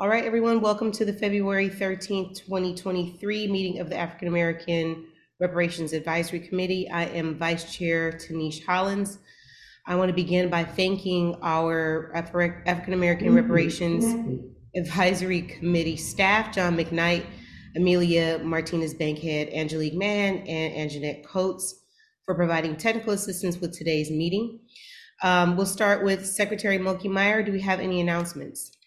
All right, everyone, welcome to the February 13th, 2023 meeting of the African American Reparations Advisory Committee. I am Vice Chair Tinisch Hollins. I want to begin by thanking our African American Reparations Advisory Committee staff, John McKnight, Amelia Martinez Bankhead, Angelique Mann, and Anjanette Coates for providing technical assistance with today's meeting. Um, We'll start with Secretary Milky Meyer. Do we have any announcements?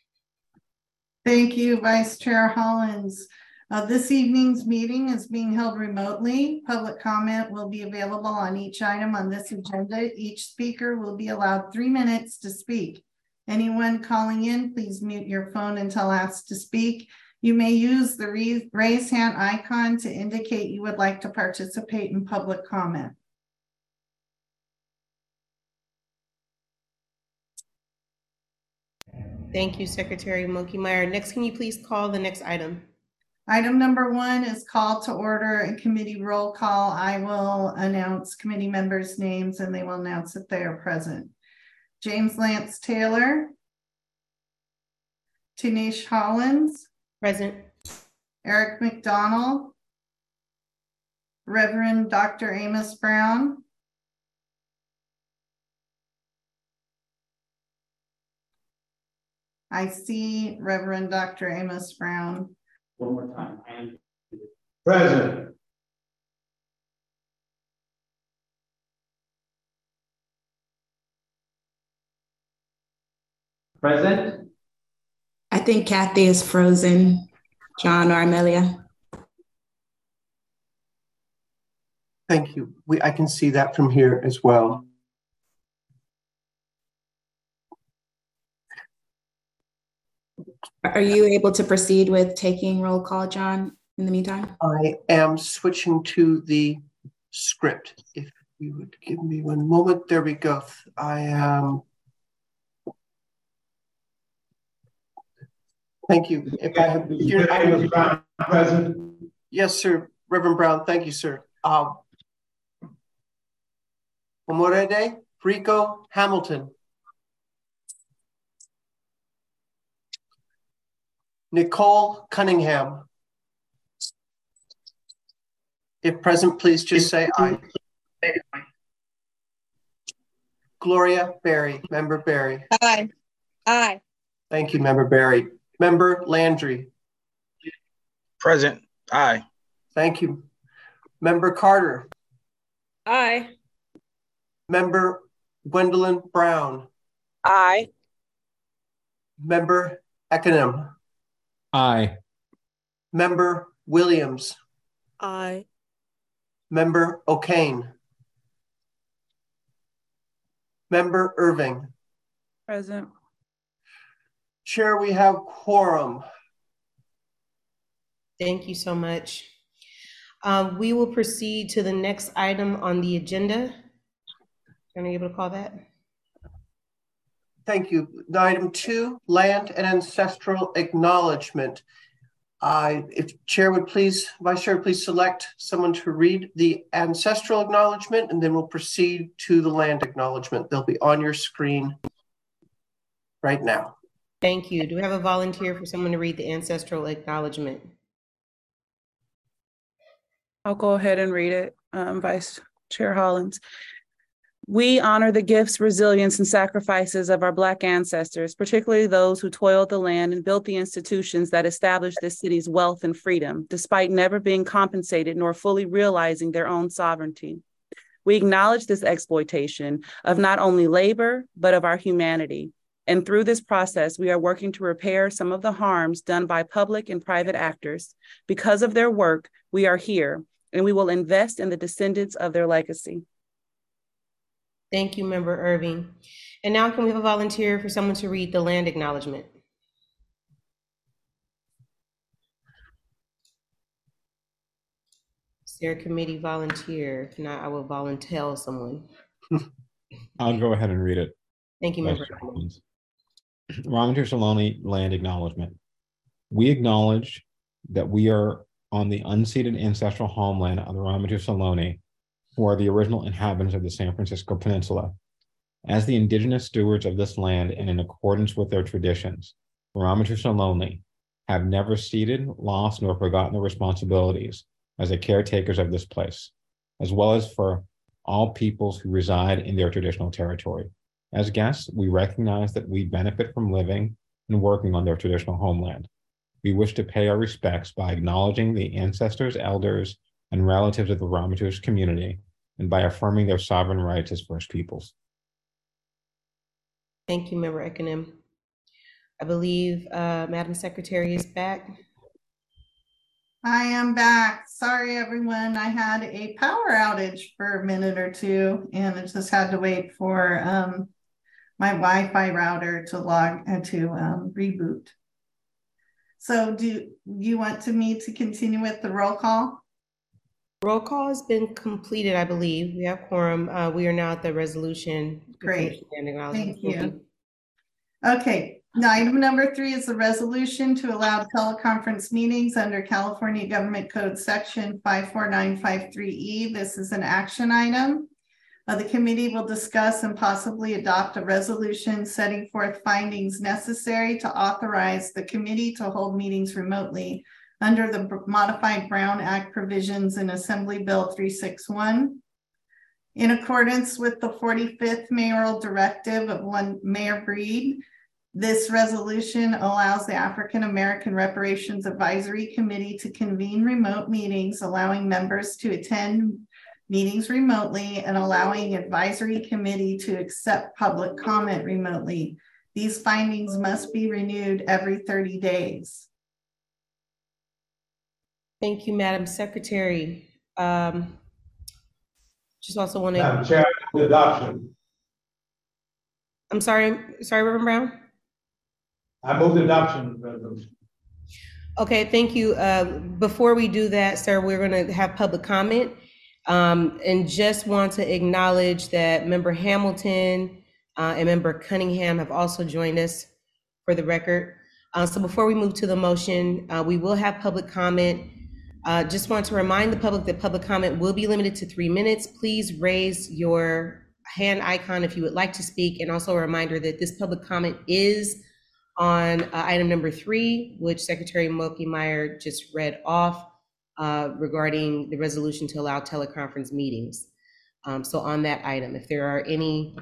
Thank you, Vice Chair Hollins. Uh, this evening's meeting is being held remotely. Public comment will be available on each item on this agenda. Each speaker will be allowed three minutes to speak. Anyone calling in, please mute your phone until asked to speak. You may use the raise hand icon to indicate you would like to participate in public comment. Thank you, Secretary Milky Meyer. Next, can you please call the next item? Item number one is call to order a committee roll call. I will announce committee members' names and they will announce that they are present. James Lance Taylor. Tinisch Hollins, Present. Eric McDonald. Reverend Dr. Amos Brown. I see Reverend Dr. Amos Brown. One more time. I am Present. Present. I think Kathy is frozen. John or Amelia. Thank you. We, I can see that from here as well. Are you able to proceed with taking roll call, John, in the meantime? I am switching to the script. If you would give me one moment, there we go. I am. Thank you. If I have, Amos Brown, Present. yes, sir, Reverend Brown, thank you, sir. Um, Omorede Rico Hamilton. Nicole Cunningham. If present, please just say aye. Gloria Berry, Member Berry. Aye. Aye. Thank you, Member Berry. Member Landry. Present. Aye. Thank you. Member Carter. Aye. Member Gwendolyn Brown. Aye. Member Econom. Aye. Member Williams. Aye. Member O'Kane. Member Irving. Present. Chair, we have quorum. Thank you so much. Um, We will proceed to the next item on the agenda. Are you able to call that? Thank you. Item two, land and ancestral acknowledgement. I, if Chair would please, Vice Chair, please select someone to read the ancestral acknowledgement and then we'll proceed to the land acknowledgement. They'll be on your screen right now. Thank you. Do we have a volunteer for someone to read the ancestral acknowledgement? I'll go ahead and read it, um, Vice Chair Hollins. We honor the gifts, resilience, and sacrifices of our Black ancestors, particularly those who toiled the land and built the institutions that established this city's wealth and freedom, despite never being compensated nor fully realizing their own sovereignty. We acknowledge this exploitation of not only labor, but of our humanity. And through this process, we are working to repair some of the harms done by public and private actors. Because of their work, we are here, and we will invest in the descendants of their legacy. Thank you, Member Irving. And now can we have a volunteer for someone to read the land acknowledgement? Is there a committee volunteer? If not, I will volunteer someone. I'll go ahead and read it. Thank you, Vice Member. Irving. Ramaytush Ohlone Land Acknowledgement. We acknowledge that we are on the unceded ancestral homeland of the Ramaytush Ohlone, who are the original inhabitants of the San Francisco Peninsula. As the indigenous stewards of this land and in accordance with their traditions, and Ohlone have never ceded, lost, nor forgotten their responsibilities as the caretakers of this place, as well as for all peoples who reside in their traditional territory. As guests, we recognize that we benefit from living and working on their traditional homeland. We wish to pay our respects by acknowledging the ancestors, elders, and relatives of the Ramaytush community and by affirming their sovereign rights as First Peoples. Thank you, Member Ekinem. I believe uh, Madam Secretary is back. I am back. Sorry, everyone. I had a power outage for a minute or two and I just had to wait for um, my Wi-Fi router to log and to um, reboot. So do you want to me to continue with the roll call? Roll call has been completed, I believe. We have quorum. Uh, We are now at the resolution. Great. Thank you. Okay, now item number three is the resolution to allow teleconference meetings under California Government Code Section five four nine five three E. This is an action item. Uh, the committee will discuss and possibly adopt a resolution setting forth findings necessary to authorize the committee to hold meetings remotely under the modified Brown Act provisions in Assembly Bill three six one. In accordance with the forty-fifth mayoral directive of one Mayor Breed, this resolution allows the African American Reparations Advisory Committee to convene remote meetings, allowing members to attend meetings remotely and allowing advisory committee to accept public comment remotely. These findings must be renewed every 30 days. Thank you, Madam Secretary. Um, Just also want to, Madam Chair, the adoption. I'm sorry, sorry, Reverend Brown? I move the adoption resolution. Okay, thank you. Uh, Before we do that, sir, we're going to have public comment. Um, And just want to acknowledge that Member Hamilton uh, and Member Cunningham have also joined us for the record. Uh, So before we move to the motion, uh, we will have public comment. Uh, Just want to remind the public that public comment will be limited to three minutes. Please raise your hand icon if you would like to speak. And also a reminder that this public comment is on uh, item number three, which Secretary Moki Meyer just read off uh, regarding the resolution to allow teleconference meetings. Um, So on that item, if there are any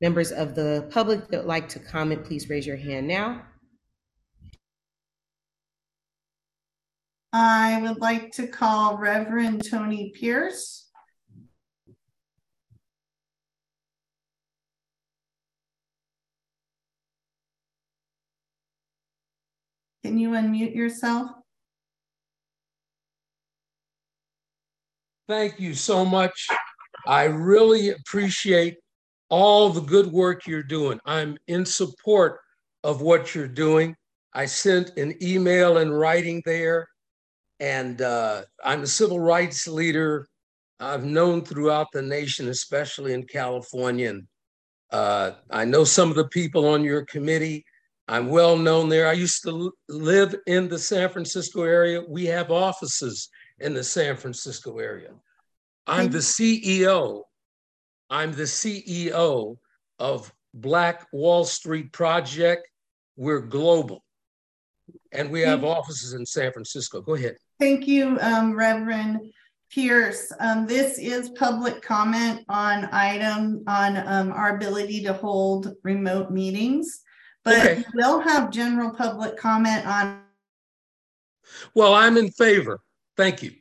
members of the public that would like to comment, please raise your hand now. I would like to call Reverend Tony Pierce. Can you unmute yourself? Thank you so much. I really appreciate all the good work you're doing. I'm in support of what you're doing. I sent an email in writing there, and uh, I'm a civil rights leader I've known throughout the nation, especially in California. And uh, I know some of the people on your committee. I'm well known there. I used to live in the San Francisco area. We have offices in the San Francisco area. I'm the CEO. I'm the CEO of Black Wall Street Project. We're global. And we have offices in San Francisco. Go ahead. Thank you, um, Reverend Pierce. Um, this is public comment on item on um, our ability to hold remote meetings. But Okay. we'll have general public comment on Well, I'm in favor. Thank you.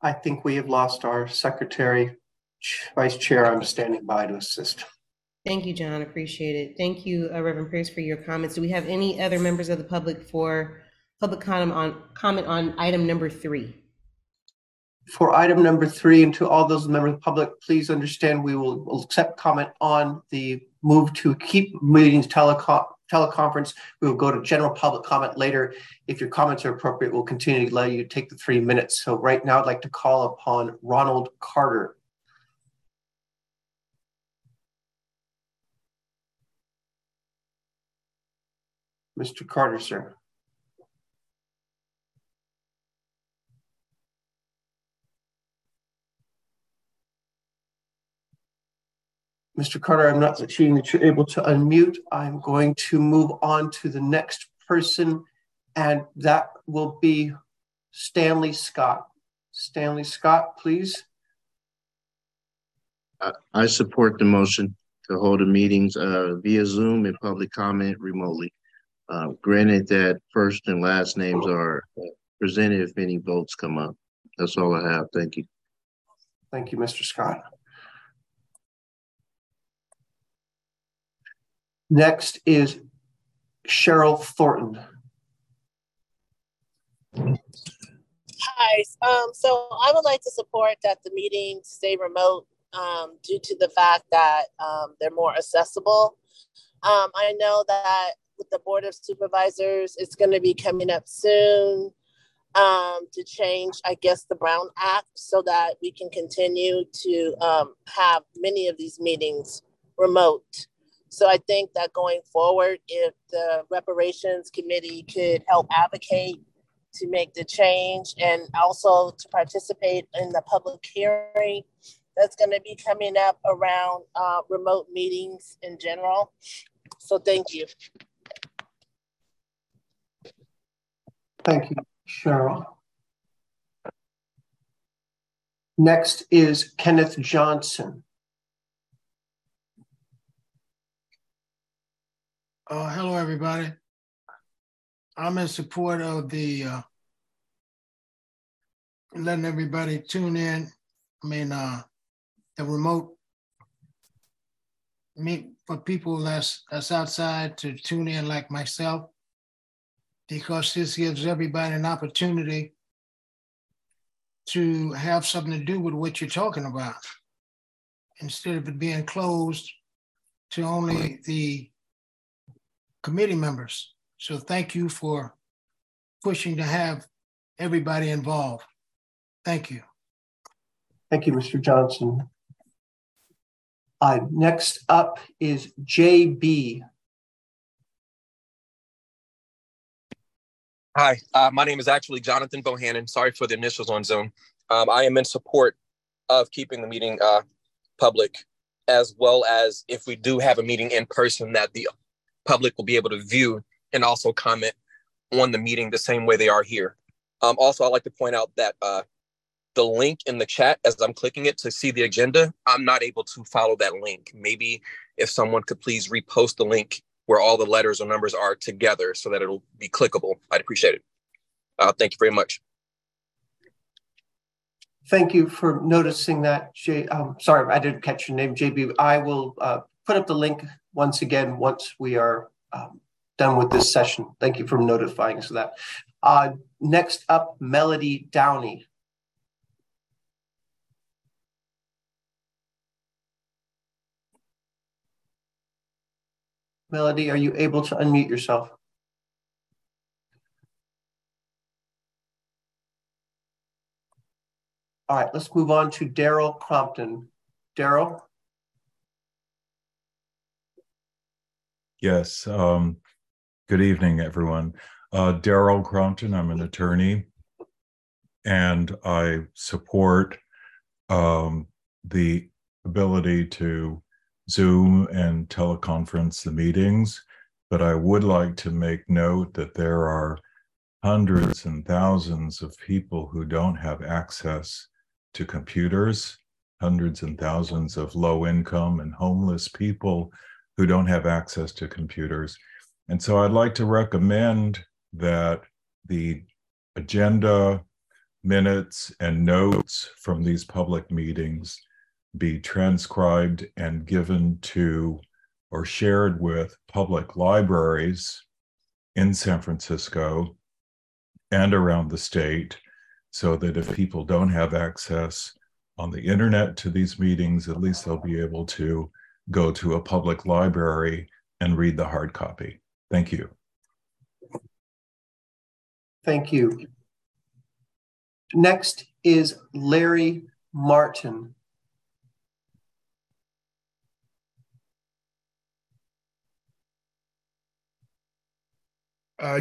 I think we have lost our secretary. Ch- Vice Chair, I'm standing by to assist. Thank you, John, appreciate it. Thank you, uh, Reverend Pierce, for your comments. Do we have any other members of the public for public comment on, comment on item number three? For item number three, and to all those members of the public, please understand we will accept comment on the move to keep meetings teleco- teleconference. We will go to general public comment later. If your comments are appropriate, we'll continue to allow you to take the three minutes. So right now, I'd like to call upon Ronald Carter. Mr. Carter, sir. Mr. Carter, I'm not seeing that you're able to unmute. I'm going to move on to the next person, and that will be Stanley Scott. Stanley Scott, please. I- support the motion to hold the meetings uh, via Zoom and public comment remotely. Uh, Granted that first and last names are uh, presented if any votes come up. That's all I have. Thank you. Thank you, Mr. Scott. Next is Cheryl Thornton. Hi, um, so I would like to support that the meetings stay remote, um, due to the fact that, um, they're more accessible. Um, I know that with the Board of Supervisors, it's gonna be coming up soon, um, to change, I guess, the Brown Act so that we can continue to, um, have many of these meetings remote. So I think that going forward, if the reparations committee could help advocate to make the change and also to participate in the public hearing that's going to be coming up around uh, remote meetings in general. So thank you. Thank you, Cheryl. Next is Kenneth Johnson. Uh, hello, everybody. I'm in support of the, uh, letting everybody tune in. I mean, uh, the remote meet for people that's, that's outside to tune in like myself. Because this gives everybody an opportunity to have something to do with what you're talking about. Instead of it being closed to only the committee members. So thank you for pushing to have everybody involved. Thank you. Thank you, Mr. Johnson. Uh, next up is JB. Hi, uh, my name is actually Jonathan Bohannon. Sorry for the initials on Zoom. Um, I am in support of keeping the meeting uh, public, as well as if we do have a meeting in person, that the public will be able to view and also comment on the meeting the same way they are here. Um, also, I'd like to point out that uh, the link in the chat, as I'm clicking it to see the agenda, I'm not able to follow that link. Maybe if someone could please repost the link where all the letters or numbers are together so that it'll be clickable, I'd appreciate it. Uh, thank you very much. Thank you for noticing that, J. Um, sorry, I didn't catch your name, JB. I will uh, put up the link once again once we are um, done with this session. Thank you for notifying us of that. Uh, next up, Melody Downey. Melody, are you able to unmute yourself? All right, let's move on to Daryl Crompton. Daryl? Yes. Um, good evening, everyone. Uh, Daryl Crompton, I'm an attorney, and I support um, the ability to Zoom and teleconference the meetings. But I would like to make note that there are hundreds and thousands of people who don't have access to computers, hundreds and thousands of low income and homeless people who don't have access to computers. And so I'd like to recommend that the agenda, minutes, and notes from these public meetings be transcribed and given to or shared with public libraries in San Francisco and around the state so that if people don't have access on the internet to these meetings, at least they'll be able to go to a public library and read the hard copy. Thank you. Thank you. Next is Larry Martin. Uh,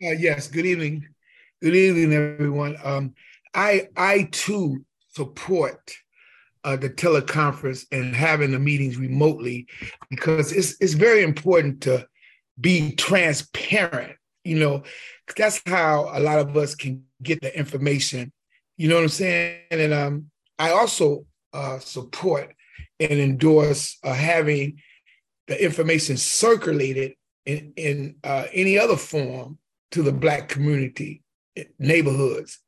yeah, uh, yes, good evening. Good evening, everyone. Um, I I too support uh, the teleconference and having the meetings remotely because it's it's very important to be transparent. You know, that's how a lot of us can get the information. You know what I'm saying? And um, I also uh, support and endorse uh, having the information circulated in, in uh, any other form to the Black community, eh, neighborhoods.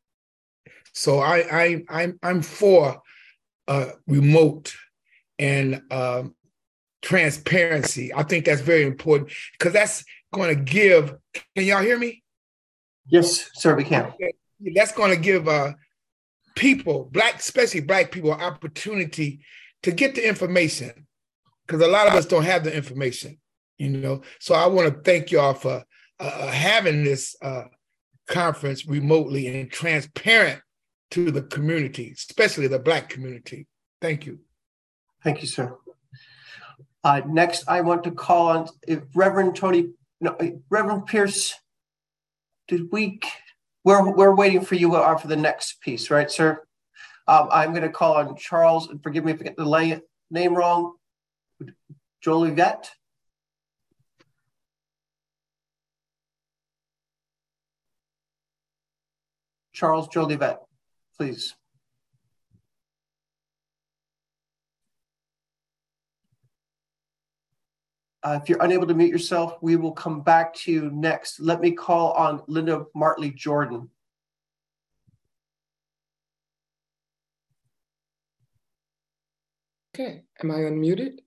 So I, I I'm I'm for uh, remote and um, transparency. I think that's very important because that's going to give. Can y'all hear me? Yes, sir, we can. That's going to give uh, people, black, especially black people, opportunity to get the information because a lot of us don't have the information. You know, so I want to thank y'all for uh, uh, having this uh, conference remotely and transparent to the community, especially the Black community. Thank you. Thank you, sir. Uh, next, I want to call on Reverend Tony, no, Reverend Pierce. Did we? We're we're waiting for you uh, for the next piece, right, sir? Um, I'm going to call on Charles. And forgive me if I get the name wrong. Jolivet. Charles Jolivet, please. Uh, if you're unable to mute yourself, we will come back to you next. Let me call on Linda Martley Jordan. Okay, am I unmuted?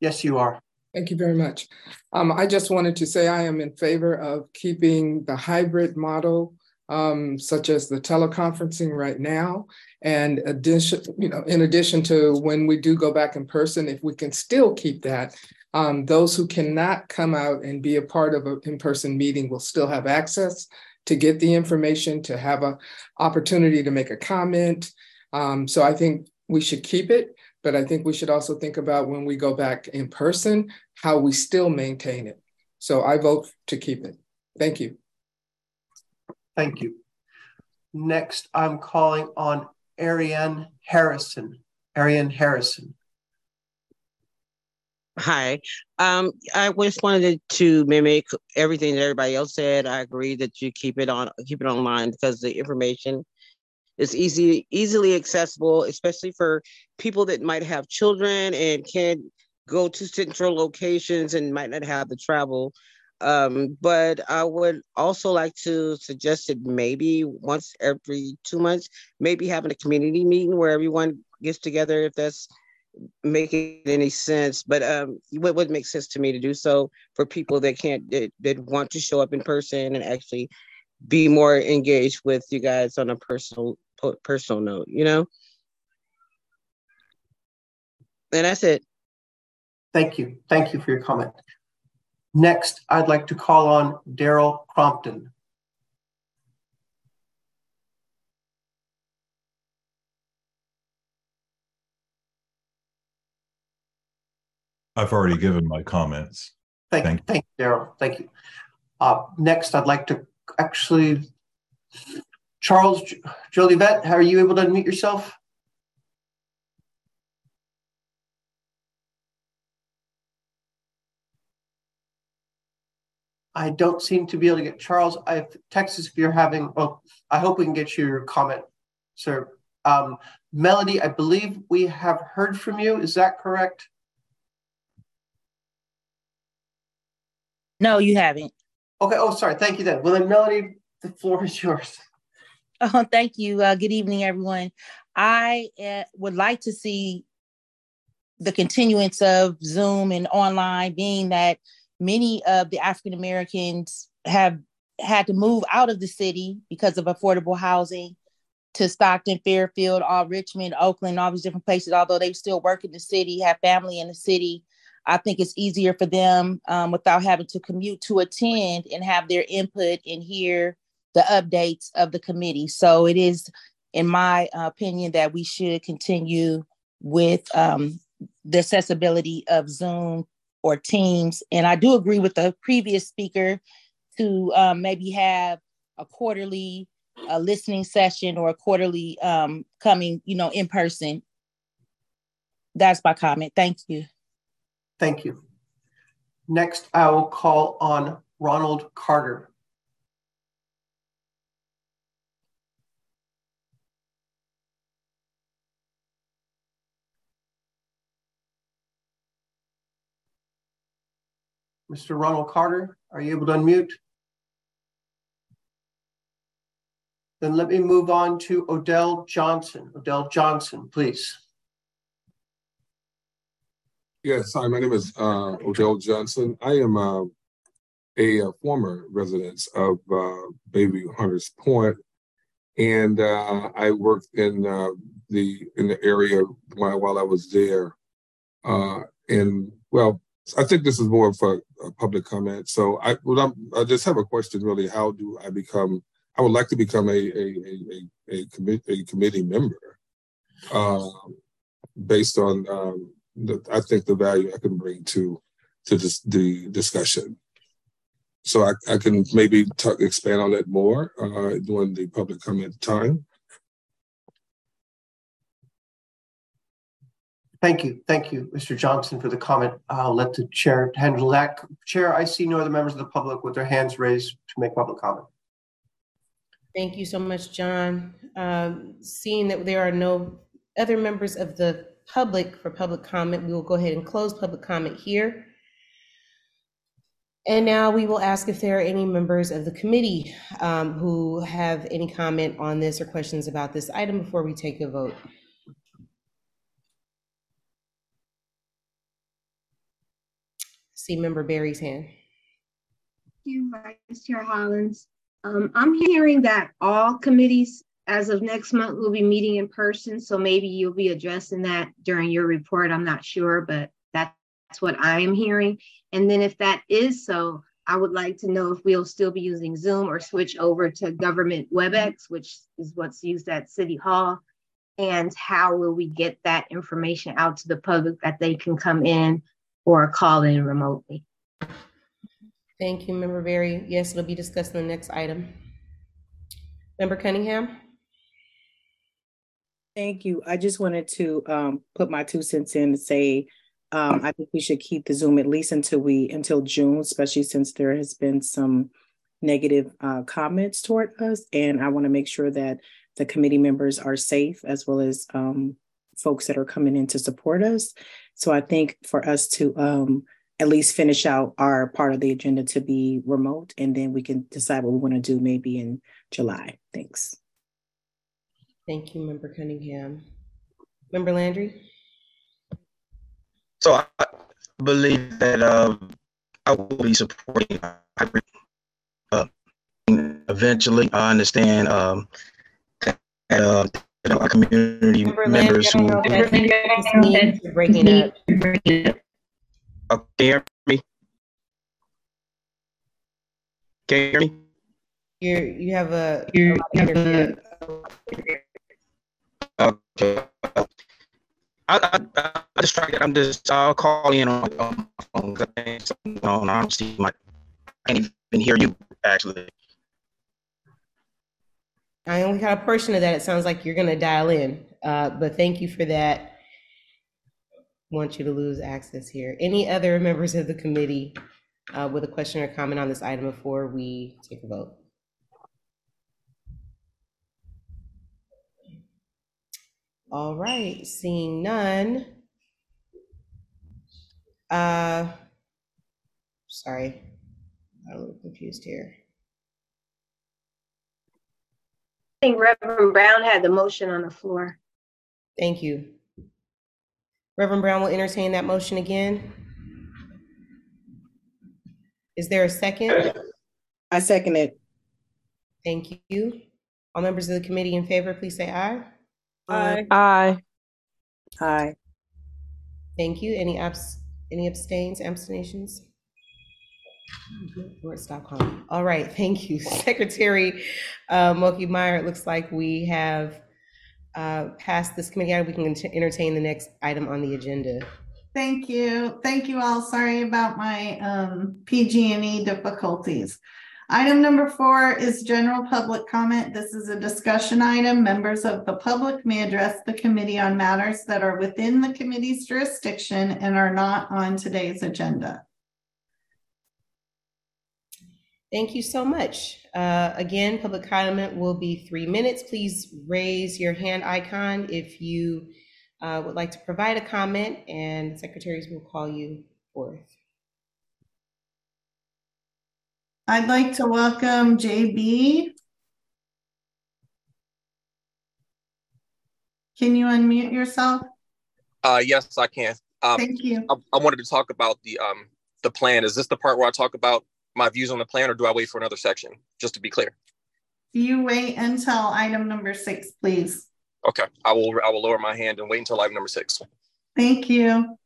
Yes, you are. Thank you very much. Um, I just wanted to say I am in favor of keeping the hybrid model um, such as the teleconferencing right now. And addition, you know, in addition to when we do go back in person, if we can still keep that, um, those who cannot come out and be a part of an in-person meeting will still have access to get the information, to have an opportunity to make a comment. Um, so I think we should keep it, but I think we should also think about when we go back in person, how we still maintain it. So I vote to keep it. Thank you. Thank you. Next, I'm calling on Ariane Harrison. Ariane Harrison. Hi. Um, I just wanted to mimic everything that everybody else said. I agree that you keep it on keep it online because the information is easy easily accessible, especially for people that might have children and can't go to central locations and might not have the travel um, but I would also like to suggest that maybe once every two months, maybe having a community meeting where everyone gets together if that's making any sense. But um, what would make sense to me to do so for people that can't that, that want to show up in person and actually be more engaged with you guys on a personal personal note, you know? And that's it. Thank you. Thank you for your comment. Next, I'd like to call on Daryl Crompton. I've already given my comments. Thank, thank you, thank you Daryl. Thank you. Uh, next, I'd like to actually, Charles Jolivet, how are you able to unmute yourself? I don't seem to be able to get Charles. I Texas, if you're having, well, I hope we can get your comment, sir. Um, Melody, I believe we have heard from you. Is that correct? No, you haven't. Okay. Oh, sorry. Thank you then. Well, then, Melody, the floor is yours. Oh, thank you. Uh, good evening, everyone. I uh, would like to see the continuance of Zoom and online, being that many of the African Americans have had to move out of the city because of affordable housing to Stockton, Fairfield, all Richmond, Oakland, all these different places. Although they still work in the city, have family in the city, I think it's easier for them um, without having to commute to attend and have their input and hear the updates of the committee. So it is, in my opinion, that we should continue with um, the accessibility of Zoom or teams. And I do agree with the previous speaker to um, maybe have a quarterly a listening session or a quarterly um, coming, you know, in person that's my comment. Thank you. Thank you. Next, I will call on Ronald Carter. Mr. Ronald Carter, are you able to unmute? Then let me move on to Odell Johnson. Odell Johnson, please. Yes, hi, my name is uh, Odell Johnson. I am uh, a, a, former resident of uh, Bayview Hunters Point, and uh, I worked in uh, the in the area while, while I was there. Uh, and well, I think this is more of a, a public comment. So I, well, i just have a question. Really, how do I become? I would like to become a a a a, commi- a committee member, based on. Um, the, I think the value I can bring to to this, the discussion. So I, I can maybe talk, expand on it more uh, during the public comment time. Thank you. Thank you, Mr. Johnson, for the comment. I'll let the chair handle that. Chair, I see no other members of the public with their hands raised to make public comment. Thank you so much, John. Um, seeing that there are no other members of the public for public comment. We will go ahead and close public comment here. And now we will ask if there are any members of the committee um, who have any comment on this or questions about this item before we take a vote. See member Berry's hand. Thank you, Vice Chair Hollins. Um, I'm hearing that all committees as of next month, we'll be meeting in person. So maybe you'll be addressing that during your report. I'm not sure, but that's what I am hearing. And then if that is so, I would like to know if we'll still be using Zoom or switch over to government WebEx, which is what's used at City Hall. And how will we get that information out to the public that they can come in or call in remotely? Thank you, Member Berry. Yes, it'll be discussed in the next item. Member Cunningham? Thank you. I just wanted to um, put my two cents in to say um, I think we should keep the Zoom at least until we until June, especially since there has been some negative uh, comments toward us, and I want to make sure that the committee members are safe as well as um, folks that are coming in to support us. So I think for us to um, at least finish out our part of the agenda to be remote, and then we can decide what we want to do maybe in July. Thanks. Thank you, Member Cunningham. Member Landry? So I believe that uh, I will be supporting uh, eventually. I understand um, that uh, our community Member members Landry, who breaking up. Okay, hear me? Can you hear me? You you have a, you have a Okay. I, I, I just try I'm just, I'll call in on, on my phone. No, I don't see my, I can't even hear you actually. I only got a portion of that. It sounds like you're going to dial in, uh, but thank you for that. Want you to lose access here. Any other members of the committee uh, with a question or comment on this item before we take a vote? All right, seeing none. Uh, sorry, I'm a little confused here. I think Reverend Brown had the motion on the floor. Thank you. Reverend Brown will entertain that motion again. Is there a second? I second it. Thank you. All members of the committee in favor, please say aye. Aye. Aye. Aye. Thank you. Any abs, any abstains, abstentions? All right, thank you. Secretary uh, Moki Meyer, it looks like we have uh, passed this committee item. We can entertain the next item on the agenda. Thank you. Thank you all. Sorry about my um, PG&E difficulties. Item number four is general public comment. This is a discussion item. Members of the public may address the committee on matters that are within the committee's jurisdiction and are not on today's agenda. Thank you so much. Uh, again, public comment will be three minutes. Please raise your hand icon if you uh, would like to provide a comment, and secretaries will call you forth. I'd like to welcome JB. Can you unmute yourself? Uh, yes, I can. Um, Thank you. I, I wanted to talk about the um the plan. Is this the part where I talk about my views on the plan, or do I wait for another section? Just to be clear. You wait until item number six, please. Okay, I will. I will lower my hand and wait until item number six. Thank you.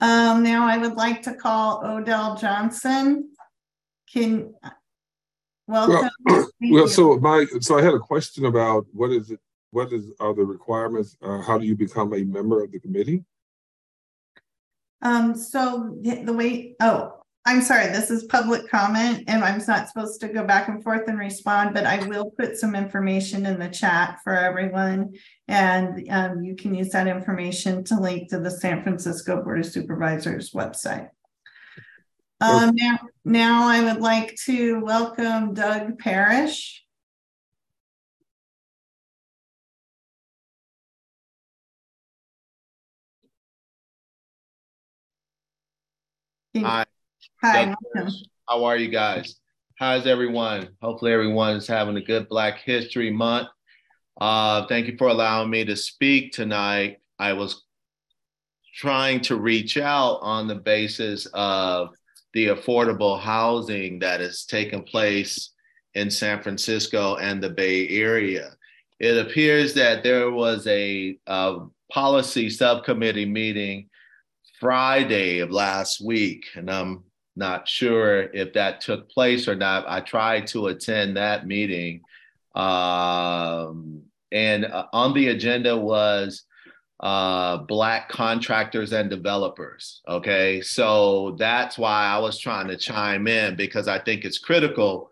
Um, now I would like to call Odell Johnson. Can, welcome. Well, well, so my, so I had a question about what is it, what is, are the requirements? Uh, how do you become a member of the committee? Um, so the way, oh, I'm sorry, this is public comment and I'm not supposed to go back and forth and respond, but I will put some information in the chat for everyone. And um, you can use that information to link to the San Francisco Board of Supervisors website. Um, now, now I would like to welcome Doug Parrish. Hi. Hi, Doug welcome. Parrish. How are you guys? How's everyone? Hopefully everyone is having a good Black History Month. Uh, thank you for allowing me to speak tonight. I was trying to reach out on the basis of the affordable housing that has taken place in San Francisco and the Bay Area. It appears that there was a, uh policy subcommittee meeting Friday of last week, and I'm not sure if that took place or not. I tried to attend that meeting. Um, and uh, on the agenda was uh, Black contractors and developers. Okay. So that's why I was trying to chime in because I think it's critical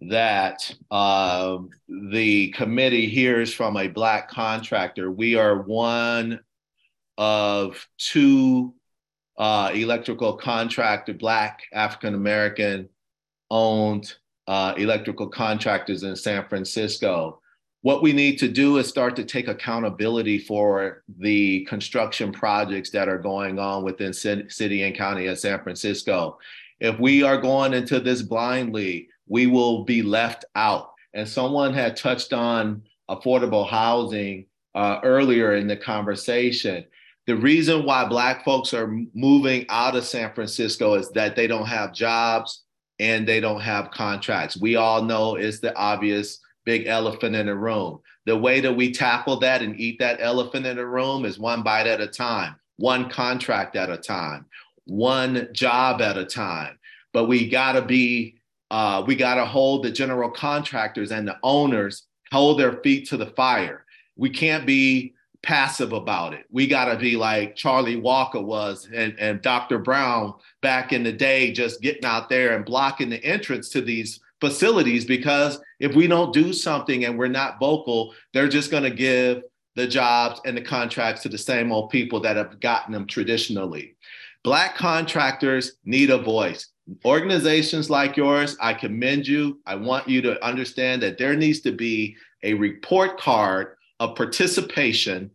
that uh, the committee hears from a Black contractor. We are one of two uh, electrical contractor, Black African American owned uh, electrical contractors in San Francisco. What we need to do is start to take accountability for the construction projects that are going on within city and county of San Francisco. If we are going into this blindly, we will be left out. And someone had touched on affordable housing uh, earlier in the conversation. The reason why Black folks are moving out of San Francisco is that they don't have jobs and they don't have contracts. We all know it's the obvious big elephant in the room. The way that we tackle that and eat that elephant in the room is one bite at a time, one contract at a time, one job at a time. But we gotta be, uh, we gotta hold the general contractors and the owners hold their feet to the fire. We can't be passive about it. We got to be like Charlie Walker was and, and Dr. Brown back in the day, just getting out there and blocking the entrance to these facilities because if we don't do something and we're not vocal, they're just going to give the jobs and the contracts to the same old people that have gotten them traditionally. Black contractors need a voice. Organizations like yours, I commend you. I want you to understand that there needs to be a report card of participation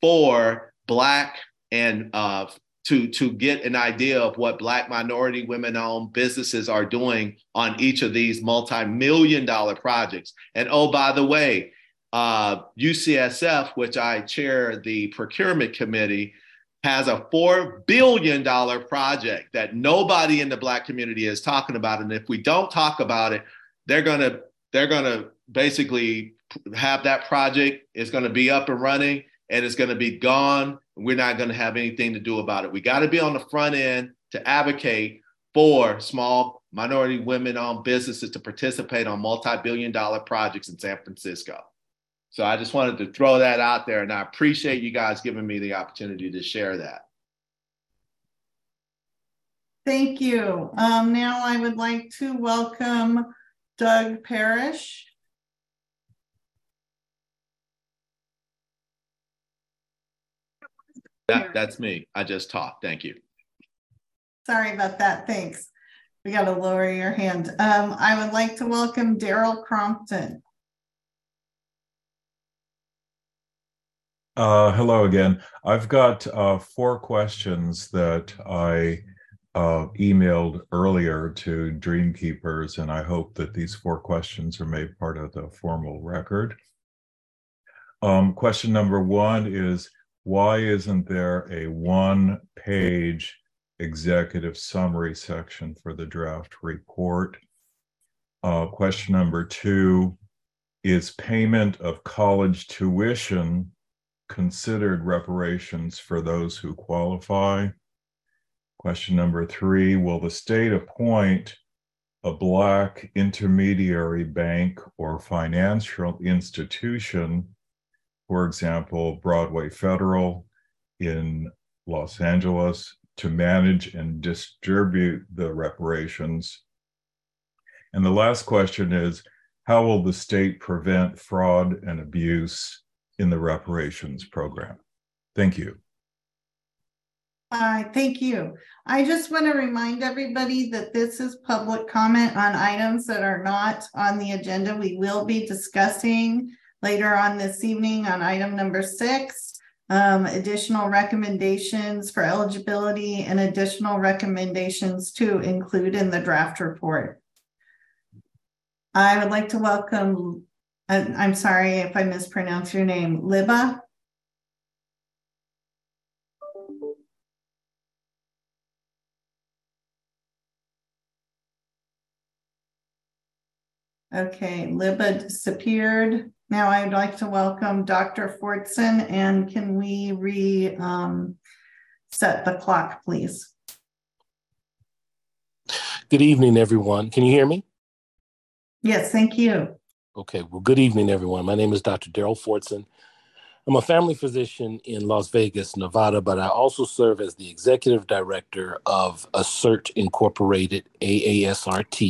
for Black and uh, to, to get an idea of what Black minority women owned businesses are doing on each of these multi million dollar projects. And oh, by the way, uh, UCSF, which I chair the procurement committee, has a $4 billion project that nobody in the Black community is talking about. And if we don't talk about it, they're going to they're going to basically have that project. It's going to be up and running and it's going to be gone. We're not going to have anything to do about it. We got to be on the front end to advocate for small minority women owned businesses to participate on multi billion dollar projects in San Francisco. So I just wanted to throw that out there and I appreciate you guys giving me the opportunity to share that. Thank you. Um, now I would like to welcome Doug Parrish. That, that's me. I just talked. Thank you. Sorry about that. Thanks. We got to lower your hand. Um, I would like to welcome Daryl Crompton. Uh, hello again. I've got uh, four questions that I uh, emailed earlier to Dreamkeepers, and I hope that these four questions are made part of the formal record. Um, question number one is why isn't there a one page executive summary section for the draft report? Uh, question number two is payment of college tuition considered reparations for those who qualify? Question number three Will the state appoint a Black intermediary bank or financial institution, for example, Broadway Federal in Los Angeles, to manage and distribute the reparations? And the last question is How will the state prevent fraud and abuse in the reparations program. Thank you. Uh, thank you. I just want to remind everybody that this is public comment on items that are not on the agenda. We will be discussing later on this evening on item number six, um, additional recommendations for eligibility and additional recommendations to include in the draft report. I would like to welcome I'm sorry if I mispronounce your name, Liba. Okay, Liba disappeared. Now I'd like to welcome Dr. Fortson and can we re um, set the clock, please? Good evening, everyone. Can you hear me? Yes, thank you. Okay, well, good evening, everyone. My name is Dr. Daryl Fortson. I'm a family physician in Las Vegas, Nevada, but I also serve as the executive director of Assert Incorporated, AASRT.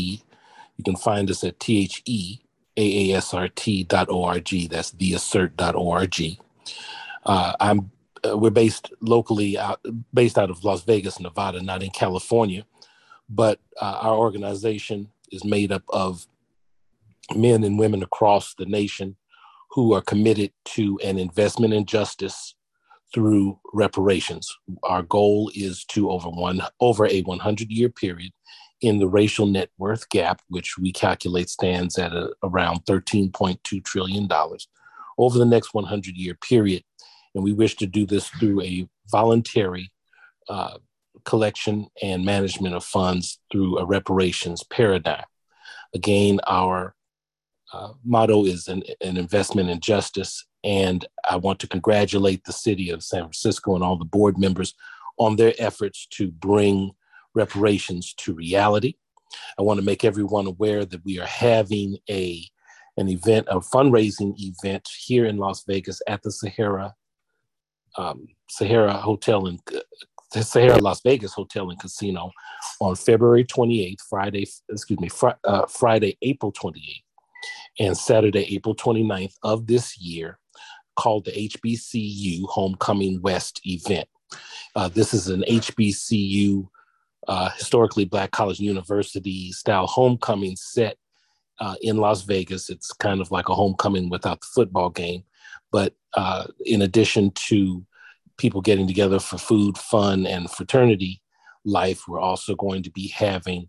You can find us at THE aasrt.org. That's theassert.org. Uh, I'm uh, we're based locally out based out of Las Vegas, Nevada, not in California, but uh, our organization is made up of men and women across the nation who are committed to an investment in justice through reparations. Our goal is to over one over a 100 year period in the racial net worth gap, which we calculate stands at a, around 13.2 trillion dollars over the next 100 year period, and we wish to do this through a voluntary uh, collection and management of funds through a reparations paradigm. Again, our uh, motto is an, an investment in justice. And I want to congratulate the city of San Francisco and all the board members on their efforts to bring reparations to reality. I want to make everyone aware that we are having a an event, a fundraising event here in Las Vegas at the Sahara um, Sahara Hotel and the Sahara Las Vegas Hotel and Casino on February 28th, Friday, excuse me, fr- uh, Friday, April 28th and Saturday, April 29th of this year, called the HBCU Homecoming West event. Uh, this is an HBCU, uh, historically Black College University style homecoming set uh, in Las Vegas. It's kind of like a homecoming without the football game. But uh, in addition to people getting together for food, fun, and fraternity life, we're also going to be having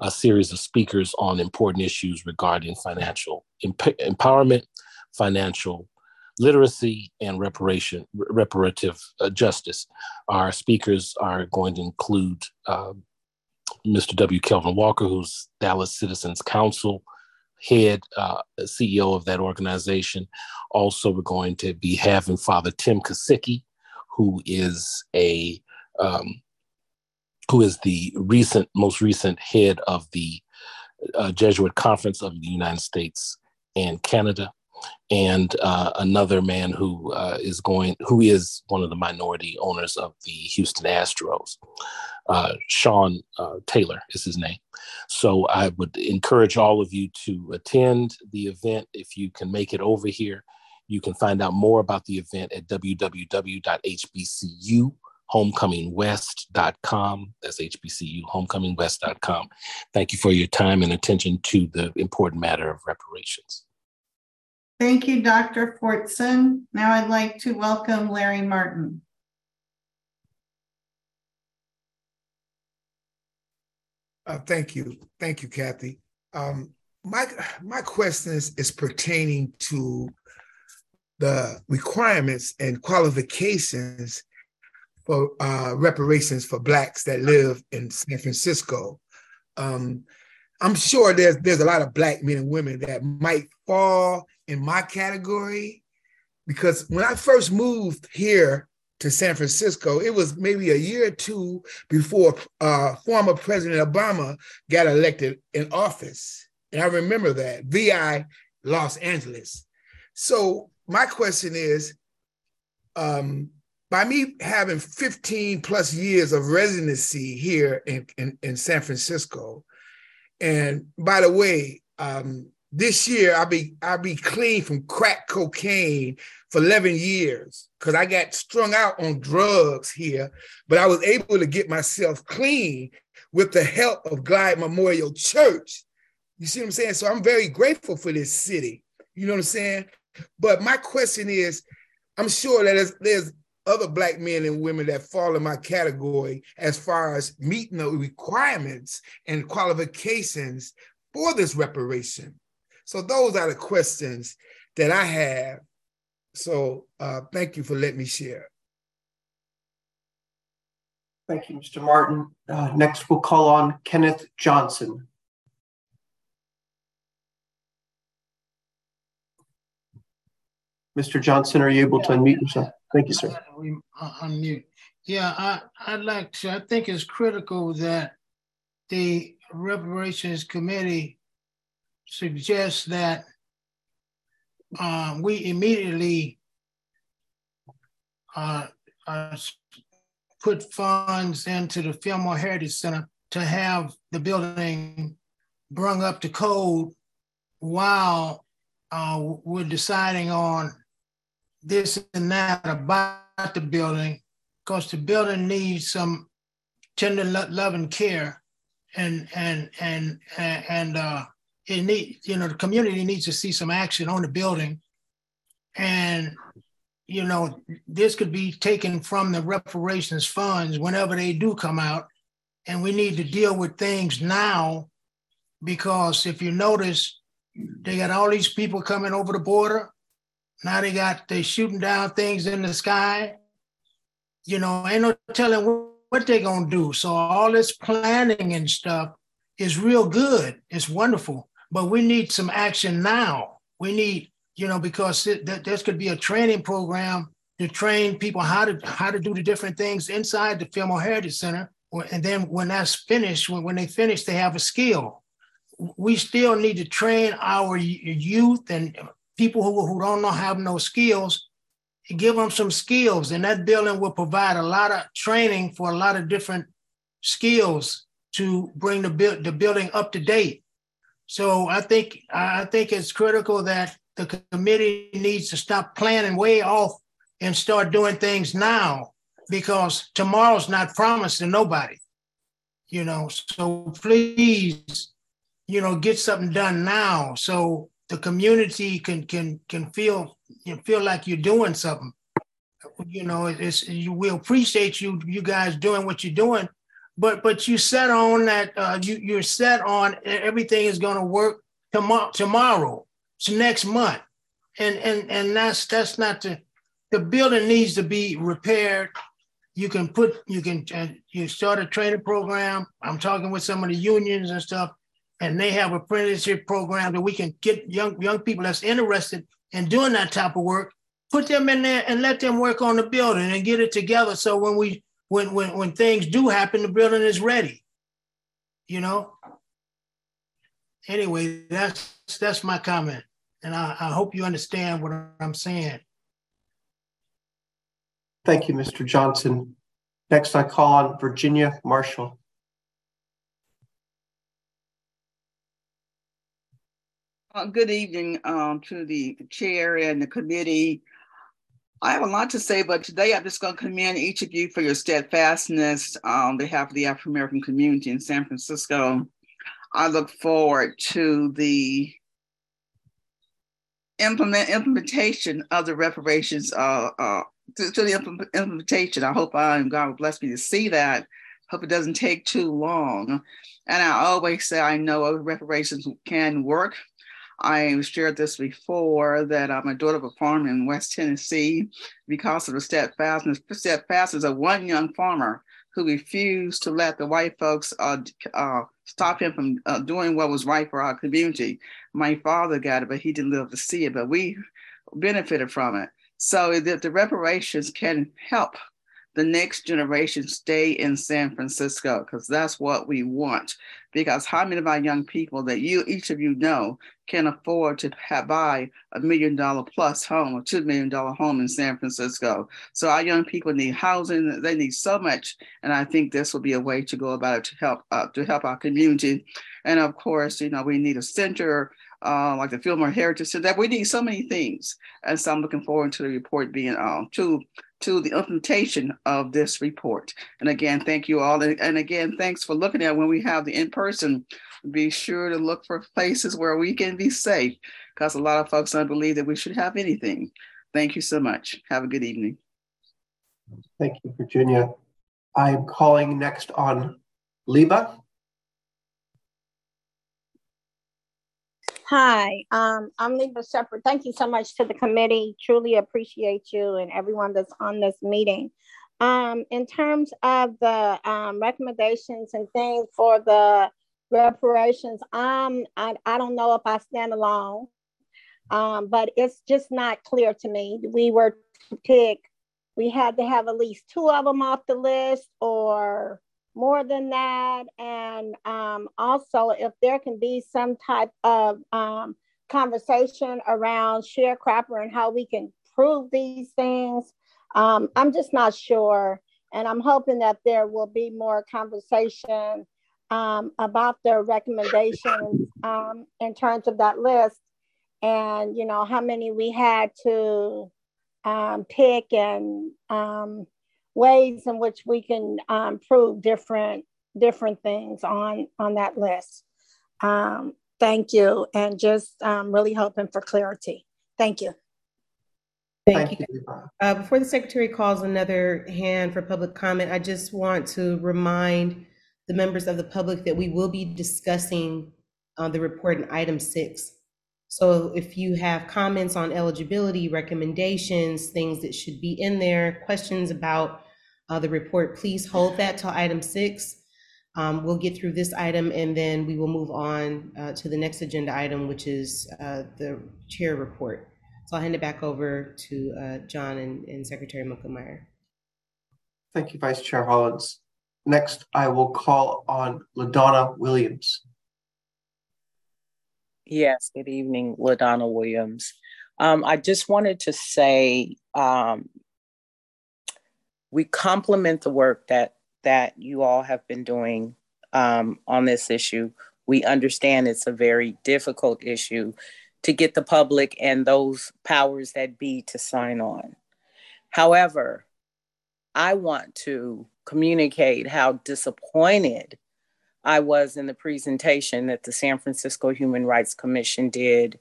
a series of speakers on important issues regarding financial emp- empowerment, financial literacy, and reparation, reparative uh, justice. Our speakers are going to include uh, Mr. W. Kelvin Walker, who's Dallas Citizens Council head, uh, CEO of that organization. Also, we're going to be having Father Tim Kesicki, who is a um, who is the recent, most recent head of the uh, Jesuit Conference of the United States and Canada. And uh, another man who uh, is going, who is one of the minority owners of the Houston Astros. Uh, Sean uh, Taylor is his name. So I would encourage all of you to attend the event if you can make it over here. You can find out more about the event at www.hbcuhomecomingwest.com. That's hbcuhomecomingwest.com. Thank you for your time and attention to the important matter of reparations. Thank you, Dr. Fortson. Now I'd like to welcome Larry Martin. Uh, thank you. Thank you, Kathy. Um, my, my question is, is pertaining to the requirements and qualifications for uh, reparations for Blacks that live in San Francisco. Um, I'm sure there's there's a lot of Black men and women that might fall in my category because when I first moved here to San Francisco, it was maybe a year or two before uh, former President Obama got elected in office. And I remember that, VI Los Angeles. So my question is, um, by me having 15 plus years of residency here in, in, in San Francisco, and by the way, um, this year I'll be I'll be clean from crack cocaine for 11 years because I got strung out on drugs here, but I was able to get myself clean with the help of Glide Memorial Church. You see what I'm saying? So I'm very grateful for this city. You know what I'm saying? But my question is, I'm sure that there's, there's other black men and women that fall in my category as far as meeting the requirements and qualifications for this reparation. So those are the questions that I have. So uh, thank you for letting me share. Thank you, Mr. Martin. Uh, next, we'll call on Kenneth Johnson. Mr. Johnson, are you able to unmute yourself? Thank you, sir. Unmute. Yeah, I, I'd like to, I think it's critical that the reparations committee suggests that um, we immediately uh, uh, put funds into the Fillmore Heritage Center to have the building brung up to code while uh, we're deciding on this and that about the building, because the building needs some tender love and care, and and and and uh, it need you know the community needs to see some action on the building, and you know this could be taken from the reparations funds whenever they do come out, and we need to deal with things now, because if you notice, they got all these people coming over the border now they got they shooting down things in the sky. You know, ain't no telling what they're gonna do. So all this planning and stuff is real good. It's wonderful, but we need some action now. We need, you know, because th- there could be a training program to train people how to how to do the different things inside the Fillmore Heritage Center. And then when that's finished, when, when they finish, they have a skill. We still need to train our youth and people who, who don't know have no skills, give them some skills. And that building will provide a lot of training for a lot of different skills to bring the, bu- the building up to date. So I think I think it's critical that the committee needs to stop planning way off and start doing things now because tomorrow's not promised to nobody. You know, so please, you know, get something done now. So the community can can can feel you know, feel like you're doing something. You know, it's you we appreciate you you guys doing what you're doing, but but you set on that uh, you you're set on everything is going to work tomorrow tomorrow, it's next month, and and and that's that's not the the building needs to be repaired. You can put you can uh, you start a training program. I'm talking with some of the unions and stuff and they have apprenticeship program that we can get young young people that's interested in doing that type of work, put them in there and let them work on the building and get it together. So when we when when when things do happen, the building is ready. You know. Anyway, that's that's my comment. And I, I hope you understand what I'm saying. Thank you, Mr. Johnson. Next, I call on Virginia Marshall. Uh, good evening um, to the chair and the committee. I have a lot to say, but today I'm just going to commend each of you for your steadfastness on behalf of the African American community in San Francisco. I look forward to the implement implementation of the reparations uh, uh, to, to, the implementation. I hope I and God will bless me to see that. Hope it doesn't take too long. And I always say I know reparations can work. I shared this before that I'm a daughter of a farmer in West Tennessee because of the steadfastness, steadfastness of one young farmer who refused to let the white folks uh, uh, stop him from uh, doing what was right for our community. My father got it, but he didn't live to see it, but we benefited from it. So that the reparations can help the next generation stay in San Francisco because that's what we want. Because how many of our young people that you, each of you know, can afford to have, buy a million dollar plus home or two million dollar home in San Francisco? So our young people need housing; they need so much, and I think this will be a way to go about it to help uh, to help our community. And of course, you know, we need a center uh, like the Fillmore Heritage Center. We need so many things, and so I'm looking forward to the report being uh, to to the implementation of this report. And again, thank you all. And again, thanks for looking at when we have the in-person, be sure to look for places where we can be safe because a lot of folks don't believe that we should have anything. Thank you so much. Have a good evening. Thank you, Virginia. I am calling next on Liba. Hi, um, I'm Lisa Shepard. Thank you so much to the committee. Truly appreciate you and everyone that's on this meeting. Um, in terms of the um, recommendations and things for the reparations, um, I, I don't know if I stand alone, um, but it's just not clear to me. We were to pick, we had to have at least two of them off the list or more than that. And um, also, if there can be some type of um, conversation around sharecropper and how we can prove these things, um, I'm just not sure. And I'm hoping that there will be more conversation um, about their recommendations um, in terms of that list and, you know, how many we had to um, pick and ways in which we can um, prove different different things on on that list. Um, thank you, and just um, really hoping for clarity. Thank you. Thank, Thank you. Uh, before the secretary calls another hand for public comment, I just want to remind the members of the public that we will be discussing uh, the report in item six. So if you have comments on eligibility, recommendations, things that should be in there, questions about uh, the report, please hold that till item six. Um, we'll get through this item and then we will move on uh, to the next agenda item, which is uh, the chair report. So I'll hand it back over to uh, John and, and Secretary Muckemeyer. Thank you, Vice Chair Hollins. Next, I will call on LaDonna Williams. Yes, good evening, LaDonna Williams. Um, I just wanted to say um, we complement the work that that you all have been doing um, on this issue. We understand it's a very difficult issue to get the public and those powers that be to sign on. However, I want to communicate how disappointed I was in the presentation that the San Francisco Human Rights Commission did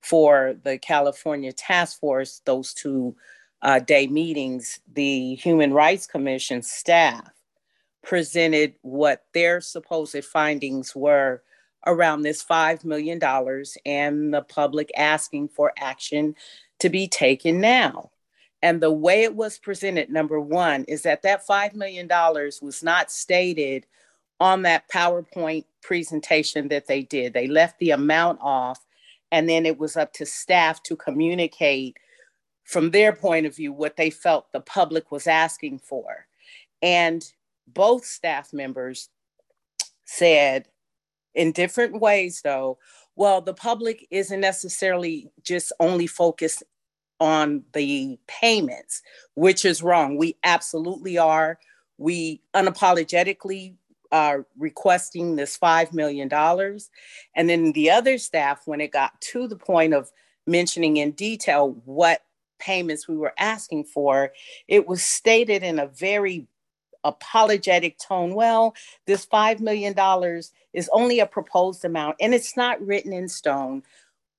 for the California Task Force, those two uh, day meetings. The Human Rights Commission staff presented what their supposed findings were around this $5 million and the public asking for action to be taken now. And the way it was presented, number one, is that that $5 million was not stated on that PowerPoint presentation that they did. They left the amount off, and then it was up to staff to communicate from their point of view what they felt the public was asking for. And both staff members said, in different ways, though, Well, the public isn't necessarily just only focused on the payments, which is wrong. We absolutely are. We unapologetically are requesting this $5 million. And then the other staff, when it got to the point of mentioning in detail what payments we were asking for, it was stated in a very apologetic tone. Well, this $5 million is only a proposed amount and it's not written in stone.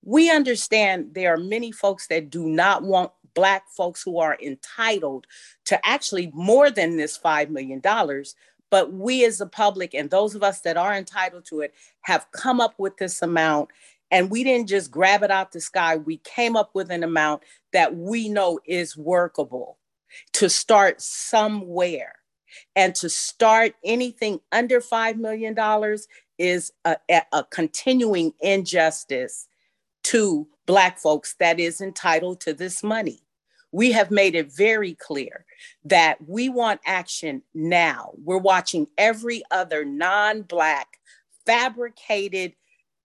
We understand there are many folks that do not want Black folks who are entitled to actually more than this $5 million. But we as the public and those of us that are entitled to it have come up with this amount. And we didn't just grab it out the sky. We came up with an amount that we know is workable to start somewhere. And to start anything under $5 million is a, a, continuing injustice to Black folks that is entitled to this money. We have made it very clear that we want action now. We're watching every other non Black, fabricated,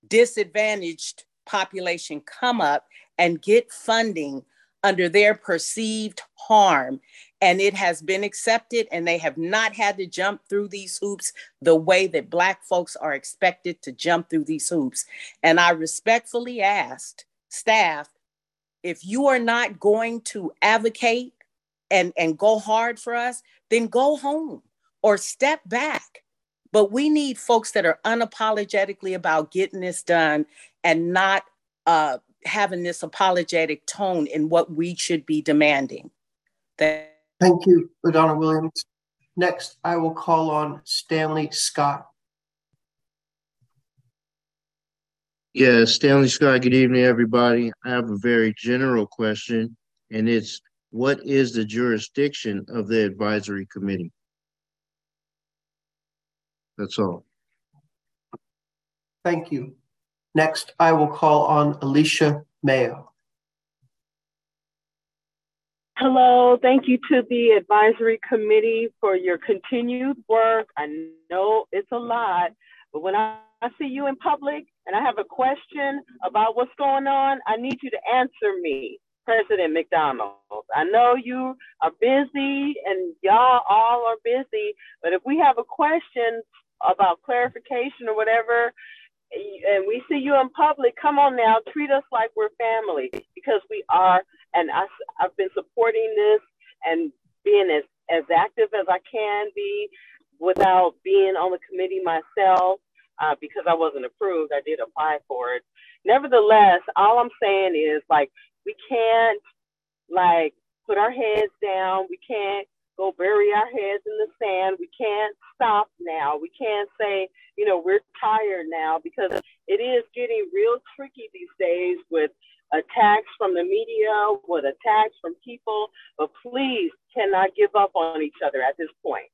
disadvantaged population come up and get funding under their perceived harm and it has been accepted and they have not had to jump through these hoops the way that black folks are expected to jump through these hoops and i respectfully asked staff if you are not going to advocate and and go hard for us then go home or step back but we need folks that are unapologetically about getting this done and not uh, having this apologetic tone in what we should be demanding. That Thank you, LaDonna Williams. Next, I will call on Stanley Scott. Yeah, Stanley Scott, good evening, everybody. I have a very general question, and it's what is the jurisdiction of the advisory committee? That's all. Thank you. Next, I will call on Alicia Mayo. Hello, thank you to the advisory committee for your continued work. I know it's a lot, but when I, I see you in public and I have a question about what's going on, I need you to answer me, President McDonald. I know you are busy and y'all all are busy, but if we have a question about clarification or whatever, and we see you in public, come on now, treat us like we're family because we are. And I, I've been supporting this and being as, as active as I can be without being on the committee myself uh, because I wasn't approved. I did apply for it. Nevertheless, all I'm saying is like, we can't like put our heads down. We can't go bury our heads in the sand. We can't stop now. We can't say, you know, we're tired now because it is getting real tricky these days with attacks from the media, with attacks from people. But please cannot give up on each other at this point.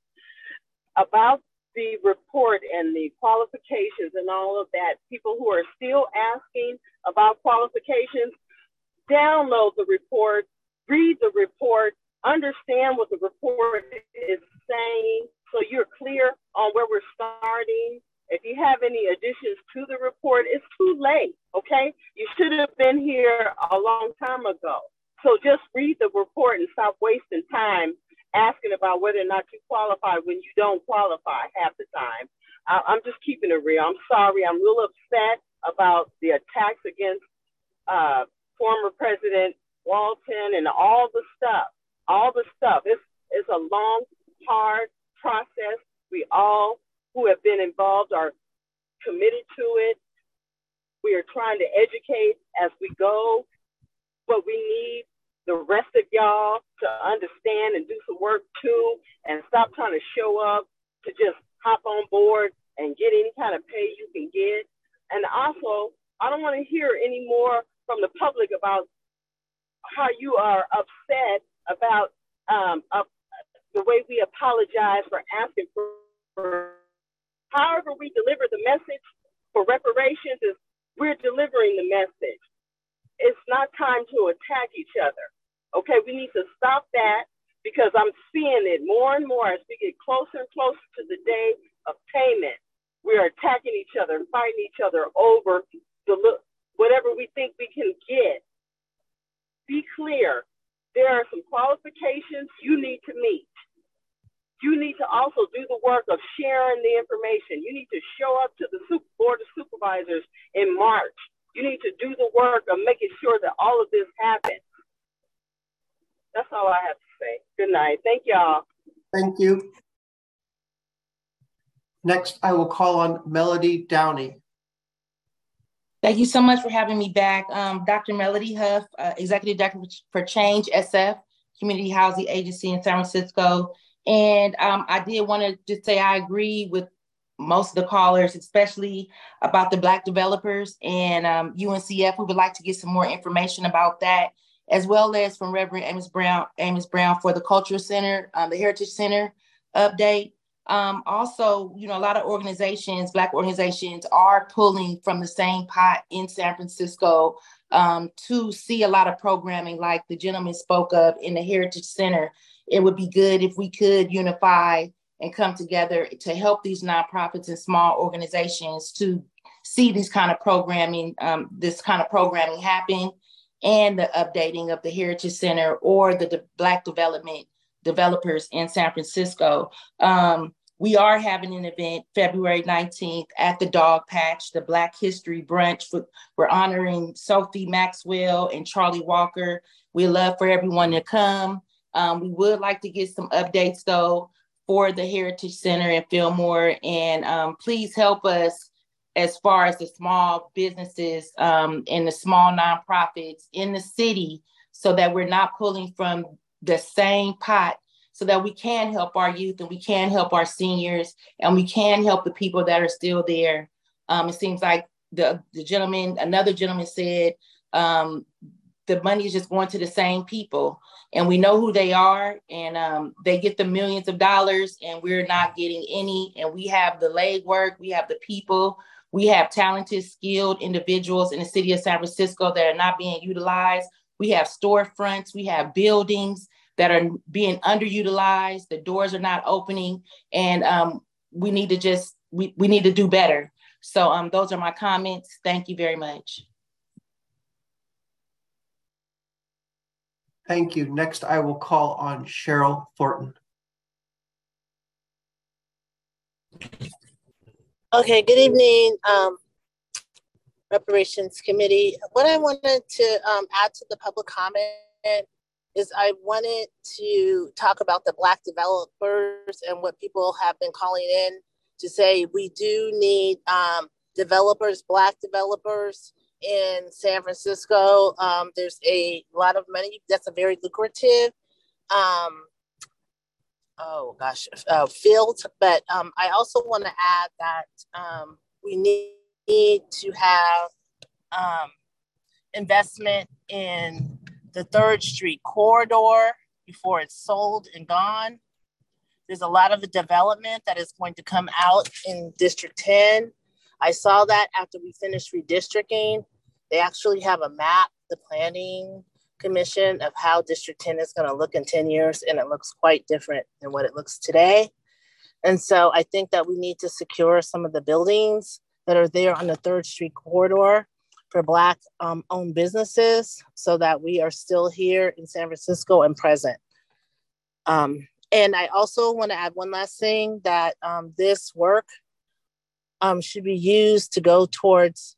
About the report and the qualifications and all of that, people who are still asking about qualifications, download the report, read the report, understand what the report is saying so you're clear on where we're starting. If you have any additions to the report, it's too late, okay? You should have been here a long time ago. So just read the report and stop wasting time asking about whether or not you qualify when you don't qualify half the time. I, am just keeping it real. I'm sorry. I'm real upset about the attacks against uh, former President Walton and all the stuff all the stuff. It's it's a long, hard process. We all who have been involved are committed to it. We are trying to educate as we go, but we need the rest of y'all to understand and do some work too, and stop trying to show up to just hop on board and get any kind of pay you can get. And also, I don't want to hear any more from the public about how you are upset about um, uh, the way we apologize for asking for, for, however we deliver the message for reparations is we're delivering the message. It's not time to attack each other. Okay, we need to stop that because I'm seeing it more and more as we get closer and closer to the day of payment. We are attacking each other and fighting each other over the whatever we think we can get. Be clear. There are some qualifications you need to meet. You need to also do the work of sharing the information. You need to show up to the board of supervisors in March. You need to do the work of making sure that all of this happens. That's all I have to say. Good night. Thank y'all. Thank you. Next, I will call on Melody Downey. Thank you so much for having me back. Um, Dr. Melody Huff, uh, Executive Director for Change SF, Community Housing Agency in San Francisco. And um, I did want to just say I agree with most of the callers, especially about the Black developers and um, UNCF. We would like to get some more information about that, as well as from Reverend Amos Brown, Amos Brown for the Cultural Center, um, the Heritage Center update. Um, also, you know, a lot of organizations, Black organizations, are pulling from the same pot in San Francisco um, to see a lot of programming like the gentleman spoke of in the Heritage Center. It would be good if we could unify and come together to help these nonprofits and small organizations to see this kind of programming, um, this kind of programming happen, and the updating of the Heritage Center or the de- Black Development developers in San Francisco. Um, we are having an event February 19th at the Dogpatch, the Black History Brunch. We're honoring Sophie Maxwell and Charlie Walker. We love for everyone to come. Um, we would like to get some updates though for the Heritage Center in Fillmore, and um, please help us as far as the small businesses um, and the small nonprofits in the city so that we're not pulling from the same pot so that we can help our youth and we can help our seniors and we can help the people that are still there. Um, it seems like the, the gentleman, another gentleman said, um, the money is just going to the same people and we know who they are and um, they get the millions of dollars and we're not getting any and we have the legwork we have the people we have talented skilled individuals in the city of san francisco that are not being utilized we have storefronts we have buildings that are being underutilized. The doors are not opening, and um, we need to just we, we need to do better. So um, those are my comments. Thank you very much. Thank you. Next, I will call on Cheryl Thornton. Okay, good evening, um, Reparations Committee. What I wanted to um, add to the public comment is I wanted to talk about the Black developers and what people have been calling in to say we do need um, developers, Black developers in San Francisco. Um, there's a lot of money that's a very lucrative, um, oh gosh, uh, field. But um, I also want to add that um, we need, need to have um, investment in the Third Street corridor before it's sold and gone. There's a lot of development that is going to come out in District 10. I saw that after we finished redistricting. They actually have a map, the planning commission, of how District 10 is going to look in 10 years, and it looks quite different than what it looks today. And so I think that we need to secure some of the buildings that are there on the Third Street corridor for Black um, owned businesses so that we are still here in San Francisco and present. Um, and I also want to add one last thing that um, this work um, should be used to go towards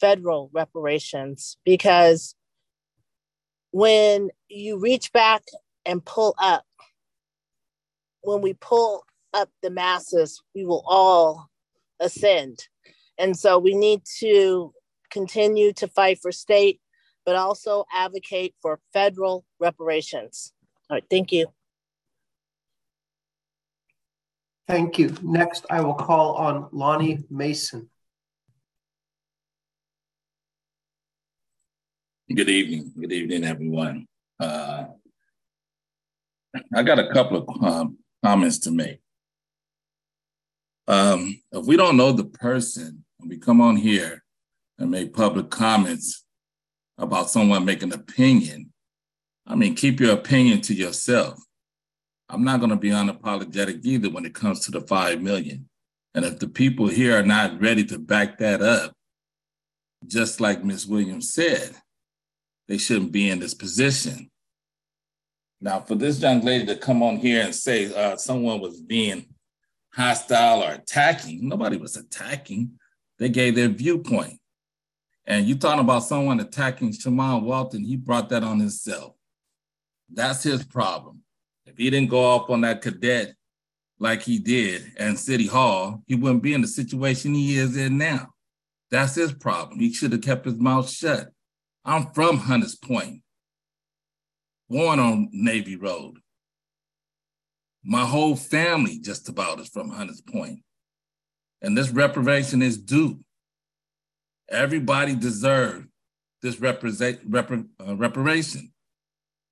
federal reparations because when you reach back and pull up, when we pull up the masses, we will all ascend. And so we need to continue to fight for state, but also advocate for federal reparations. All right, thank you. Thank you. Next, I will call on Lonnie Mason. Good evening. Good evening, everyone. Uh, I got a couple of um, comments to make. Um, if we don't know the person, and we come on here and make public comments about someone making an opinion, I mean, keep your opinion to yourself. I'm not going to be unapologetic either when it comes to the 5 million. And if the people here are not ready to back that up, just like Ms. Williams said, they shouldn't be in this position. Now, for this young lady to come on here and say uh, someone was being hostile or attacking, nobody was attacking. They gave their viewpoint. And you talking about someone attacking Tramon Walton, he brought that on himself. That's his problem. If he didn't go off on that cadet like he did in City Hall, he wouldn't be in the situation he is in now. That's his problem. He should have kept his mouth shut. I'm from Hunters Point, born on Navy Road. My whole family just about is from Hunters Point. And this reparation is due. Everybody deserves this represent, uh, reparation.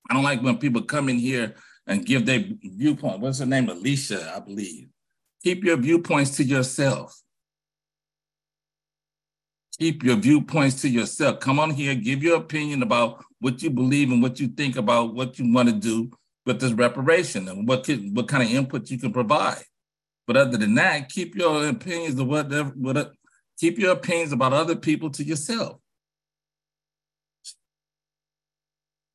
I don't like when people come in here and give their viewpoint. What's her name? Alicia, I believe. Keep your viewpoints to yourself. Keep your viewpoints to yourself. Come on here, give your opinion about what you believe and what you think about what you want to do with this reparation and what could, what kind of input you can provide. But other than that, keep your opinions of whatever, what, keep your opinions about other people to yourself.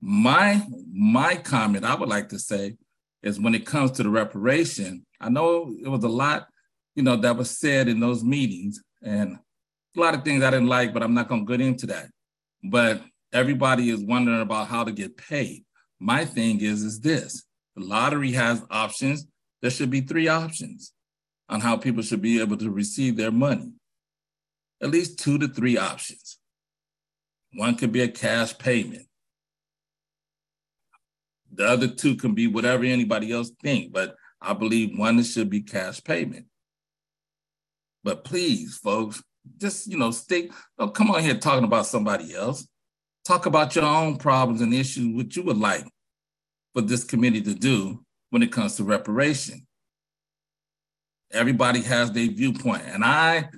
My my comment I would like to say is when it comes to the reparation, I know it was a lot, you know, that was said in those meetings, and a lot of things I didn't like, but I'm not going to get into that. But everybody is wondering about how to get paid. My thing is, is this: the lottery has options. There should be three options on how people should be able to receive their money. At least two to three options. One could be a cash payment. The other two can be whatever anybody else think, but I believe one should be cash payment. But please, folks, just you know, stick. Don't come on here talking about somebody else. Talk about your own problems and issues, what you would like for this committee to do when it comes to reparation. Everybody has their viewpoint, and I,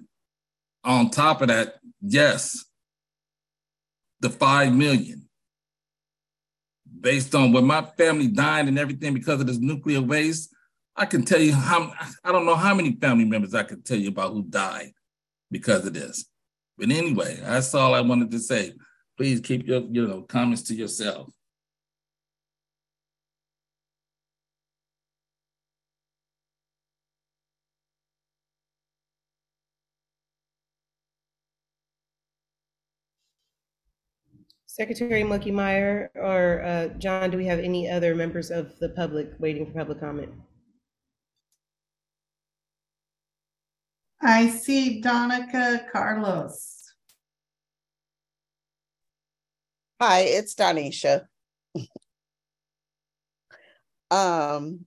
on top of that, yes, the five million based on when my family died and everything because of this nuclear waste, I can tell you how I don't know how many family members I can tell you about who died because of this. But anyway, that's all I wanted to say. Please keep your you know comments to yourself. Secretary Mucky Meyer or uh, John, do we have any other members of the public waiting for public comment? I see Donica Carlos. Hi, it's Donisha. um,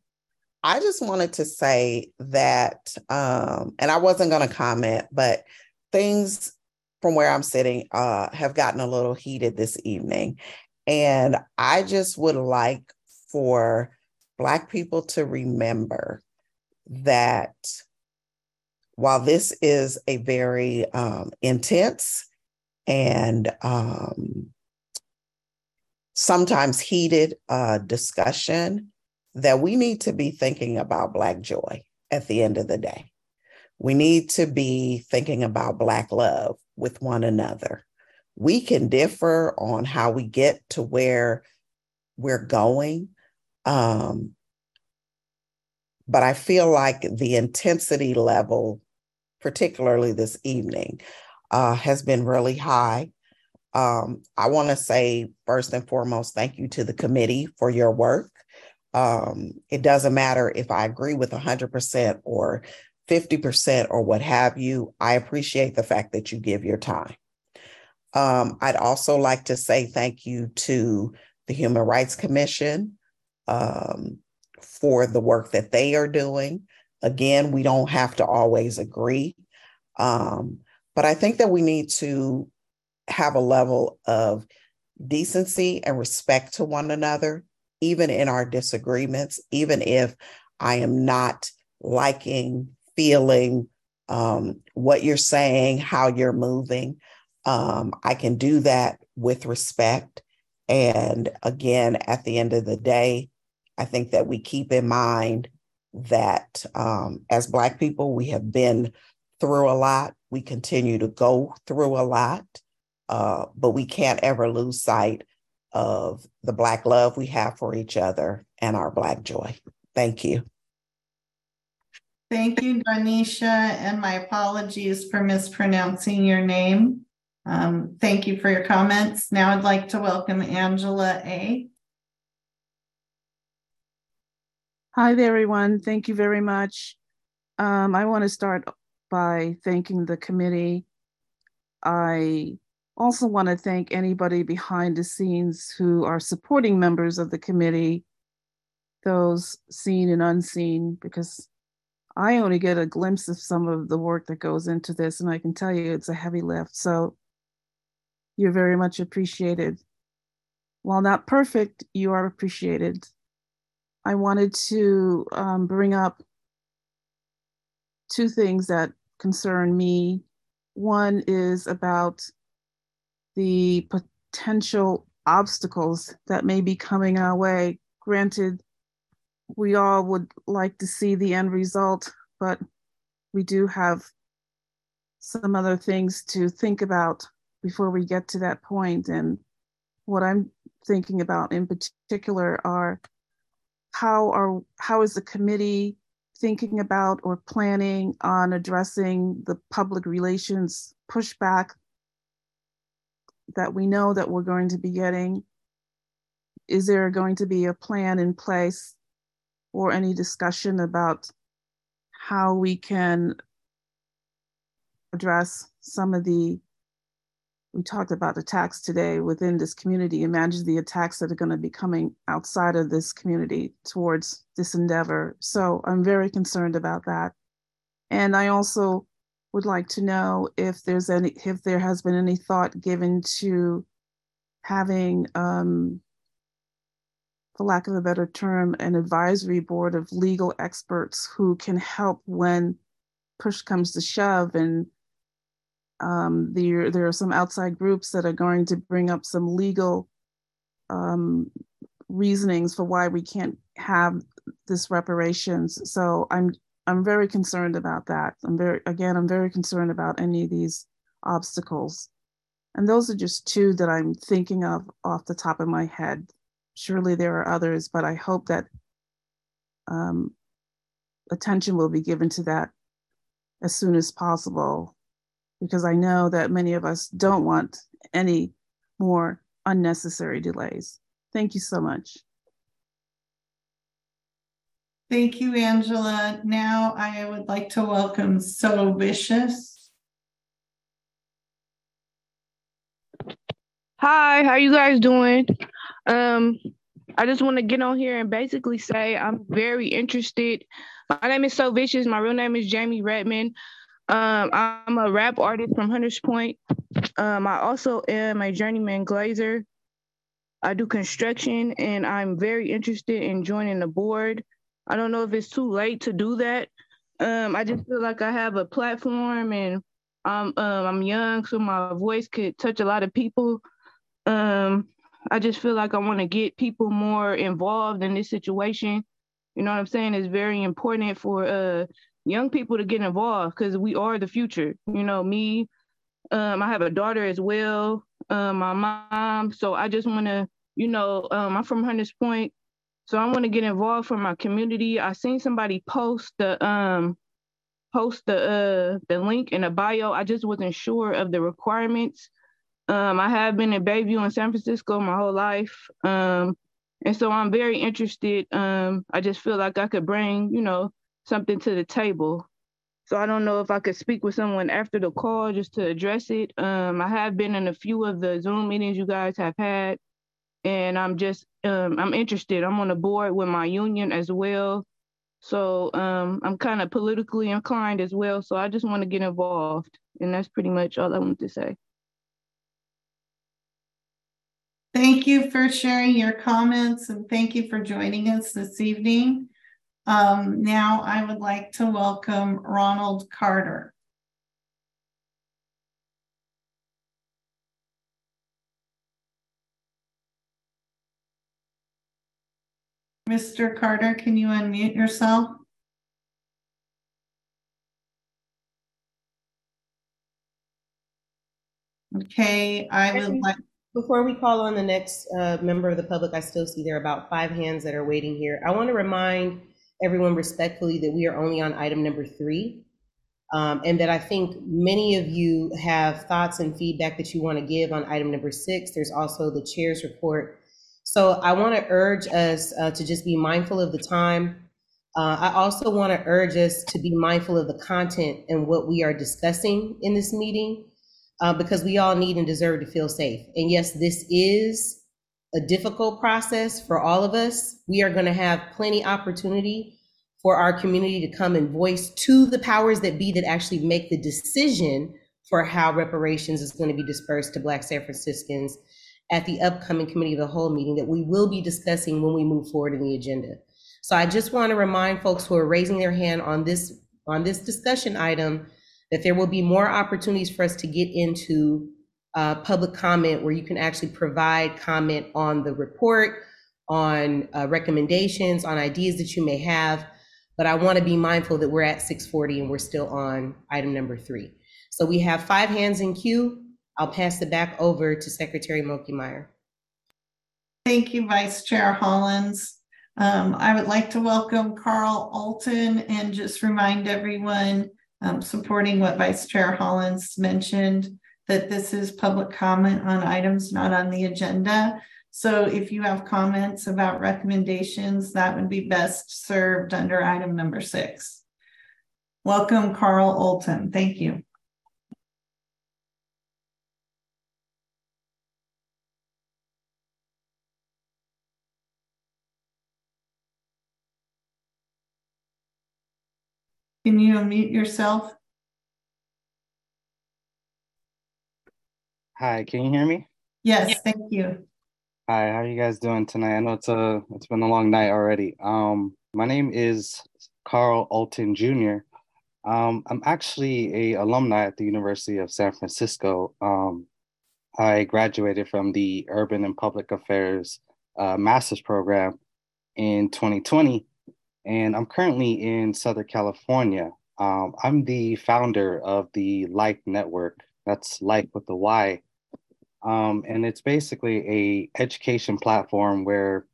I just wanted to say that, um, and I wasn't going to comment, but things from where I'm sitting uh, have gotten a little heated this evening. And I just would like for Black people to remember that while this is a very um, intense and um, sometimes heated uh, discussion, that we need to be thinking about Black joy at the end of the day. We need to be thinking about Black love with one another. We can differ on how we get to where we're going. Um, but I feel like the intensity level, particularly this evening, uh, has been really high. Um, I want to say, first and foremost, thank you to the committee for your work. Um, it doesn't matter if I agree with 100% or 50% or what have you. I appreciate the fact that you give your time. Um, I'd also like to say thank you to the Human Rights Commission um, for the work that they are doing. Again, we don't have to always agree, um, but I think that we need to have a level of decency and respect to one another, even in our disagreements, even if I am not liking feeling um, what you're saying, how you're moving. Um, I can do that with respect. And again, at the end of the day, I think that we keep in mind that um, as Black people, we have been through a lot. We continue to go through a lot. uh, but we can't ever lose sight of the Black love we have for each other and our Black joy. Thank you. Thank you, Darnisha, and my apologies for mispronouncing your name. Um, thank you for your comments. Now I'd like to welcome Angela A. Hi there, everyone. Thank you very much. Um, I want to start by thanking the committee. I also want to thank anybody behind the scenes who are supporting members of the committee, those seen and unseen, because I only get a glimpse of some of the work that goes into this, and I can tell you it's a heavy lift. So you're very much appreciated. While not perfect, you are appreciated. I wanted to um, bring up two things that concern me. One is about the potential obstacles that may be coming our way. Granted, we all would like to see the end result, but we do have some other things to think about before we get to that point. And what I'm thinking about in particular are how are how is the committee thinking about or planning on addressing the public relations pushback that we know that we're going to be getting? Is there going to be a plan in place or any discussion about how we can address some of the we talked about attacks today within this community. Imagine the attacks that are going to be coming outside of this community towards this endeavor. So I'm very concerned about that. And I also would like to know if there's any if there has been any thought given to having um, for lack of a better term, an advisory board of legal experts who can help when push comes to shove and um, there, there are some outside groups that are going to bring up some legal um, reasonings for why we can't have this reparations. So I'm I'm very concerned about that. I'm very again I'm very concerned about any of these obstacles. And those are just two that I'm thinking of off the top of my head. Surely there are others, but I hope that um, attention will be given to that as soon as possible because I know that many of us don't want any more unnecessary delays. Thank you so much. Thank you, Angela. Now I would like to welcome So Vicious. Hi, how you guys doing? Um, I just want to get on here and basically say I'm very interested. My name is So Vicious. My real name is Jamie Redmond. Um, I'm a rap artist from Hunters Point. Um, I also am a journeyman glazer. I do construction and I'm very interested in joining the board. I don't know if it's too late to do that. Um, I just feel like I have a platform and I'm um, I'm young, so my voice could touch a lot of people. Um, I just feel like I want to get people more involved in this situation. You know what I'm saying? It's very important for uh, young people to get involved because we are the future. You know, me, um, I have a daughter as well, um, my mom. So I just want to, you know, um, I'm from Hunters Point, so I want to get involved for my community. I seen somebody post the um post the uh the link in the bio. I just wasn't sure of the requirements. Um, I have been in Bayview in San Francisco my whole life. Um, and so I'm very interested. Um, I just feel like I could bring, you know, something to the table. So I don't know if I could speak with someone after the call just to address it. Um, I have been in a few of the Zoom meetings you guys have had, and I'm just um, I'm interested. I'm on the board with my union as well, so um, I'm kind of politically inclined as well. So I just want to get involved, and that's pretty much all I want to say. Thank you for sharing your comments and thank you for joining us this evening. Um, now I would like to welcome Ronald Carter. Mr. Carter, can you unmute yourself? Okay, I would like, Before we call on the next uh, member of the public, I still see there are about five hands that are waiting here. I want to remind everyone respectfully that we are only on item number three. um, And that I think many of you have thoughts and feedback that you want to give on item number six. There's also the chair's report. So I want to urge us uh, to just be mindful of the time. Uh, I also want to urge us to be mindful of the content and what we are discussing in this meeting uh, because we all need and deserve to feel safe. And yes, this is a difficult process for all of us. We are going to have plenty opportunity for our community to come and voice to the powers that be that actually make the decision for how reparations is going to be dispersed to Black San Franciscans at the upcoming Committee of the Whole meeting that we will be discussing when we move forward in the agenda. So I just want to remind folks who are raising their hand on this on this discussion item that there will be more opportunities for us to get into uh, public comment where you can actually provide comment on the report, on uh, recommendations, on ideas that you may have. But I want to be mindful that we're at 640 and we're still on item number three. So we have five hands in queue. I'll pass it back over to Secretary Moki Meyer. thank you, Vice Chair Hollins. Um, I would like to welcome Carl Alton and just remind everyone, um, supporting what Vice Chair Hollins mentioned, that this is public comment on items not on the agenda. So if you have comments about recommendations, that would be best served under item number six. Welcome, Carl Alton. Thank you. Can you unmute yourself? Hi, can you hear me? Yes, thank you. Hi, how are you guys doing tonight? I know it's a it's been a long night already. Um, my name is Carl Alton Jr. Um, I'm actually a alumni at the University of San Francisco. Um, I graduated from the Urban and Public Affairs uh, Master's Program in 2020, and I'm currently in Southern California. Um, I'm the founder of the Life Network. That's Life with the Y. Um, and it's basically a education platform where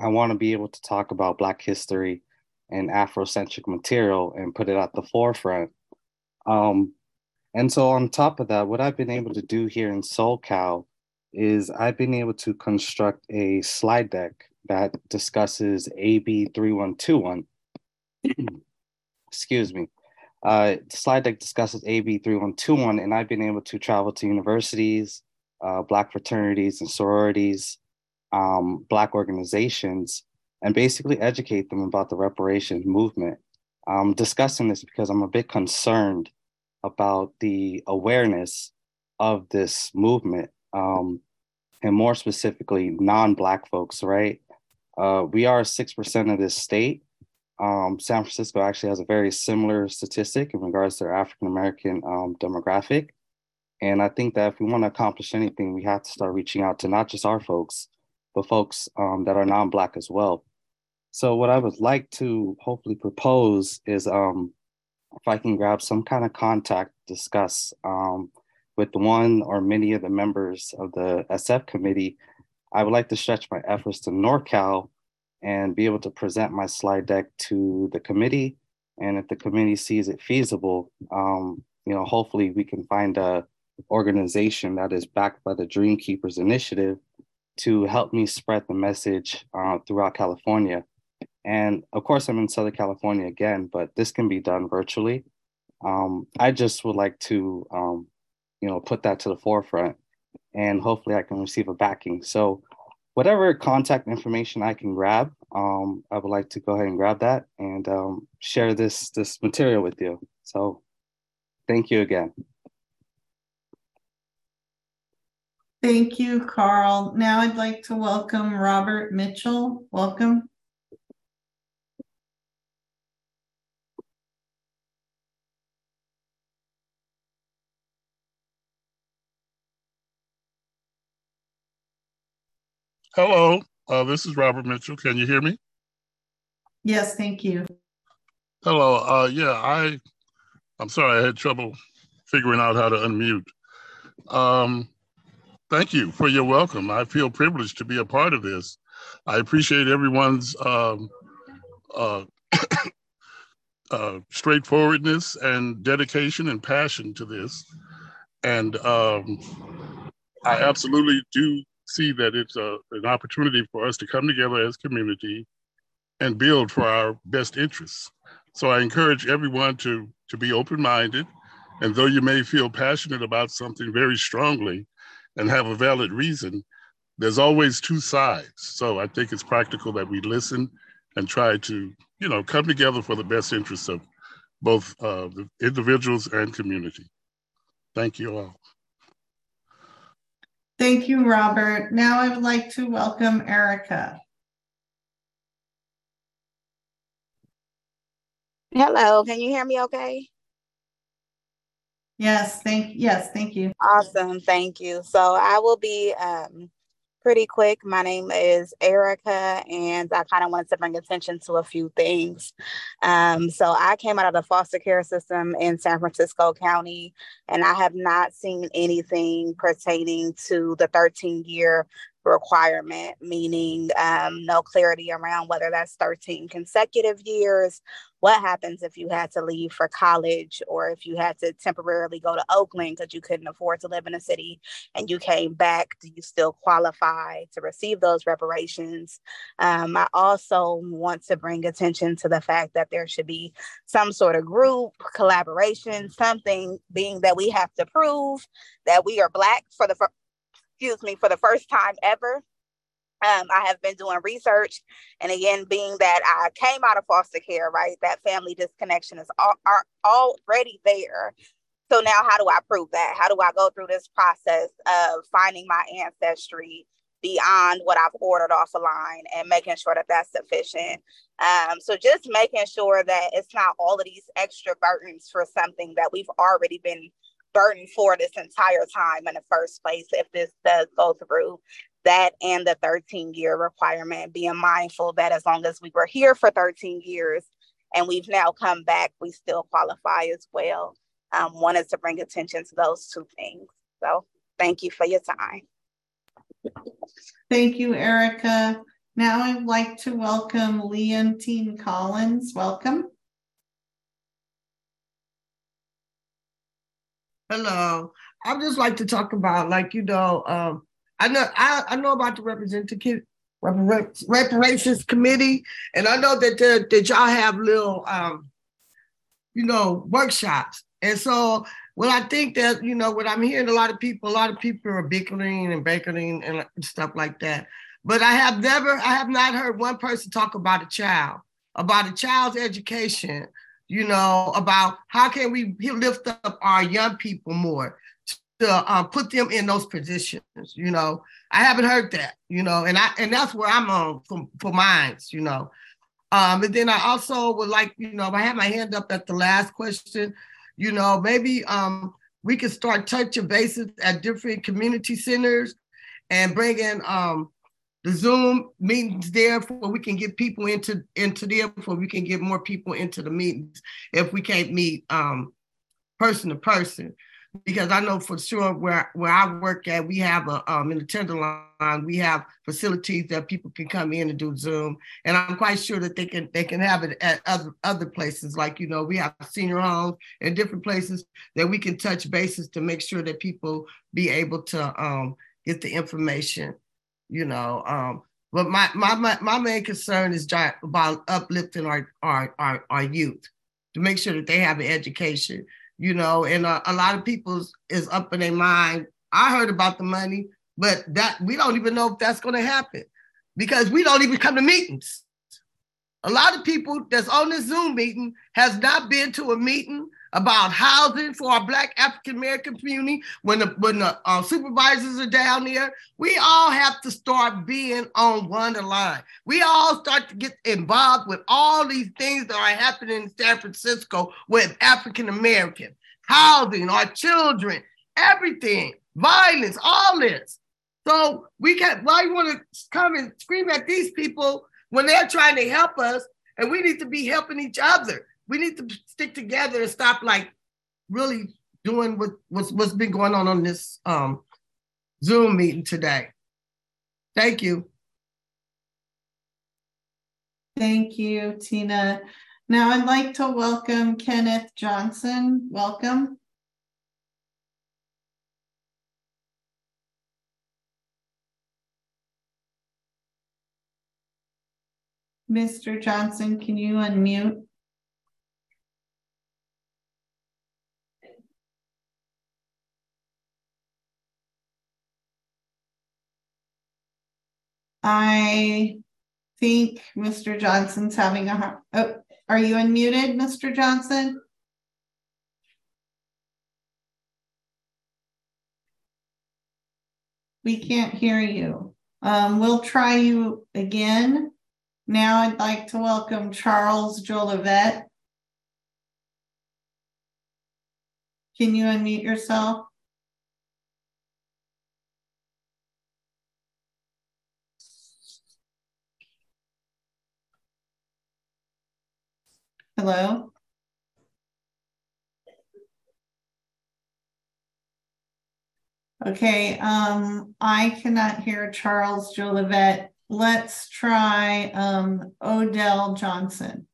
I want to be able to talk about Black history and Afrocentric material and put it at the forefront. Um, and so on top of that, what I've been able to do here in SoCal is I've been able to construct a slide deck that discusses AB 3121. Excuse me. Uh, the slide deck discusses AB 3121, and I've been able to travel to universities, uh, Black fraternities and sororities, um, Black organizations, and basically educate them about the reparations movement. I'm discussing this because I'm a bit concerned about the awareness of this movement, um, and more specifically, non Black folks, right? Uh, we are 6% of this state. Um, San Francisco actually has a very similar statistic in regards to their African American um, demographic. And I think that if we want to accomplish anything, we have to start reaching out to not just our folks, but folks um, that are non Black as well. So, what I would like to hopefully propose is um, if I can grab some kind of contact, discuss um, with one or many of the members of the SF committee, I would like to stretch my efforts to NorCal and be able to present my slide deck to the committee. And if the committee sees it feasible, um, you know, hopefully we can find a organization that is backed by the Dream Keepers Initiative to help me spread the message uh, throughout California. And of course, I'm in Southern California again, but this can be done virtually. Um, I just would like to, um, you know, put that to the forefront, and hopefully, I can receive a backing. So, whatever contact information I can grab, um, I would like to go ahead and grab that and um, share this this material with you. So, thank you again. Thank you, Carl. Now I'd like to welcome Robert Mitchell. Welcome. Hello, uh, this is Robert Mitchell. Can you hear me? Yes, thank you. Hello. Uh, yeah, I, I'm sorry, I had trouble figuring out how to unmute. Um, thank you for your welcome. I feel privileged to be a part of this. I appreciate everyone's um, uh, uh, straightforwardness and dedication and passion to this. And um, I absolutely do see that it's a, an opportunity for us to come together as community and build for our best interests. So I encourage everyone to, to be open-minded. And though you may feel passionate about something very strongly and have a valid reason, there's always two sides. So I think it's practical that we listen and try to, you know, come together for the best interests of both uh, the individuals and community. Thank you all. Thank you, Robert. Now I would like to welcome Erica. Hello, can you hear me okay? Yes, thank yes, thank you. Awesome, thank you. So I will be um, pretty quick. My name is Erica, and I kind of wanted to bring attention to a few things. Um, so, I came out of the foster care system in San Francisco County, and I have not seen anything pertaining to the 13 year requirement, meaning um, no clarity around whether that's 13 consecutive years. What happens if you had to leave for college or if you had to temporarily go to Oakland because you couldn't afford to live in a city and you came back? Do you still qualify to receive those reparations? Um, I also want to bring attention to the fact that there should be some sort of group collaboration, something being that we have to prove that we are Black for the excuse me, for the first time ever. Um, I have been doing research, and again, being that I came out of foster care, right, that family disconnection is all, are already there. So now, how do I prove that? How do I go through this process of finding my ancestry beyond what I've ordered off the line and making sure that that's sufficient? Um, so just making sure that it's not all of these extra burdens for something that we've already been burden for this entire time in the first place if this does go through. That and the 13 year requirement being mindful that as long as we were here for 13 years and we've now come back we still qualify as well. Um, wanted to bring attention to those two things. So thank you for your time. Thank you erica. Now i'd like to welcome leontine collins. Welcome Hello. I'd just like to talk about, like, you know, um, I know I, I know about the representative reparations committee, and I know that that y'all have little, um, you know, workshops. And so, well, I think that you know what I'm hearing a lot of people, a lot of people are bickering and bickering and stuff like that. But I have never, I have not heard one person talk about a child, about a child's education, you know, about how can we lift up our young people more to uh, put them in those positions. You know, I haven't heard that. You know, and I and that's where I'm on for for mines. You know, um, and then I also would like, you know, if I had my hand up at the last question, you know, maybe um, we could start touching bases at different community centers and bring in um, the Zoom meetings there for we can get people into into there for we can get more people into the meetings if we can't meet um, person to person. Because I know for sure where where I work at, we have a um, in the Tenderloin, we have facilities that people can come in and do Zoom, and I'm quite sure that they can they can have it at other other places. Like you know, we have senior homes and different places that we can touch bases to make sure that people be able to um, get the information you know. Um, but my, my my my main concern is about uplifting our our our, our youth to make sure that they have an education, you know. And uh, a lot of people is up in their mind. I heard about the money, but that we don't even know if that's going to happen because we don't even come to meetings. A lot of people that's on this Zoom meeting has not been to a meeting about housing for our Black African American community. When the when the uh, supervisors are down there, we all have to start being on one line. We all start to get involved with all these things that are happening in San Francisco with African American housing, our children, everything, violence, all this. So we can why you want to come and scream at these people when they're trying to help us, and we need to be helping each other we need to stick together and stop like really doing what, what's, what's been going on on this um, Zoom meeting today. Thank you. Thank you, Tina. Now I'd like to welcome Kenneth Johnson. Welcome. Mr. Johnson, can you unmute? I think Mr. Johnson's having a hard, oh, are you unmuted, Mr. Johnson? We can't hear you. Um, we'll try you again. Now I'd like to welcome Charles Jolivet. Can you unmute yourself? Hello? Okay, um, I cannot hear Charles Jolivet. Let's try um, Odell Johnson.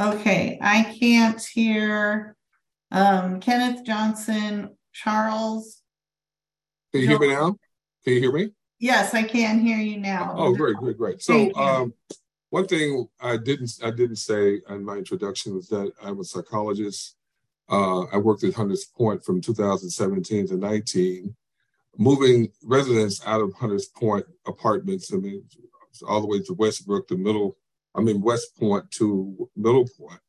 Okay, I can't hear um, Kenneth Johnson, Charles. Can you hear me now? Can you hear me? Yes, I can hear you now. Oh, great, great, great. So, um, one thing I didn't I didn't say in my introduction was that I'm a psychologist. Uh, I worked at Hunters Point from 2017 to 19, moving residents out of Hunters Point apartments. I mean, all the way to Westbrook, the middle. I mean, West Point to Middle Point,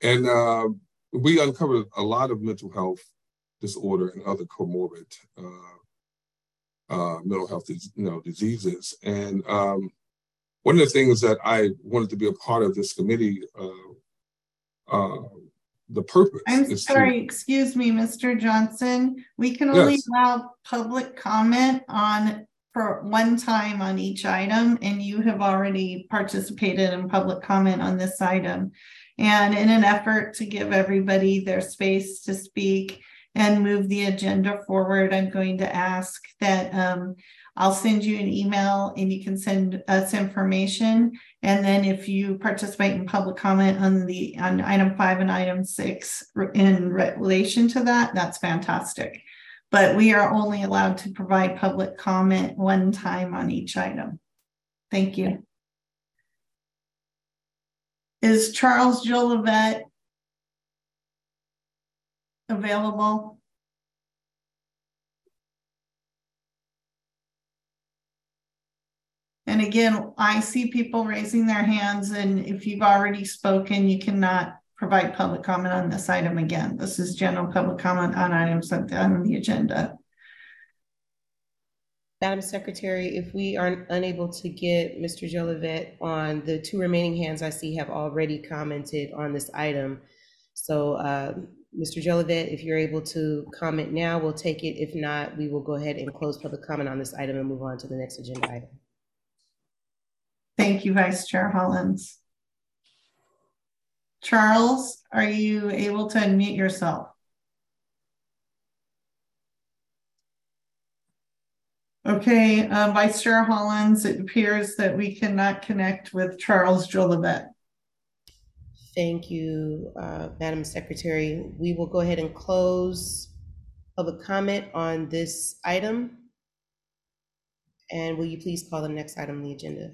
and uh, we uncovered a lot of mental health disorder and other comorbid uh, uh, mental health, you know, diseases. And um, one of the things that I wanted to be a part of this committee, uh, uh the purpose. I'm sorry, to, excuse me, Mr. Johnson. We can only yes. allow public comment on for one time on each item, and you have already participated in public comment on this item. And in an effort to give everybody their space to speak and move the agenda forward, I'm going to ask that um, I'll send you an email and you can send us information. And then if you participate in public comment on the on item five and item six in relation to that, that's fantastic. But we are only allowed to provide public comment one time on each item. Thank you. Is Charles Jolivet available? And again, I see people raising their hands, and if you've already spoken, you cannot provide public comment on this item again. This is general public comment on items on the agenda. Madam Secretary, if we are unable to get Mr. Jolivet on, the two remaining hands I see have already commented on this item. So, uh, Mr. Jolivet, if you're able to comment now, we'll take it. If not, we will go ahead and close public comment on this item and move on to the next agenda item. Thank you, Vice Chair Hollins. Charles, are you able to unmute yourself? Okay, uh, Vice Chair Hollins, it appears that we cannot connect with Charles Jolivet. Thank you, uh, Madam Secretary. We will go ahead and close public comment on this item. And will you please call the next item on the agenda?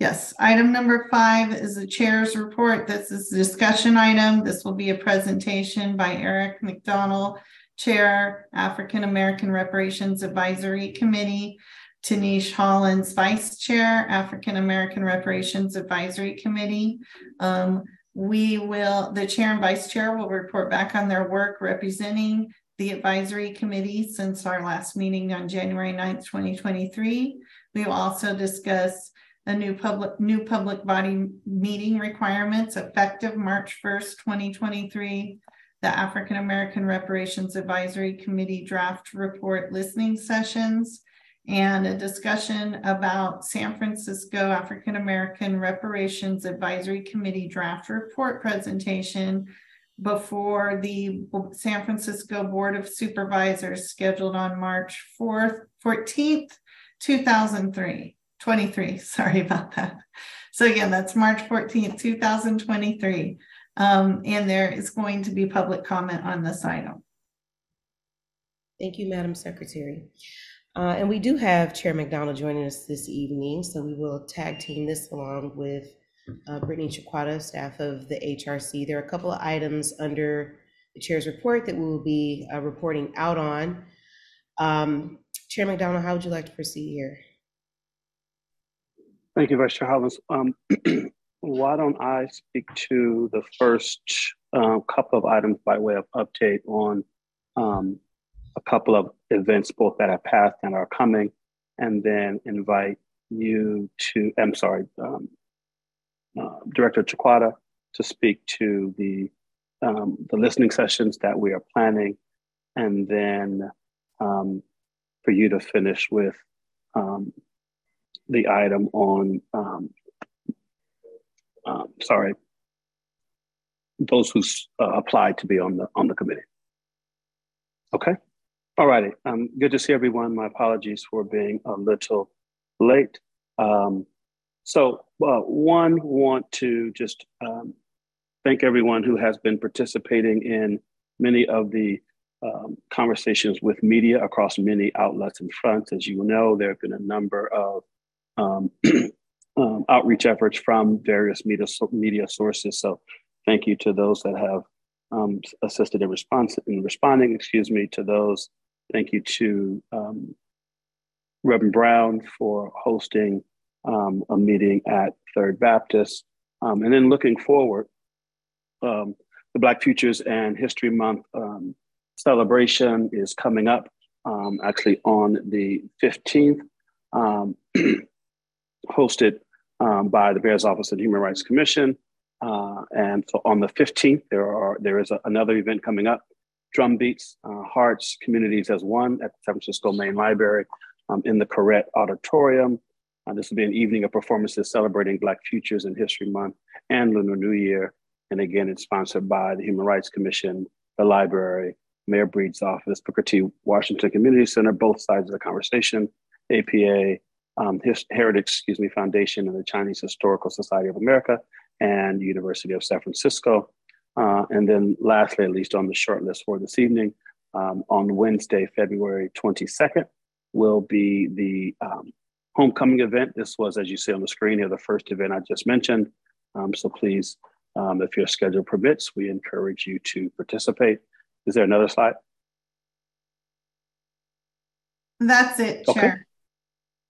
Yes, item number five is the chair's report. This is a discussion item. This will be a presentation by Eric McDonald, Chair, African American Reparations Advisory Committee, Tinisch Hollins, Vice Chair, African American Reparations Advisory Committee. Um, we will, the Chair and Vice Chair will report back on their work representing the advisory committee since our last meeting on January 9th, 2023. We will also discuss the new public new public body meeting requirements effective March 1st, 2023 the African American Reparations Advisory Committee draft report listening sessions, and a discussion about San Francisco African American Reparations Advisory Committee draft report presentation before the San Francisco Board of Supervisors scheduled on March 4th, 14th, 2003, 23. Sorry about that. So again, that's March 14th, 2023. Um, and there is going to be public comment on this item. Thank you, Madam Secretary. Uh, and we do have Chair McDonald joining us this evening, so we will tag team this along with uh, Brittany Chicuata, staff of the HRC. There are a couple of items under the chair's report that we will be uh, reporting out on. Um, Chair McDonald, how would you like to proceed here? Thank you, Vice Chair Hollins. Um, why don't I speak to the first uh, couple of items by way of update on um, a couple of events, both that have passed and are coming, and then invite you to, I'm sorry, um, uh, Director Chicuata to speak to the um, the listening sessions that we are planning, and then um, for you to finish with um, the item on, um, uh, sorry, those who uh, applied to be on the on the committee. Okay. All righty. Um, good to see everyone. My apologies for being a little late. Um, so, uh, one, want to just um, thank everyone who has been participating in many of the um, conversations with media across many outlets and fronts. As you know, there have been a number of um, outreach efforts from various media, media sources. So, thank you to those that have um, assisted in response in responding. Excuse me to those. Thank you to um, Reverend Brown for hosting um, a meeting at Third Baptist. Um, and then looking forward, um, the Black Futures and History Month um, celebration is coming up actually on the 15th, um, by the Mayor's Office of Human Rights Commission. Uh, and so on the 15th, there are there is a, another event coming up, Drumbeats, uh, Hearts, Communities as One at the San Francisco Main Library in the Koret Auditorium. Uh, this will be an evening of performances celebrating Black Futures in History Month and Lunar New Year. And again, it's sponsored by the Human Rights Commission, the library, Mayor Breed's office, Booker T. Washington Community Center, both sides of the conversation, APA, um, His, Heritage, excuse me, Foundation, and the Chinese Historical Society of America, and University of San Francisco. Uh, and then lastly, at least on the short list for this evening, um, on Wednesday, February 22nd, will be the um, homecoming event. This was, as you see on the screen here, the first event I just mentioned. Um, so please, um, if your schedule permits, we encourage you to participate. Is there another slide? That's it, Chair.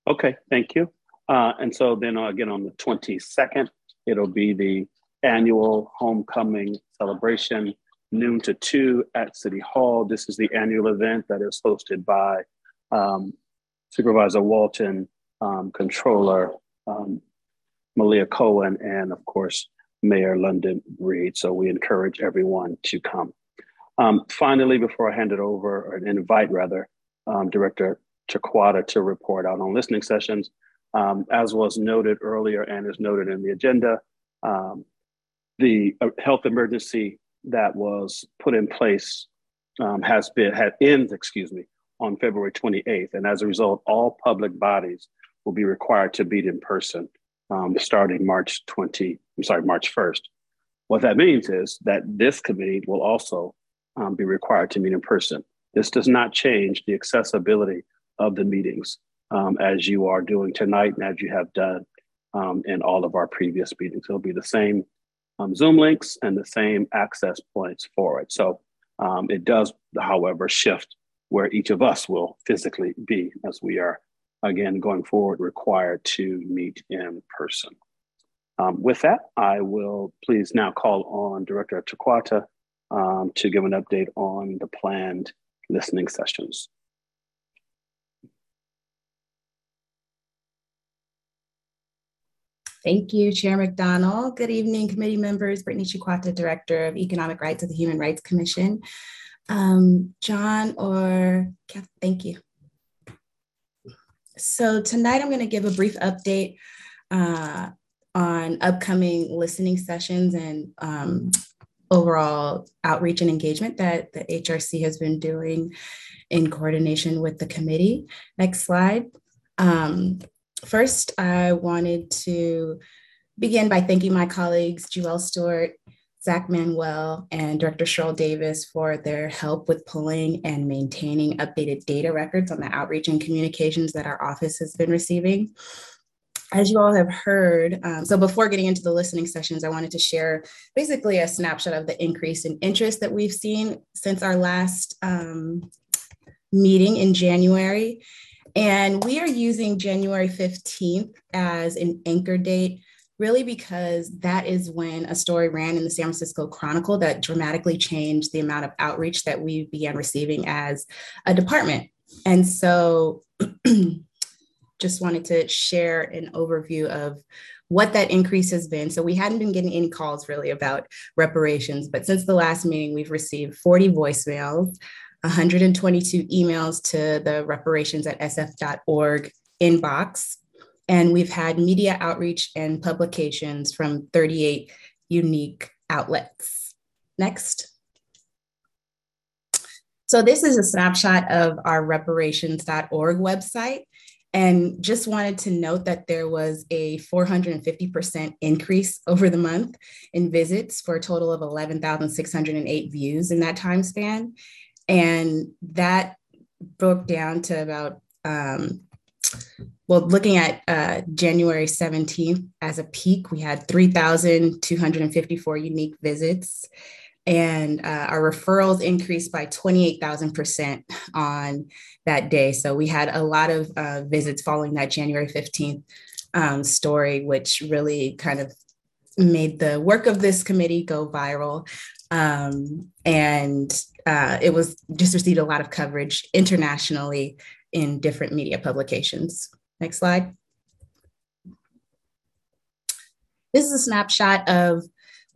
Okay, thank you. Uh, and so then again on the 22nd, it'll be the annual homecoming celebration, noon to two at City Hall. This is the annual event that is hosted by um, Supervisor Walton, um, Controller um, Malia Cohen, and of course, Mayor London Breed. So we encourage everyone to come. Um, finally, before I hand it over, or invite rather, um, Director Chicuata to report out on listening sessions, um, as was noted earlier and is noted in the agenda, um, the uh, health emergency that was put in place um, has been had ends, excuse me, on February 28th, and as a result, all public bodies will be required to meet in person um, starting March 20, I'm sorry, March 1st. What that means is that this committee will also um, be required to meet in person. This does not change the accessibility of the meetings um, as you are doing tonight and as you have done um, in all of our previous meetings. It'll be the same um, Zoom links and the same access points for it. So um, it does, however, shift where each of us will physically be as we are again, going forward, required to meet in person. Um, with that, I will please now call on Director Chicuata um, to give an update on the planned listening sessions. Thank you, Chair McDonald. Good evening, committee members. Brittany Chicuata, Director of Economic Rights of the Human Rights Commission. Um, John or Kath, thank you. So tonight I'm going to give a brief update uh, on upcoming listening sessions and um, overall outreach and engagement that the HRC has been doing in coordination with the committee. Next slide. Um, first, I wanted to begin by thanking my colleagues, Jewel Stewart, Zach Manuel, and Director Sheryl Davis for their help with pulling and maintaining updated data records on the outreach and communications that our office has been receiving as you all have heard, um, so before getting into the listening sessions, I wanted to share basically a snapshot of the increase in interest that we've seen since our last um, meeting in January. And we are using January 15th as an anchor date, really because that is when a story ran in the San Francisco Chronicle that dramatically changed the amount of outreach that we began receiving as a department. And so just wanted to share an overview of what that increase has been. So we hadn't been getting any calls really about reparations, but since the last meeting, we've received 40 voicemails, 122 emails to the reparations at sf.org inbox, and we've had media outreach and publications from 38 unique outlets. Next. So this is a snapshot of our reparations.org website. And just wanted to note that there was a 450% increase over the month in visits for a total of 11,608 views in that time span. And that broke down to about, um, well, looking at uh, January 17th as a peak, we had 3,254 unique visits and uh, our referrals increased by 28,000% on that day. So we had a lot of uh, visits following that January 15th um, story, which really kind of made the work of this committee go viral. Um, and uh, it was just received a lot of coverage internationally in different media publications. Next slide. This is a snapshot of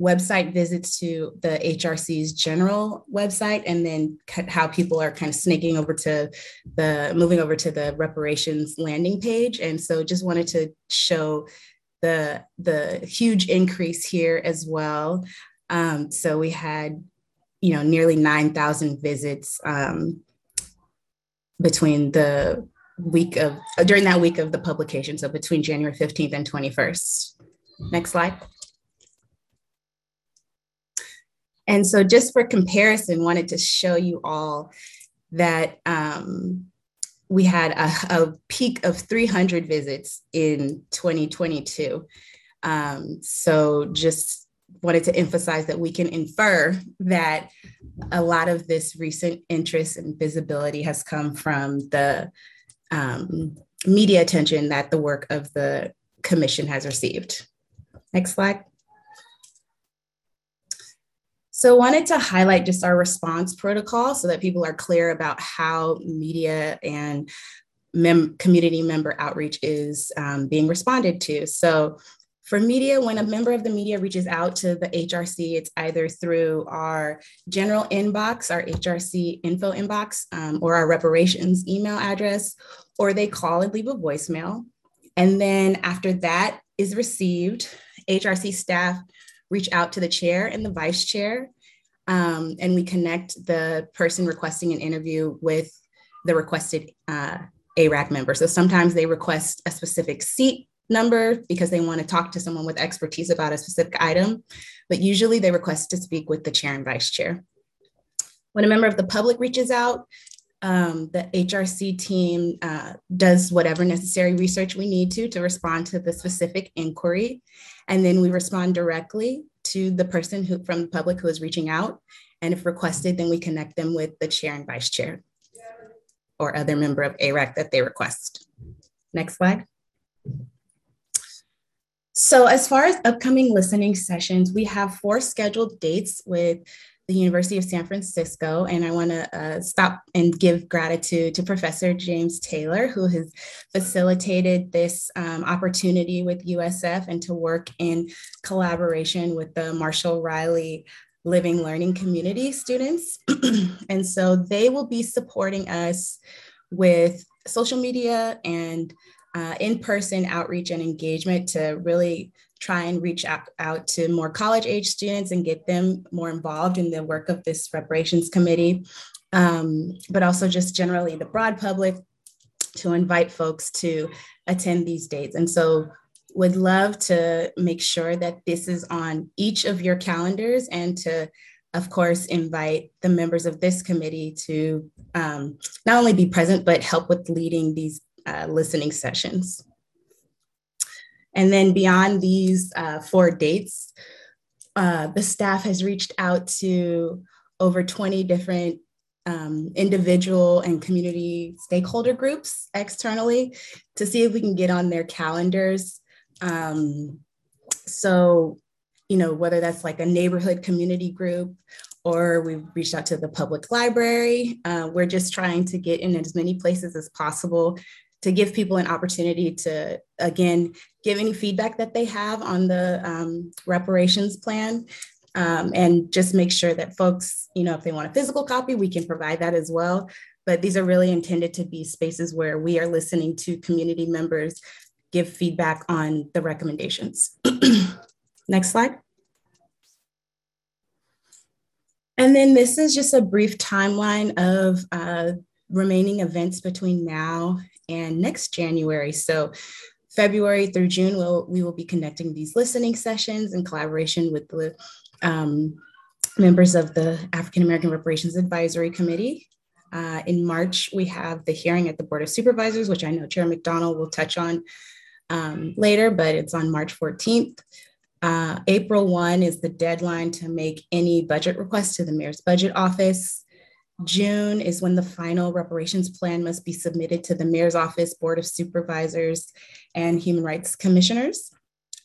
website visits to the HRC's general website and then how people are kind of snaking over to the moving over to the reparations landing page. And so just wanted to show the, the huge increase here as well. Um, so we had, you know, nearly 9,000 visits um, between the week of, during that week of the publication. So between January 15th and 21st. Next slide. And so just for comparison, wanted to show you all that um, we had a, a, peak of 300 visits in 2022. Um, so just wanted to emphasize that we can infer that a lot of this recent interest and visibility has come from the um, media attention that the work of the commission has received. Next slide. So wanted to highlight just our response protocol so that people are clear about how media and mem- community member outreach is um, being responded to. So for media, when a member of the media reaches out to the HRC, it's either through our general inbox, our HRC info inbox, um, or our reparations email address, or they call and leave a voicemail. And then after that is received, HRC staff reach out to the chair and the vice chair, um, and we connect the person requesting an interview with the requested uh, ARAC member. So sometimes they request a specific seat number because they want to talk to someone with expertise about a specific item, but usually they request to speak with the chair and vice chair. When a member of the public reaches out, um, the HRC team uh, does whatever necessary research we need to to respond to the specific inquiry. And then we respond directly to the person who from the public who is reaching out. And if requested, then we connect them with the chair and vice chair or other member of ARAC that they request. Next slide. So as far as upcoming listening sessions, we have four scheduled dates with the University of San Francisco. And I want to uh, stop and give gratitude to Professor James Taylor, who has facilitated this um, opportunity with USF and to work in collaboration with the Marshall Riley Living Learning Community students. and so they will be supporting us with social media and uh, in-person outreach and engagement to really try and reach out, out to more college age students and get them more involved in the work of this reparations committee, um, but also just generally the broad public to invite folks to attend these dates. And so would love to make sure that this is on each of your calendars and to of course, invite the members of this committee to um, not only be present, but help with leading these uh, listening sessions. And then beyond these uh, four dates, uh, the staff has reached out to over 20 different um, individual and community stakeholder groups externally to see if we can get on their calendars. Um, so, you know, whether that's like a neighborhood community group or we've reached out to the public library. Uh, we're just trying to get in as many places as possible to give people an opportunity to, again, give any feedback that they have on the um, reparations plan. Um, and just make sure that folks, you know, if they want a physical copy, we can provide that as well. But these are really intended to be spaces where we are listening to community members give feedback on the recommendations. Next slide. And then this is just a brief timeline of uh, remaining events between now and next January. So February through June, we'll, we will be conducting these listening sessions in collaboration with the um, members of the African American Reparations Advisory Committee. Uh, in March, we have the hearing at the Board of Supervisors, which I know Chair McDonald will touch on um, later, but it's on March 14th. Uh, April 1 is the deadline to make any budget requests to the mayor's budget office. June is when the final reparations plan must be submitted to the mayor's office, board of supervisors, and human rights commissioners.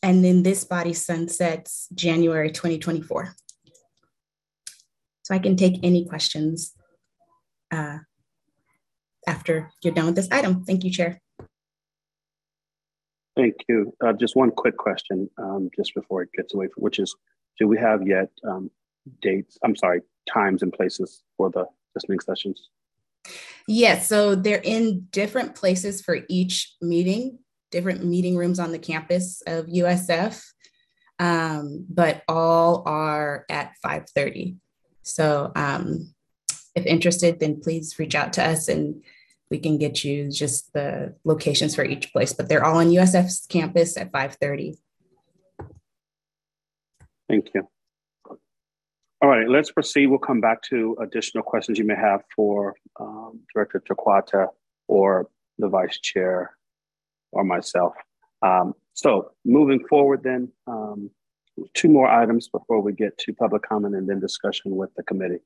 And then this body sunsets January 2024. So I can take any questions uh, after you're done with this item. Thank you, Chair. Thank you. Uh, just one quick question, um, just before it gets away from, which is, do we have yet um, dates? I'm sorry, times and places for the listening sessions? Yes, so they're in different places for each meeting, different meeting rooms on the campus of USF, um, but all are at 5.30. So um, if interested, then please reach out to us and we can get you just the locations for each place, but they're all on USF's campus at 5.30. Thank you. All right, let's proceed. We'll come back to additional questions you may have for um, Director Chicuata or the Vice Chair or myself. Um, so moving forward then, um, two more items before we get to public comment and then discussion with the committee.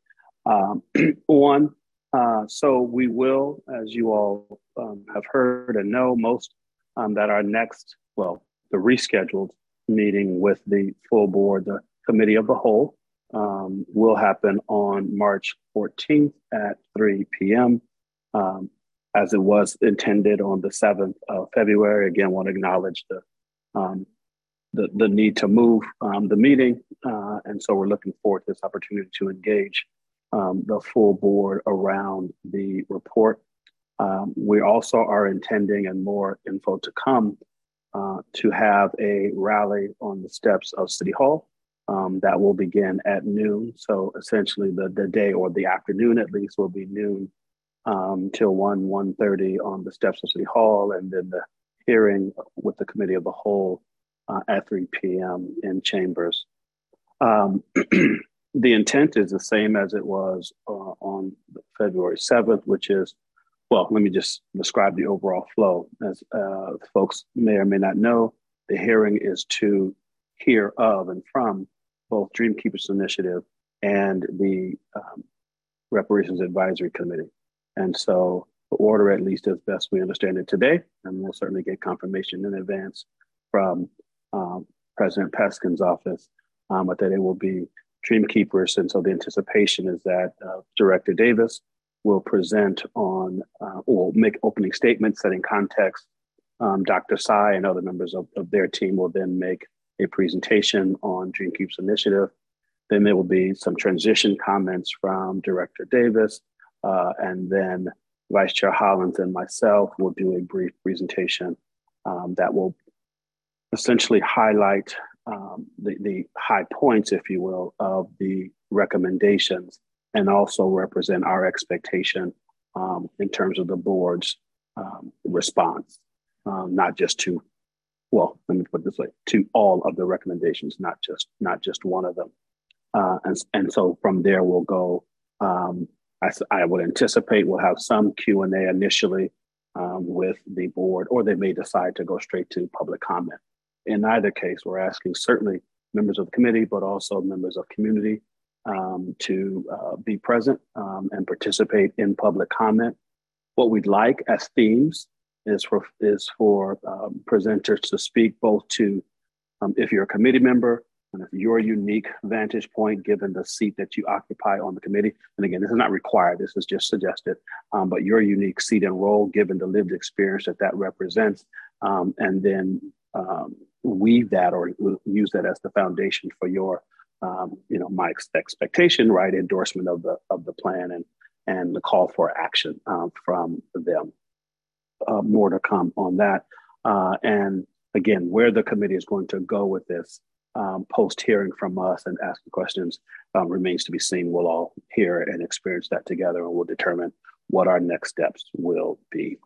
Um, one, uh, so we will, as you all um, have heard and know most, um, that our next, well, the rescheduled meeting with the full board, the committee of the whole, um, will happen on March 14th at 3 p.m. Um, as it was intended on the 7th of February. Again, want to acknowledge the um, the, the need to move um, the meeting. Uh, and so we're looking forward to this opportunity to engage um, the full board around the report. Um, we also are intending, and more info to come, uh, to have a rally on the steps of City Hall um, that will begin at noon. So essentially the, the day or the afternoon at least will be noon um, till 1, 1.30 on the steps of City Hall and then the hearing with the committee of the whole uh, at 3 p.m. in chambers. Um, the intent is the same as it was uh, on February 7th, which is, well, let me just describe the overall flow. As uh, folks may or may not know, the hearing is to hear of and from both Dream Keepers Initiative and the um, Reparations Advisory Committee. And so the order, at least as best we understand it today, and we'll certainly get confirmation in advance from um, President Peskin's office, um, but that it will be Dream Keepers. And so the anticipation is that uh, Director Davis will present on, uh, will make opening statements, setting context. Um, Dr. Sai and other members of, of their team will then make a presentation on Dream Keepers initiative. Then there will be some transition comments from Director Davis, uh, and then Vice Chair Hollins and myself will do a brief presentation um, that will essentially highlight um, the, the high points, if you will, of the recommendations and also represent our expectation um, in terms of the board's um, response, um, not just to, well, let me put this way, to all of the recommendations, not just not just one of them. Uh, and, and so from there we'll go. Um, I, I would anticipate we'll have some Q and A initially um, with the board, or they may decide to go straight to public comment. In either case, we're asking certainly members of the committee, but also members of community um, to uh, be present um, and participate in public comment. What we'd like as themes is for is for um, presenters to speak both to um, if you're a committee member and if your unique vantage point given the seat that you occupy on the committee. And again this is not required this is just suggested um, but your unique seat and role given the lived experience that that represents um, and then um, weave that or use that as the foundation for your um, you know my ex- expectation right? Endorsement of the of the plan and and the call for action from them uh, more to come on that. Uh, and again where the committee is going to go with this um, post hearing from us and asking questions um, remains to be seen. We'll all hear and experience that together and we'll determine what our next steps will be.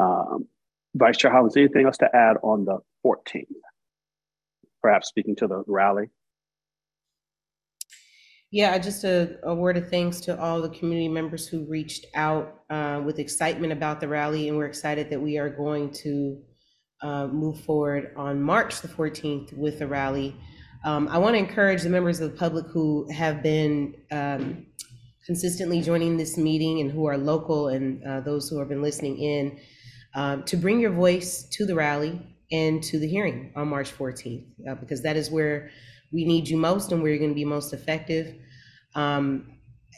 Um, vice chair hollins anything else to add on the 14th perhaps speaking to the rally Yeah, just a, a word of thanks to all the community members who reached out uh, with excitement about the rally, and we're excited that we are going to uh, move forward on March the 14th with the rally. Um, I want to encourage the members of the public who have been um, consistently joining this meeting and who are local and uh, those who have been listening in um, to bring your voice to the rally and to the hearing on March 14th, uh, because that is where we need you most and where you're going to be most effective. Um,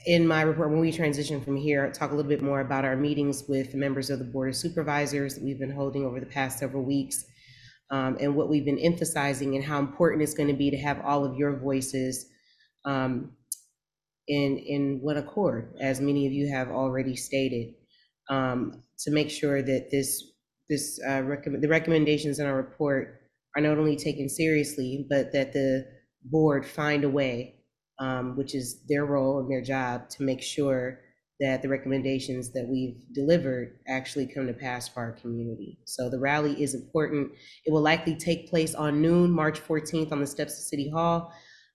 in my report, when we transition from here, I'll talk a little bit more about our meetings with members of the Board of Supervisors that we've been holding over the past several weeks, um, and what we've been emphasizing and how important it's going to be to have all of your voices um, in in one accord, as many of you have already stated, um, to make sure that this this uh, recommend the recommendations in our report are not only taken seriously, but that the board find a way um, which is their role and their job to make sure that the recommendations that we've delivered actually come to pass for our community. So the rally is important. It will likely take place on noon, March 14th, on the steps of City Hall.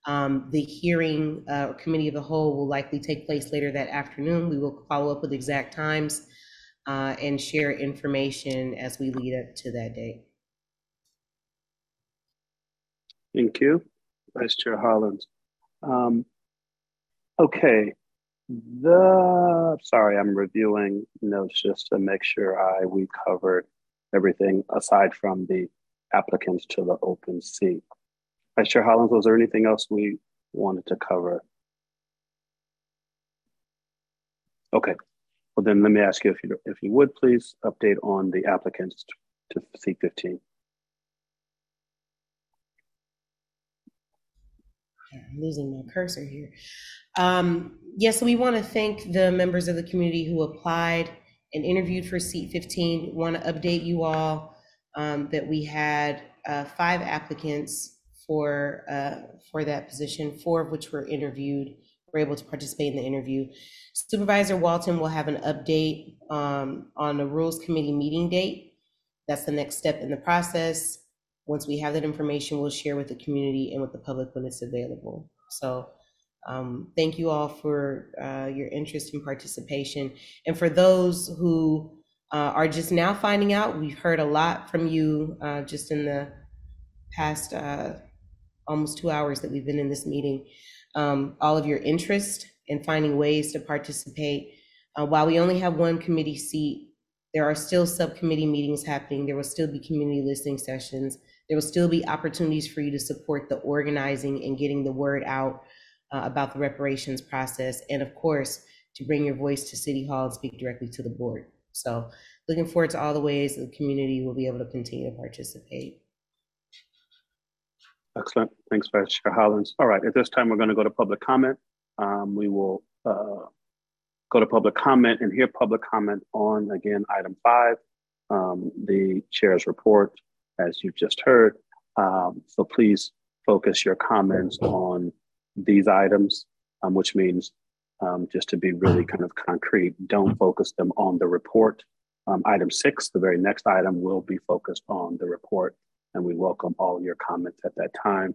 Um, the hearing uh, committee of the whole will likely take place later that afternoon. We will follow up with exact times uh, and share information as we lead up to that date. Thank you, Vice Chair Hollins. Um, okay, the sorry, I'm reviewing notes just to make sure I we covered everything aside from the applicants to the open seat. Vice Chair Hollins, was there anything else we wanted to cover? Okay, well then let me ask you if you if you would please update on the applicants to seat 15. I'm losing my cursor here. Um, yes, so we want to thank the members of the community who applied and interviewed for seat 15. Want to update you all um, that we had uh, five applicants for uh, for that position, four of which were interviewed, were able to participate in the interview. Supervisor Walton will have an update um, on the Rules Committee meeting date. That's the next step in the process. Once we have that information, we'll share with the community and with the public when it's available. So um, thank you all for uh, your interest and participation. And for those who uh, are just now finding out, we've heard a lot from you uh, just in the past uh, almost two hours that we've been in this meeting. Um, all of your interest in finding ways to participate. Uh, while we only have one committee seat, there are still subcommittee meetings happening. There will still be community listening sessions. There will still be opportunities for you to support the organizing and getting the word out uh, about the reparations process, and of course, to bring your voice to City Hall and speak directly to the board. So looking forward to all the ways the community will be able to continue to participate. Excellent. Thanks, Vice Chair Hollins. All right, at this time, we're going to go to public comment. Um, we will uh, go to public comment and hear public comment on, again, item five, um, the chair's report, as you've just heard. Um, so please focus your comments on these items, um, which means um, just to be really kind of concrete, don't focus them on the report. Um, item six, the very next item, will be focused on the report, and we welcome all your comments at that time.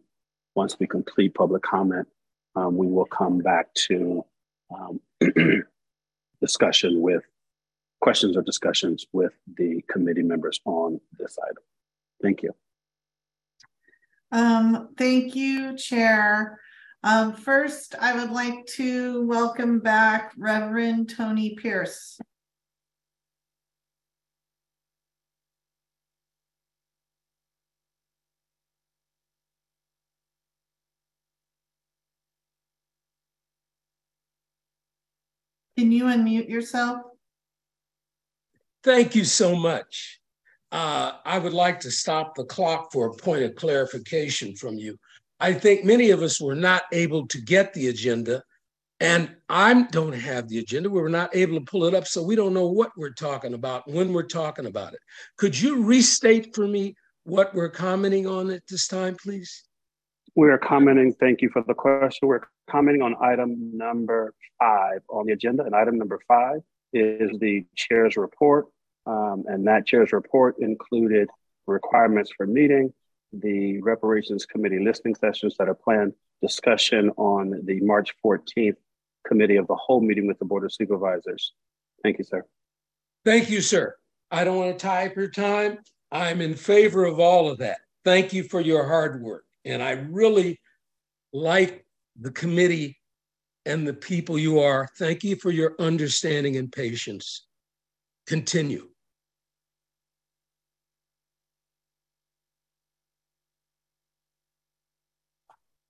Once we complete public comment, um, we will come back to discussion with questions or discussions with the committee members on this item. Thank you. Um, thank you, Chair. Um, first, I would like to welcome back Reverend Tony Pierce. Can you unmute yourself? Thank you so much. Uh, I would like to stop the clock for a point of clarification from you. I think many of us were not able to get the agenda, and I don't have the agenda. We were not able to pull it up, so we don't know what we're talking about when we're talking about it. Could you restate for me what we're commenting on at this time, please? We are commenting, thank you for the question. We're commenting on item number five on the agenda, and item number five is the chair's report. Um, and that chair's report included requirements for meeting, the reparations committee listening sessions that are planned, discussion on the March 14th committee of the whole meeting with the Board of Supervisors. Thank you, sir. Thank you, sir. I don't want to tie up your time. I'm in favor of all of that. Thank you for your hard work. And I really like the committee and the people you are. Thank you for your understanding and patience. Continue.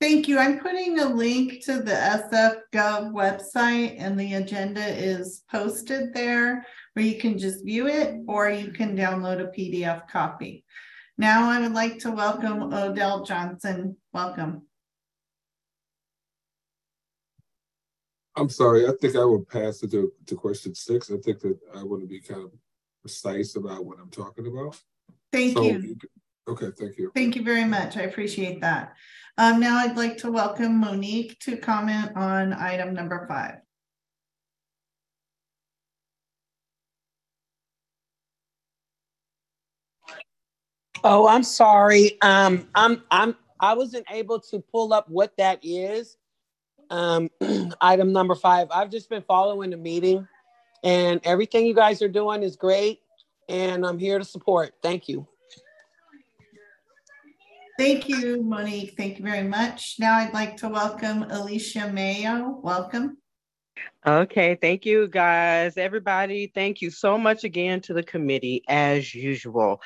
Thank you. I'm putting a link to the SF.gov website and the agenda is posted there where you can just view it or you can download a PDF copy. Now I would like to welcome Odell Johnson. Welcome. I'm sorry. I think I will pass it to, to question six. I think that I want to be kind of precise about what I'm talking about. Thank So you. Okay, thank you. Thank you very much. I appreciate that. Um, now I'd like to welcome Monique to comment on item number five. Oh, I'm sorry. Um, I'm I'm I wasn't able to pull up what that is. Um, item number five. I've just been following the meeting, and everything you guys are doing is great, and I'm here to support. Thank you. Thank you, Monique. Thank you very much. Now I'd like to welcome Alicia Mayo. Welcome. Okay, thank you guys. Everybody, thank you so much again to the committee as usual.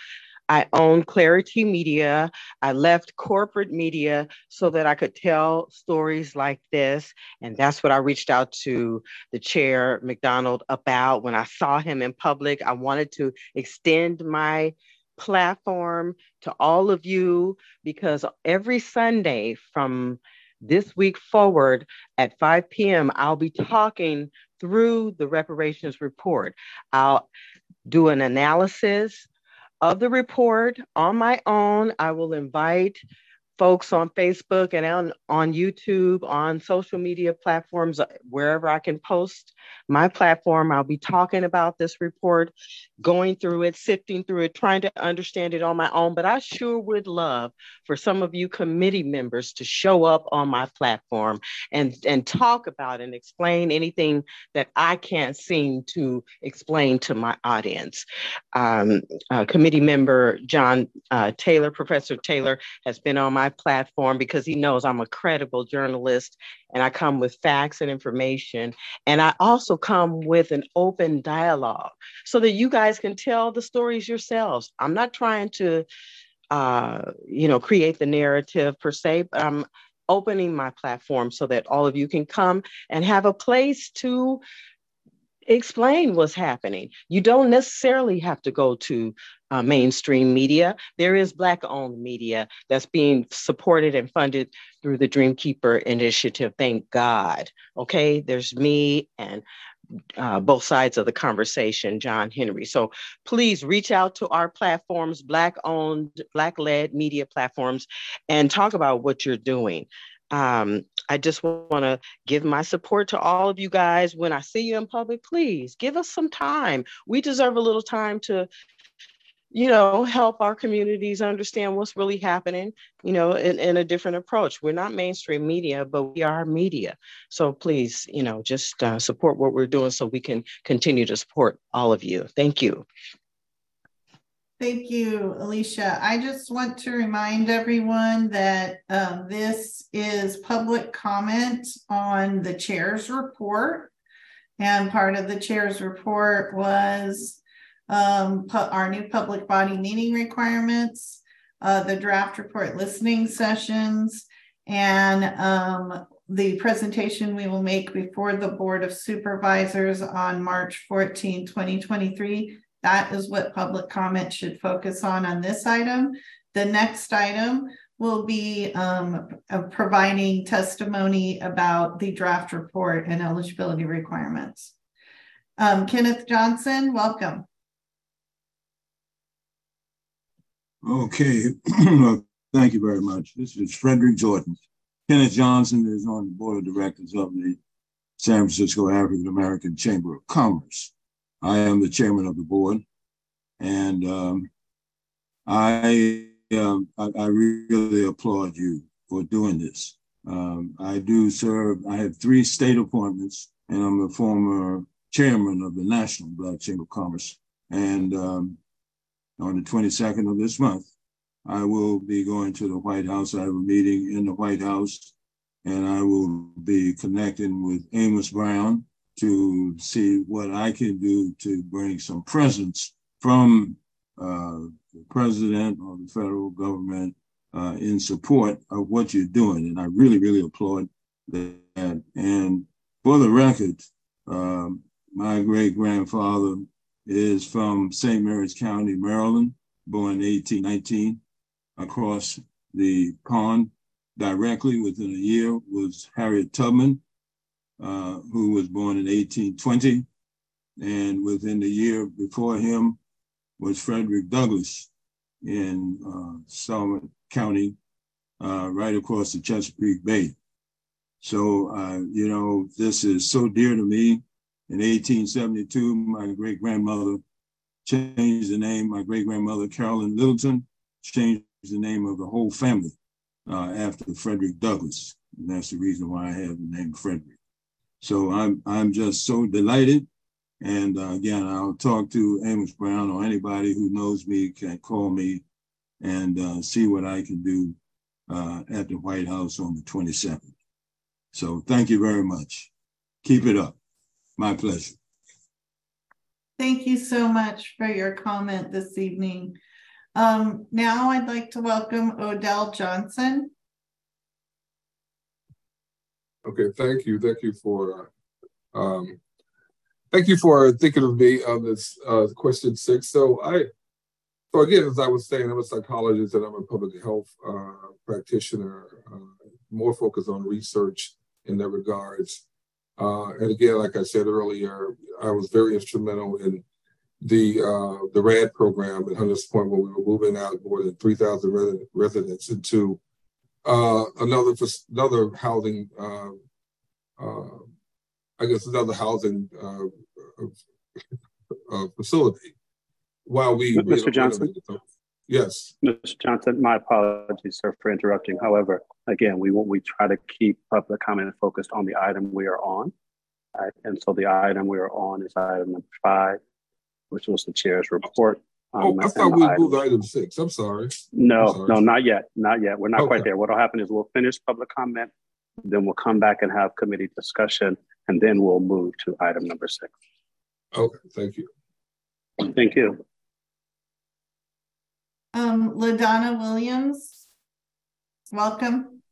I own Clarity Media. I left corporate media so that I could tell stories like this. And that's what I reached out to the chair, McDonald, about when I saw him in public. I wanted to extend my platform to all of you because every Sunday from this week forward at 5 p.m., I'll be talking through the reparations report. I'll do an analysis of the report on my own. I will invite folks on Facebook and on, on YouTube, on social media platforms, uh, wherever I can post my platform. I'll be talking about this report, going through it, sifting through it, trying to understand it on my own. But I sure would love for some of you committee members to show up on my platform and, and talk about and explain anything that I can't seem to explain to my audience. Um, uh, committee member John uh, Taylor, Professor Taylor, has been on my platform because he knows I'm a credible journalist and I come with facts and information. And I also come with an open dialogue so that you guys can tell the stories yourselves. I'm not trying to, uh, you know, create the narrative per se, but I'm opening my platform so that all of you can come and have a place to explain what's happening. You don't necessarily have to go to uh, mainstream media. There is Black owned media that's being supported and funded through the Dreamkeeper Initiative. Thank God. Okay, there's me and uh, both sides of the conversation, John Henry. So please reach out to our platforms, Black owned, Black led media platforms, and talk about what you're doing um, I just want to give my support to all of you guys. When I see you in public, please give us some time. We deserve a little time to, you know, help our communities understand what's really happening, you know, in, in a different approach. We're not mainstream media, but we are media. So please, you know, just uh, support what we're doing so we can continue to support all of you. Thank you. Thank you, Alicia. I just want to remind everyone that um, this is public comment on the chair's report. And part of the chair's report was um, our new public body meeting requirements, uh, the draft report listening sessions, and um, the presentation we will make before the Board of Supervisors on March 14, 2023 that is what public comment should focus on on this item. The next item will be um, providing testimony about the draft report and eligibility requirements. Um, Kenneth Johnson, welcome. Okay, thank you very much. This is Frederick Jordan. Kenneth Johnson is on the board of directors of the San Francisco African American Chamber of Commerce. I am the chairman of the board, and um, I, um, I, I really applaud you for doing this. Um, I do serve. I have three state appointments, and I'm a former chairman of the National Black Chamber of Commerce. And um, on the 22nd of this month, I will be going to the White House. I have a meeting in the White House, and I will be connecting with Amos Brown, to see what I can do to bring some presence from uh, the president or the federal government uh, in support of what you're doing. And I really, really applaud that. And for the record, um, my great grandfather is from St. Mary's County, Maryland, born in 1819, across the pond directly within a year was Harriet Tubman, uh, who was born in 1820. And within the year before him was Frederick Douglass in uh, Summit County, uh, right across the Chesapeake Bay. So, uh, you know, this is so dear to me. In 1872, my great grandmother changed the name. My great grandmother, Carolyn Littleton, changed the name of the whole family uh, after Frederick Douglass. And that's the reason why I have the name Frederick. So I'm I'm just so delighted. And uh, again, I'll talk to Amos Brown or anybody who knows me can call me and uh, see what I can do uh, at the White House on the 27th. So thank you very much. Keep it up. My pleasure. Thank you so much for your comment this evening. Um, now I'd like to welcome Odell Johnson. Okay, thank you. Thank you for um, thank you for thinking of me on this uh, question six. So I so again, as I was saying, I'm a psychologist and I'm a public health uh, practitioner, uh, more focused on research in that regards. Uh, and again, like I said earlier, I was very instrumental in the uh, the RAD program at Hunters Point when we were moving out more than 3,000 residents into uh, another another housing, uh, uh, I guess another housing uh, uh, facility. While we, Mr. Johnson. Yes. Mr. Johnson, my apologies, sir, for interrupting. However, again, we we try to keep public comment focused on the item we are on. Right? And so the item we are on is item number five, which was the chair's report. Oh, I thought we moved item six. I'm sorry. No, I'm sorry. no, not yet. Not yet. We're not Okay. quite there. What'll happen is we'll finish public comment, then we'll come back and have committee discussion, and then we'll move to item number six. Okay, thank you. Thank you. Um, LaDonna Williams, welcome.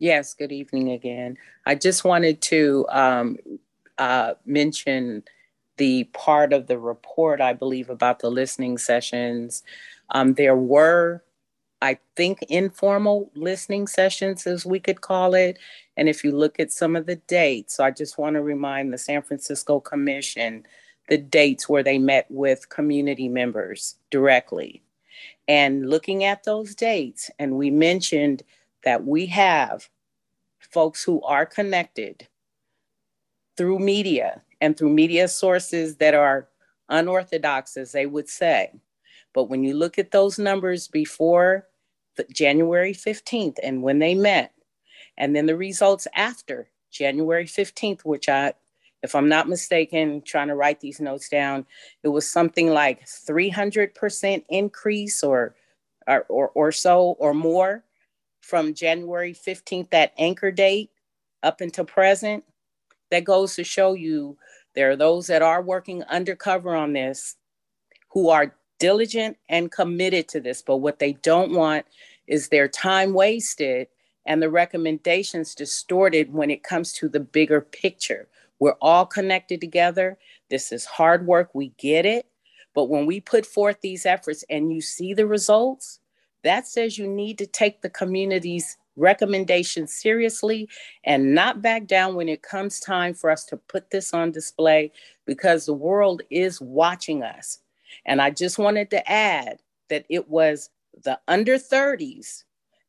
Yes, good evening again. I just wanted to um, uh, mention the part of the report, I believe, about the listening sessions. Um, there were, I think, informal listening sessions, as we could call it. And if you look at some of the dates, so I just want to remind the San Francisco Commission the dates where they met with community members directly. And looking at those dates, and we mentioned that we have folks who are connected through media and through media sources that are unorthodox, as they would say. But when you look at those numbers before January 15th and when they met, and then the results after January 15th, which I, if I'm not mistaken, trying to write these notes down, it was something like 300% increase or, or, or, or so or more from January 15th, that anchor date, up until present, that goes to show you there are those that are working undercover on this who are diligent and committed to this. But what they don't want is their time wasted and the recommendations distorted when it comes to the bigger picture. We're all connected together. This is hard work. We get it. But when we put forth these efforts and you see the results, that says you need to take the community's recommendations seriously and not back down when it comes time for us to put this on display because the world is watching us. And I just wanted to add that it was the under 30s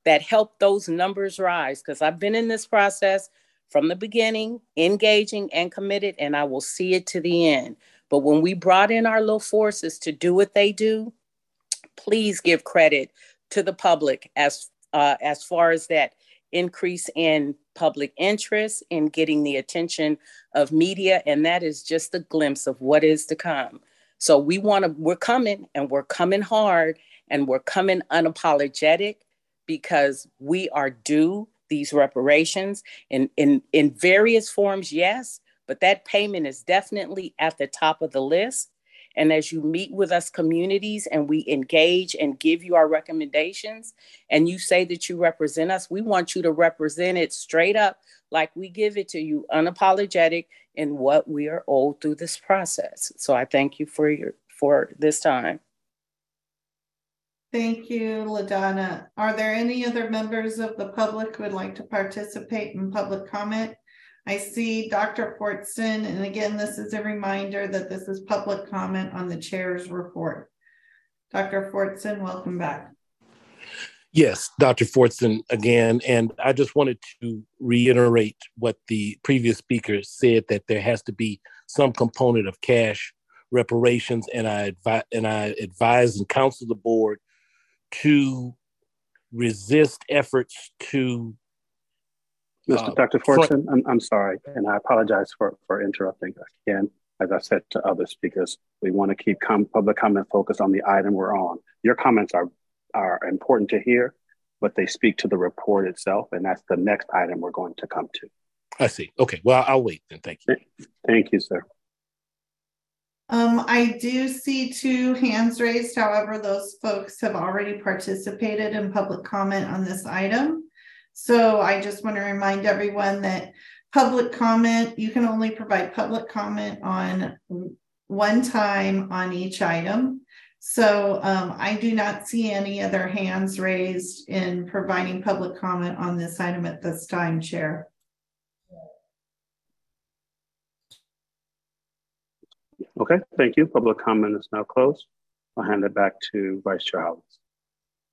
that helped those numbers rise because I've been in this process from the beginning, engaging and committed, and I will see it to the end. But when we brought in our little forces to do what they do, please give credit to the public as uh, as far as that increase in public interest in getting the attention of media and that is just a glimpse of what is to come. So we want to we're coming and we're coming hard and we're coming unapologetic because we are due these reparations in in in various forms yes but that payment is definitely at the top of the list and as you meet with us communities and we engage and give you our recommendations, and you say that you represent us, we want you to represent it straight up like we give it to you, unapologetic in what we are owed through this process. So I thank you for your for this time. Thank you, LaDonna. Are there any other members of the public who would like to participate in public comment? I see Dr. Fortson, and again, this is a reminder that this is public comment on the chair's report. Dr. Fortson, welcome back. Yes, Dr. Fortson again. And I just wanted to reiterate what the previous speaker said that there has to be some component of cash reparations. And I advise and I advise and counsel the board to resist efforts to Mr. Uh, Dr. Fortson, I'm, I'm sorry, and I apologize for, for interrupting again. As I said to other speakers, we want to keep com- public comment focused on the item we're on. Your comments are, are important to hear, but they speak to the report itself, and that's the next item we're going to come to. I see. Okay, well, I'll wait then. Thank you. Thank you, sir. Um, I do see two hands raised. However, those folks have already participated in public comment on this item. So I just want to remind everyone that public comment, you can only provide public comment on one time on each item. So um, I do not see any other hands raised in providing public comment on this item at this time, Chair. Okay, thank you. Public comment is now closed. I'll hand it back to Vice Chair Hollins.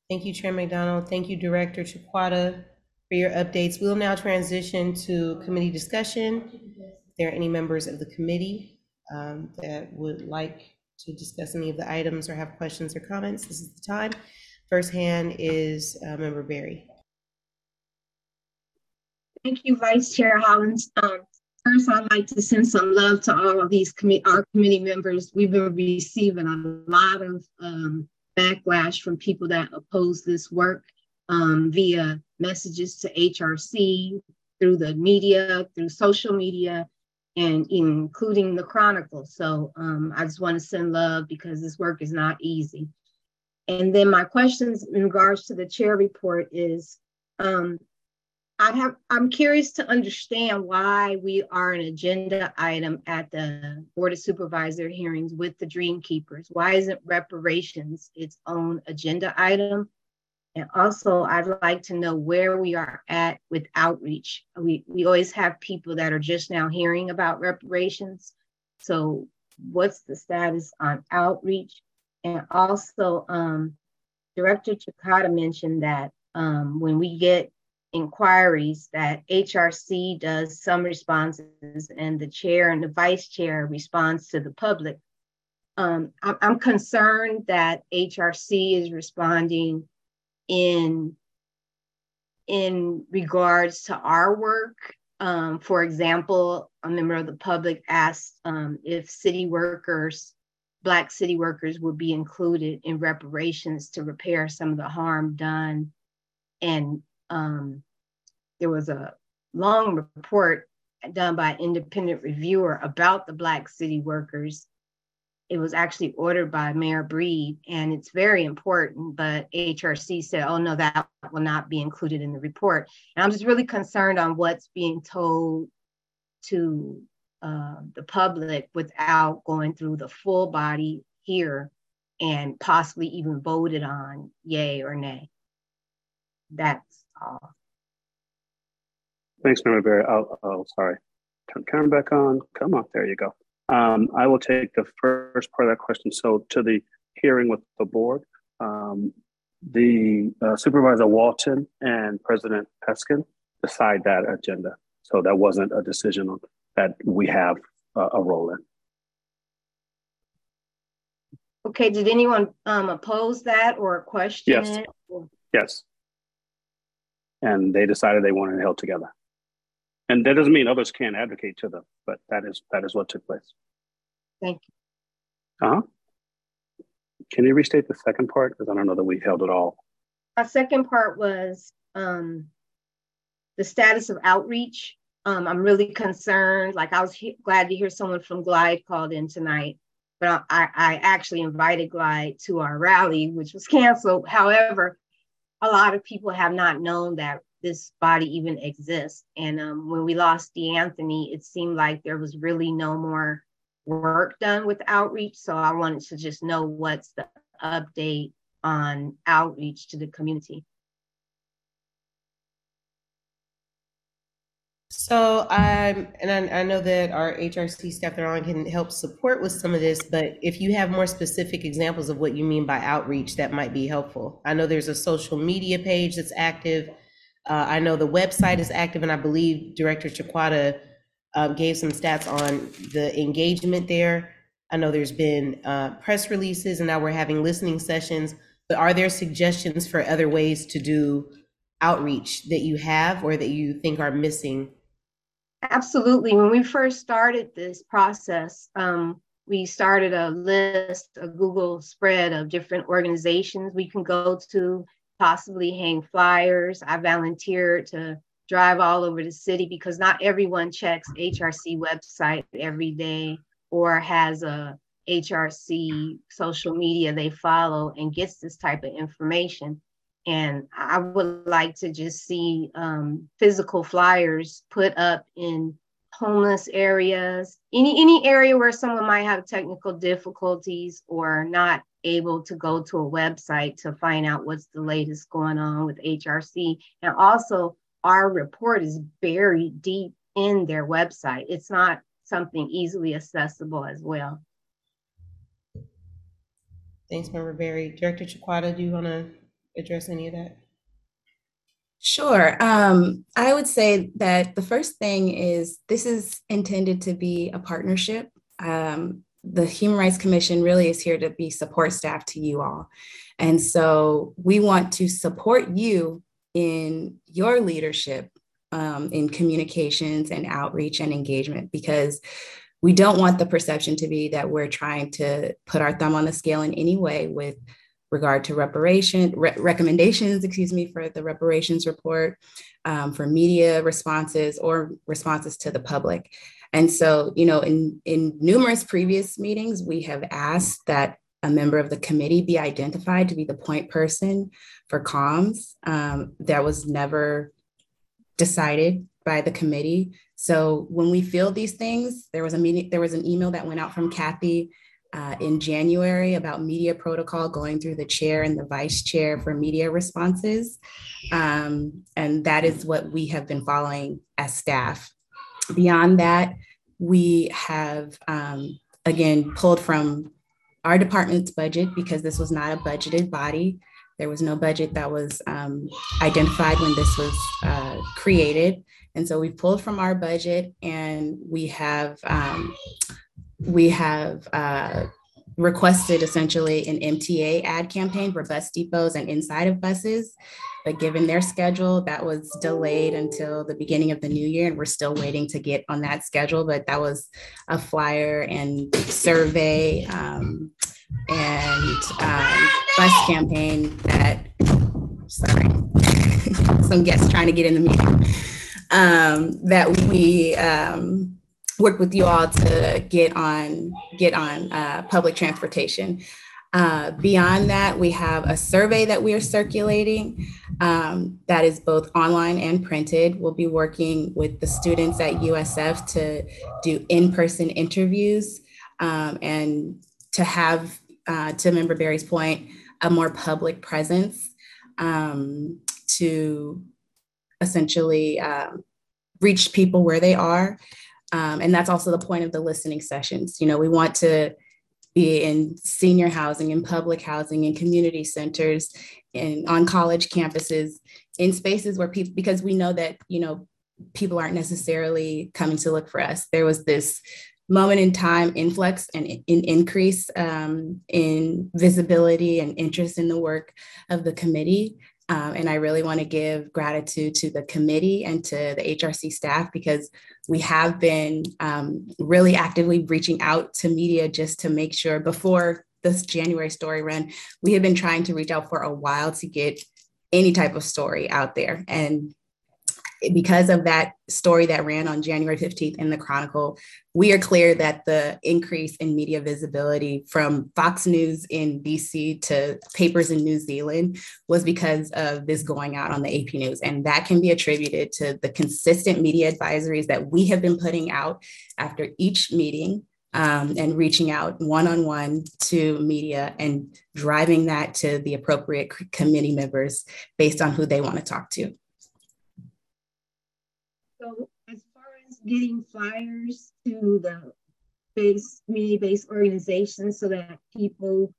Thank you, Chair McDonald. Thank you, Director Chicuata for your updates. We'll now transition to committee discussion. If there are any members of the committee um, that would like to discuss any of the items or have questions or comments, this is the time. First hand is uh, Member Berry. Thank you, Vice Chair Hollins. Um, first, I'd like to send some love to all of these committee, our committee members. We've been receiving a lot of um, backlash from people that oppose this work um, via messages to HRC, through the media, through social media, and including the Chronicle. So um, I just want to send love because this work is not easy. And then my questions in regards to the chair report is, um, I have, I'm curious to understand why we are an agenda item at the Board of Supervisor hearings with the Dream Keepers. Why isn't reparations its own agenda item? And also, I'd like to know where we are at with outreach. We, we always have people that are just now hearing about reparations. So what's the status on outreach? And also, um, Director Chicuata mentioned that um, when we get inquiries that HRC does some responses and the chair and the vice chair responds to the public. Um, I'm concerned that HRC is responding in in regards to our work. Um, for example, a member of the public asked um, if city workers, Black city workers, would be included in reparations to repair some of the harm done and um, there was a long report done by an independent reviewer about the Black city workers. It was actually ordered by Mayor Breed, and it's very important. But HRC said, oh, no, that will not be included in the report. And I'm just really concerned on what's being told to uh, the public without going through the full body here and possibly even voted on, yay or nay. That's all. Thanks, Member Berry. Oh, oh, sorry. Turn camera back on. Come on, there you go. Um, I will take the first part of that question. So to the hearing with the board, um, the uh, Supervisor Walton and President Peskin decide that agenda. So that wasn't a decision that we have uh, a role in. Okay, did anyone um, oppose that or question yes. it? Yes. And they decided they wanted it held together. And that doesn't mean others can't advocate to them, but that is that is what took place. Thank you. Uh huh. Can you restate the second part? Because I don't know that we held it all. A second part was um, the status of outreach. Um, I'm really concerned. Like I was he- glad to hear someone from Glide called in tonight, but I, I actually invited Glide to our rally, which was canceled. However, a lot of people have not known that this body even exists. And um, when we lost DeAnthony, it seemed like there was really no more work done with outreach. So I wanted to just know what's the update on outreach to the community. So, um, and I, I, know that our HRC staff that are on can help support with some of this, but if you have more specific examples of what you mean by outreach, that might be helpful. I know there's a social media page that's active. Uh, I know the website is active, and I believe Director Chicuata uh, gave some stats on the engagement there. I know there's been uh, press releases, and now we're having listening sessions. But are there suggestions for other ways to do outreach that you have or that you think are missing? Absolutely. When we first started this process, um, we started a list, a Google spread of different organizations we can go to possibly hang flyers. I volunteered to drive all over the city because not everyone checks HRC website every day or has a HRC social media they follow and gets this type of information. And I would like to just see um, physical flyers put up in homeless areas, any any area where someone might have technical difficulties or not able to go to a website to find out what's the latest going on with HRC. And also, our report is buried deep in their website. It's not something easily accessible as well. Thanks, Member Berry. Director Chicuata, do you want to address any of that? Sure. Um, I would say that the first thing is this is intended to be a partnership. Um, the Human Rights Commission really is here to be support staff to you all. And so we want to support you in your leadership um, in communications and outreach and engagement because we don't want the perception to be that we're trying to put our thumb on the scale in any way with regard to reparation re- recommendations excuse me for the reparations report um, for media responses or responses to the public and so, you know, in, in numerous previous meetings, we have asked that a member of the committee be identified to be the point person for comms. Um, that was never decided by the committee. So when we feel these things, there was a meeting, there was an email that went out from Kathy uh, in January about media protocol going through the chair and the vice chair for media responses. Um, and that is what we have been following as staff. Beyond that, we have, um, again, pulled from our department's budget because this was not a budgeted body. There was no budget that was um, identified when this was uh, created. And so we pulled from our budget and we have um, we have uh, requested essentially an MTA ad campaign for bus depots and inside of buses. But given their schedule, that was delayed until the beginning of the new year. And we're still waiting to get on that schedule. But that was a flyer and survey um, and um, bus campaign that, sorry, some guests trying to get in the meeting, um, that we um, work with you all to get on get on uh, public transportation. Uh, beyond that, we have a survey that we are circulating um, that is both online and printed. We'll be working with the students at USF to do in-person interviews um, and to have, uh, to Member Berry's point, a more public presence um, to essentially um, reach people where they are um, and that's also the point of the listening sessions. You know, we want to be in senior housing and public housing and community centers and on college campuses in spaces where people, because we know that, you know, people aren't necessarily coming to look for us. There was this moment in time influx and in increase um, in visibility and interest in the work of the committee. Um, and I really want to give gratitude to the committee and to the HRC staff because we have been um, really actively reaching out to media just to make sure before this January story run, we have been trying to reach out for a while to get any type of story out there. And because of that story that ran on January 15th in the Chronicle, we are clear that the increase in media visibility from Fox News in DC to papers in New Zealand was because of this going out on the AP News. And that can be attributed to the consistent media advisories that we have been putting out after each meeting um, and reaching out one on one to media and driving that to the appropriate committee members based on who they want to talk to. So as far as getting flyers to the base community-based organizations so that people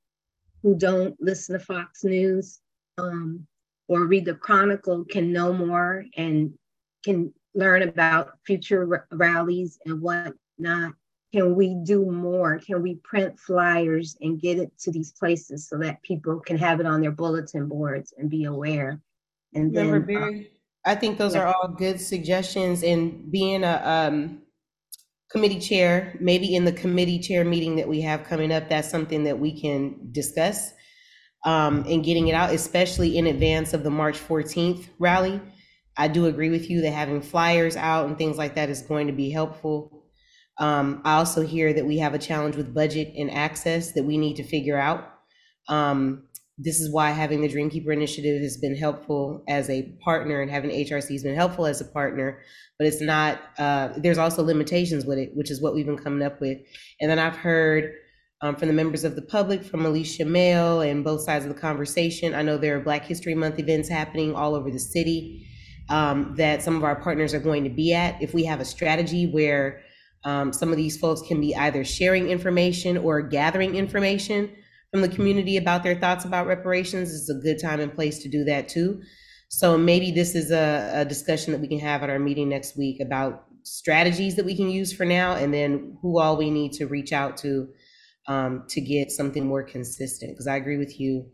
who don't listen to Fox News um, or read the Chronicle can know more and can learn about future rallies and whatnot. Can we do more? Can we print flyers and get it to these places so that people can have it on their bulletin boards and be aware? And then, uh, I think those Yeah. are all good suggestions and being a um committee chair, maybe in the committee chair meeting that we have coming up, that's something that we can discuss. Um, and getting it out, especially in advance of the March fourteenth rally. I do agree with you that having flyers out and things like that is going to be helpful. Um, I also hear that we have a challenge with budget and access that we need to figure out. Um, this is why having the Dreamkeeper Initiative has been helpful as a partner and having HRC has been helpful as a partner, but it's not, uh, there's also limitations with it, which is what we've been coming up with. And then I've heard um, from the members of the public, from Alicia Mayo and both sides of the conversation. I know there are Black History Month events happening all over the city um, that some of our partners are going to be at. If we have a strategy where um, some of these folks can be either sharing information or gathering information from the community about their thoughts about reparations, is a good time and place to do that too. So maybe this is a, a discussion that we can have at our meeting next week about strategies that we can use for now, and then who all we need to reach out to um, to get something more consistent. Because I agree with you.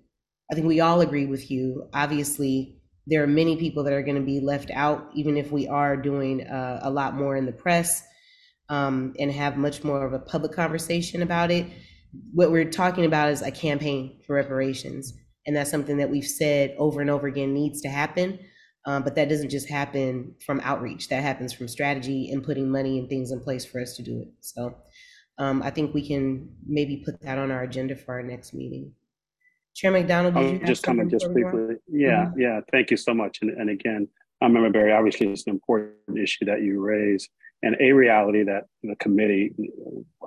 I think we all agree with you. Obviously, there are many people that are going to be left out, even if we are doing uh, a lot more in the press um, and have much more of a public conversation about it. What we're talking about is a campaign for reparations. And that's something that we've said over and over again needs to happen. Um, but that doesn't just happen from outreach, that happens from strategy and putting money and things in place for us to do it. So um, I think we can maybe put that on our agenda for our next meeting. Chair McDonald, did you just comment just before we go on? briefly. Yeah, Mhm. yeah, thank you so much. And, and again, I remember Berry, obviously it's an important issue that you raise and a reality that the committee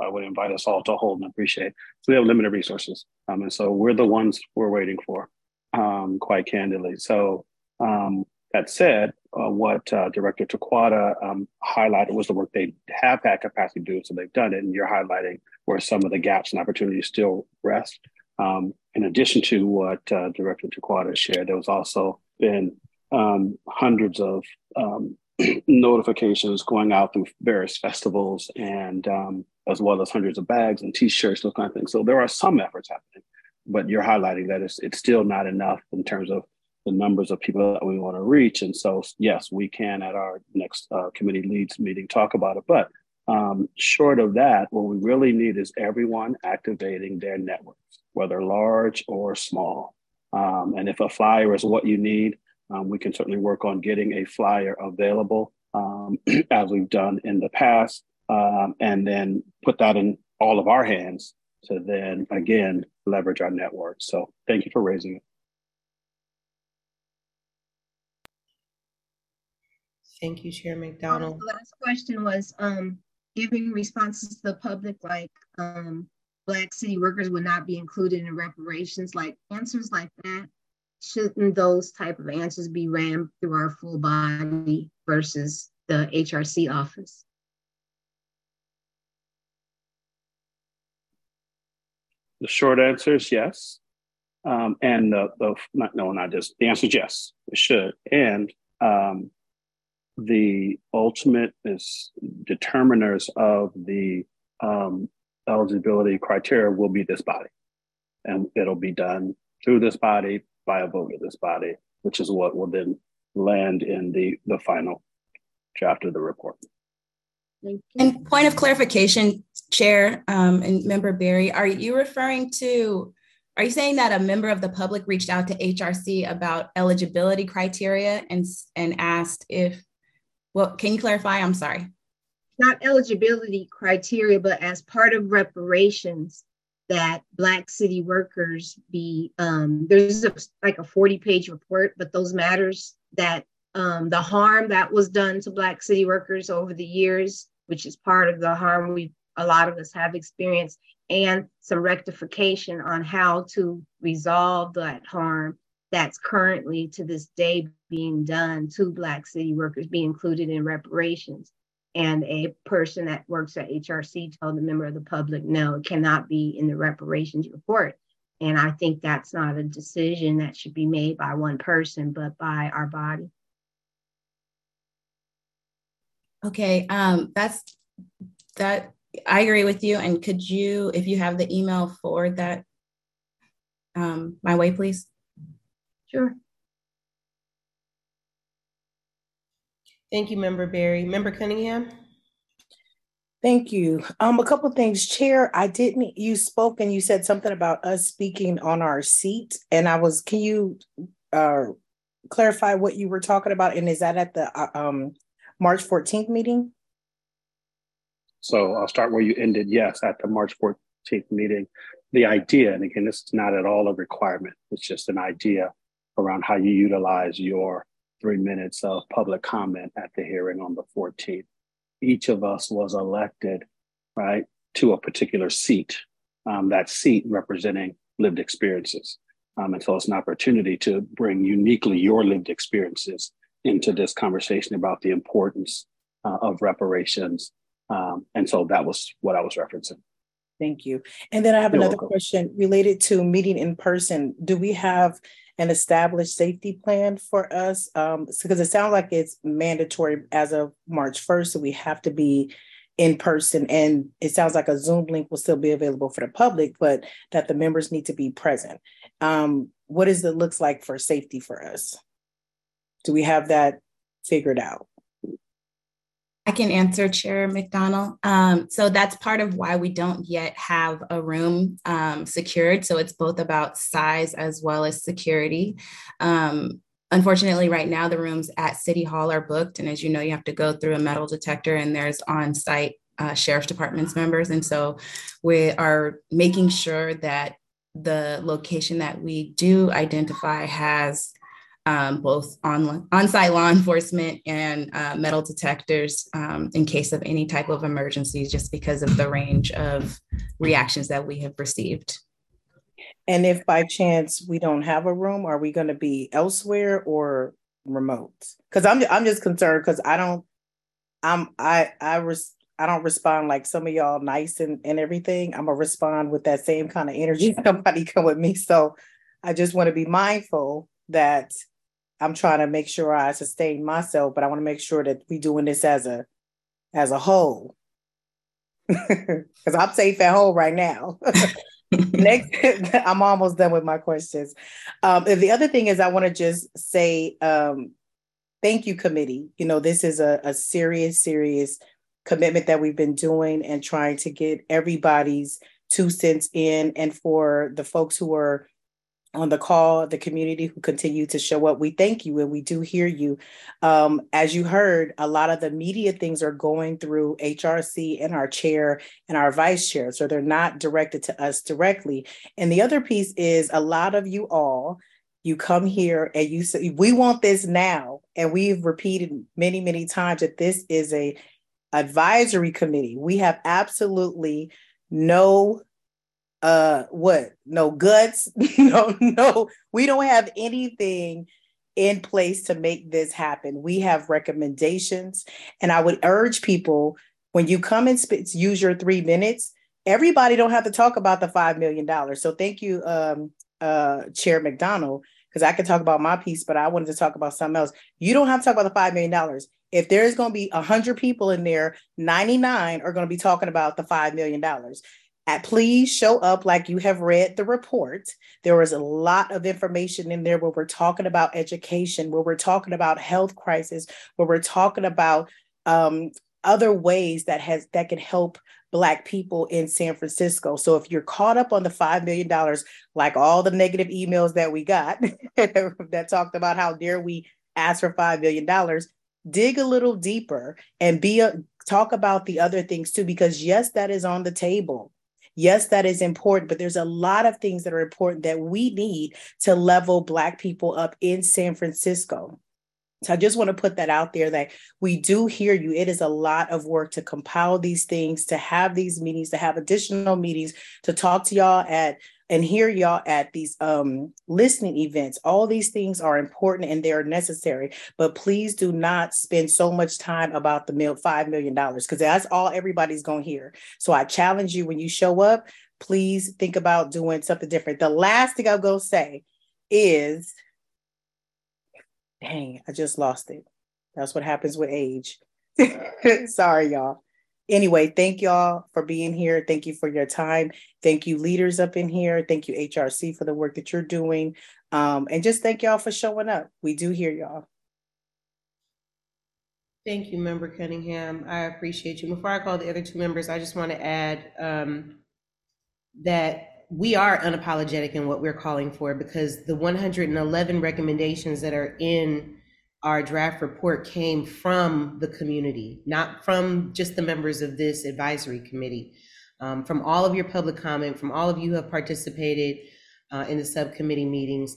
I would invite us all to hold and appreciate. So we have limited resources. Um, and so we're the ones we're waiting for, um, quite candidly. So um, that said, uh, what uh, Director Chicuata um, highlighted was the work they have had capacity to do, so they've done it, and you're highlighting where some of the gaps and opportunities still rest. Um, in addition to what uh, Director Chicuata shared, there was also been um, hundreds of notifications going out through various festivals and um, as well as hundreds of bags and t-shirts, those kind of things. So there are some efforts happening, but you're highlighting that it's, it's still not enough in terms of the numbers of people that we want to reach. And so, yes, we can at our next uh, committee leads meeting talk about it. But um, short of that, what we really need is everyone activating their networks, whether large or small. Um, and if a flyer is what you need, um, we can certainly work on getting a flyer available um, as we've done in the past, um, and then put that in all of our hands to then again leverage our network. So thank you for raising it. Thank you, Chair McDonald. The last question was um, giving responses to the public like um, Black city workers would not be included in reparations, like answers like that. Shouldn't those type of answers be ran through our full body versus the HRC office? The short answer is yes. Um, and the, the not, no, not just the answer is yes, it should. And um, the ultimate is determiners of the um, eligibility criteria will be this body. And it'll be done through this body by a vote of this body, which is what will then land in the, the final draft of the report. And point of clarification, Chair um, and Member Berry, are you referring to, are you saying that a member of the public reached out to HRC about eligibility criteria and, and asked if well, can you clarify? I'm sorry. Not eligibility criteria, but as part of reparations, that Black city workers be, um, there's a, like a 40 page report, but those matters that um, the harm that was done to Black city workers over the years, which is part of the harm we a lot of us have experienced, and some rectification on how to resolve that harm that's currently to this day being done to Black city workers be included in reparations. And a person that works at HRC told a member of the public, no, it cannot be in the reparations report. And I think that's not a decision that should be made by one person, but by our body. Okay, um, that's that. I agree with you. And could you, if you have the email, forward that um, my way, please? Sure. Thank you, Member Berry. Member Cunningham? Thank you. Um, a couple things, Chair. I didn't. You spoke and you said something about us speaking on our seat, and I was. Can you uh, clarify what you were talking about? And is that at the uh, um, March fourteenth meeting? So I'll start where you ended. Yes, at the March fourteenth meeting, the idea, and again, this is not at all a requirement. It's just an idea around how you utilize your three minutes of public comment at the hearing on the 14th. Each of us was elected, right, to a particular seat, um, that seat representing lived experiences. Um, and so it's an opportunity to bring uniquely your lived experiences into this conversation about the importance uh, of reparations. Um, and so that was what I was referencing. Thank you. And then I have You're another welcome. question related to meeting in person. Do we have an established safety plan for us? Um, because it sounds like it's mandatory as of March 1st, so we have to be in person. And it sounds like a Zoom link will still be available for the public, but that the members need to be present. Um, what does it looks like for safety for us? Do we have that figured out? I can answer, Chair McDonald. Um, so that's part of why we don't yet have a room um, secured. So it's both about size as well as security. Um, unfortunately, right now the rooms at City Hall are booked, and as you know, you have to go through a metal detector, and there's on-site uh, sheriff's departments members, and so we are making sure that the location that we do identify has um, both on on-site law enforcement and uh, metal detectors um, in case of any type of emergencies, just because of the range of reactions that we have received. And if by chance we don't have a room, are we going to be elsewhere or remote? Because I'm I'm just concerned because I don't I'm I I res, I don't respond like some of y'all nice and, and everything. I'm gonna respond with that same kind of energy. Somebody come with me. So I just want to be mindful that I'm trying to make sure I sustain myself, but I want to make sure that we're doing this as a as a whole. Because I'm safe at home right now. Next, I'm almost done with my questions. Um, the other thing is I want to just say um, thank you, committee. You know, this is a, a serious, serious commitment that we've been doing and trying to get everybody's two cents in. And for the folks who are on the call, the community who continue to show up, we thank you and we do hear you. Um, as you heard, a lot of the media things are going through HRC and our chair and our vice chair. So they're not directed to us directly. And the other piece is a lot of you all you come here and you say we want this now and we've repeated many many times that this is a advisory committee we have absolutely no uh what no guts? No no. We don't have anything in place to make this happen. We have recommendations. And i would urge people when you come and sp- use your three minutes everybody don't have to talk about the five million dollars. So thank you um uh chair mcdonald because i could talk about my piece but i wanted to talk about something else. You don't have to talk about the five million dollars. If there's going to be 100 people in there 99 are going to be talking about the $5 million at please show up like you have read the report. There was a lot of information in there where we're talking about education, where we're talking about health crisis, where we're talking about um, other ways that has that can help Black people in San Francisco. So if you're caught up on the $5 million, like all the negative emails that we got that talked about how dare we ask for $5 million, dig a little deeper and be a, talk about the other things too, because yes, that is on the table. Yes, that is important, but there's a lot of things that are important that we need to level Black people up in San Francisco. So I just want to put that out there that we do hear you. It is a lot of work to compile these things, to have these meetings, to have additional meetings, to talk to y'all at and here y'all at these um, listening events. All these things are important and they're necessary, but please do not spend so much time about the mil- $5 million because that's all everybody's going to hear. So I challenge you when you show up, please think about doing something different. The last thing I'll go say is, dang, I just lost it. That's what happens with age. Sorry, y'all. Anyway, thank y'all for being here. Thank you for your time. Thank you, leaders up in here. Thank you, HRC, for the work that you're doing. Um, and just thank y'all for showing up. We do hear y'all. Thank you, Member Cunningham. I appreciate you. Before I call the other two members, I just want to add um, that we are unapologetic in what we're calling for because the 111 recommendations that are in our draft report came from the community, not from just the members of this advisory committee, um, from all of your public comment, from all of you who have participated uh, in the subcommittee meetings.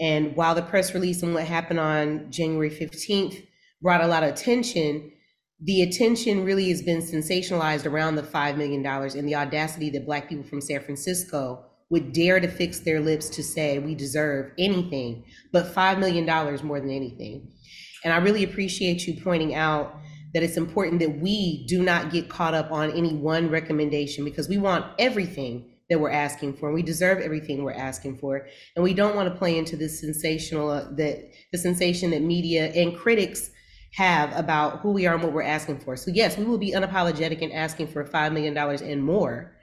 And while the press release and what happened on January 15th brought a lot of attention, the attention really has been sensationalized around the $5 million and the audacity that Black people from San Francisco would dare to fix their lips to say we deserve anything but $5 million more than anything. And I really appreciate you pointing out that it's important that we do not get caught up on any one recommendation because we want everything that we're asking for. And we deserve everything we're asking for. And we don't want to play into this sensational, uh, that the sensation that media and critics have about who we are and what we're asking for. So yes, we will be unapologetic in asking for $5 million and more.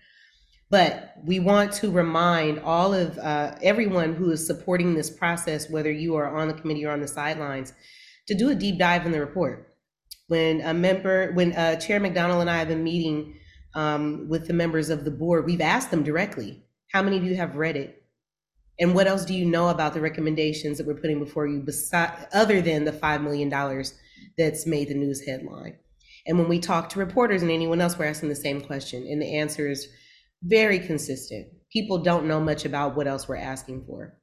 But we want to remind all of uh, everyone who is supporting this process, whether you are on the committee or on the sidelines, to do a deep dive in the report. When a member, when uh, Chair McDonald and I have been meeting um, with the members of the board, we've asked them directly, how many of you have read it? And what else do you know about the recommendations that we're putting before you, beside, other than the $5 million that's made the news headline? And when we talk to reporters and anyone else, we're asking the same question. And the answer is very consistent. People don't know much about what else we're asking for.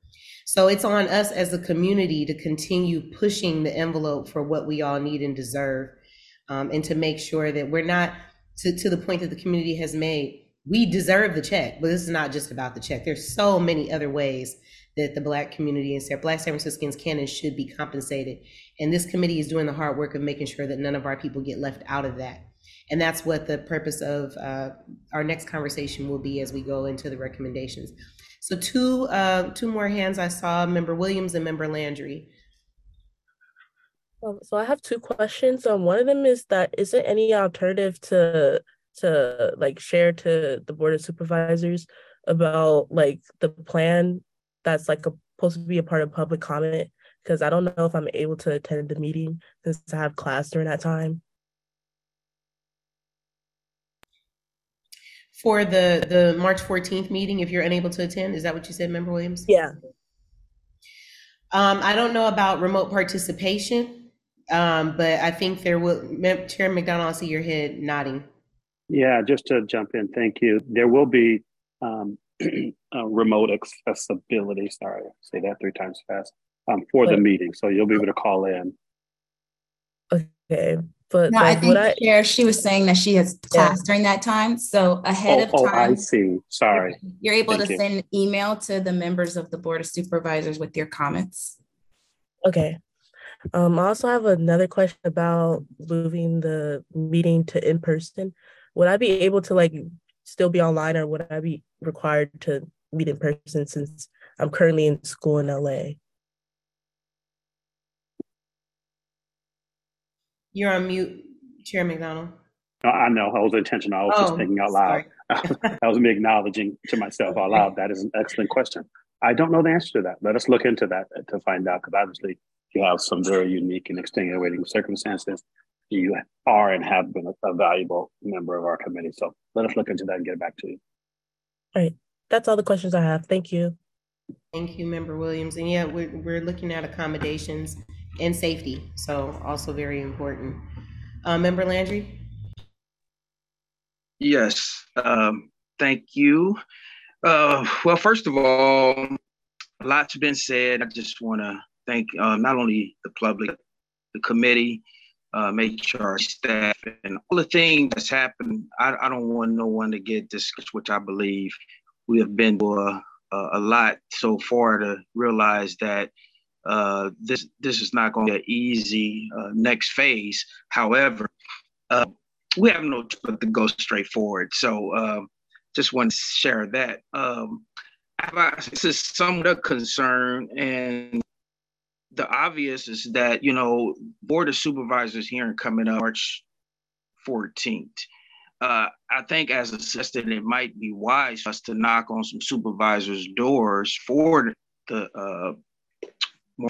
So it's on us as a community to continue pushing the envelope for what we all need and deserve, um, and to make sure that we're not to, to the point that the community has made. We deserve the check, but this is not just about the check. There's so many other ways that the Black community and Black San Franciscans can and should be compensated. And this committee is doing the hard work of making sure that none of our people get left out of that. And that's what the purpose of uh, our next conversation will be as we go into the recommendations. So two uh, two more hands I saw, Member Williams and Member Landry. Um, so I have two questions. Um, one of them is that is there any alternative to to like share to the board of supervisors about like the plan that's like a, supposed to be a part of public comment? Because I don't know if I'm able to attend the meeting since I have class during that time. For the the March 14th meeting, if you're unable to attend, is that what you said, Member Williams? Yeah. Um, I don't know about remote participation, um, but I think there will. Chair McDonald, I see your head nodding. Yeah, just to jump in, thank you. There will be um, uh, remote accessibility. Sorry, say that three times fast um, for the meeting, so you'll be able to call in. Okay, but No, I like, think would I? Chair, she was saying that she has class during that time, so ahead Oh, of oh, I see. Sorry. you're able to you. send an email to the members of the Board of Supervisors with your comments. Okay. Um, I also have another question about moving the meeting to in person. Would I be able to like still be online or would I be required to meet in person since I'm currently in school in LA? You're on mute, Chair McDonald. No, I know. I was intentional. I was just Oh, thinking out loud. I was me acknowledging to myself out loud. That is an excellent question. I don't know the answer to that. Let us look into that to find out because obviously you have some very unique and extenuating circumstances. You are and have been a, a valuable member of our committee. So let us look into that and get back to you. All right. That's all the questions I have. Thank you. Thank you, Member Williams. And yeah, we're, we're looking at accommodations and safety, so also very important. Uh, Member Landry? Yes, um, thank you. Uh, well, first of all, a lot's been said. I just want to thank uh, not only the public, the committee, um, HR staff, and all the things that's happened. I, I don't want no one to get discouraged, which I believe we have been a, a, a lot so far to realize that uh, this this is not going to be an easy uh, next phase. However, uh, we have no choice but to go straight forward. So um, just want to share that. Um, this is somewhat a concern, and the obvious is that you know board of supervisors hearing coming up March 14th. Uh, I think as a suggested, it might be wise for us to knock on some supervisors' doors for the uh,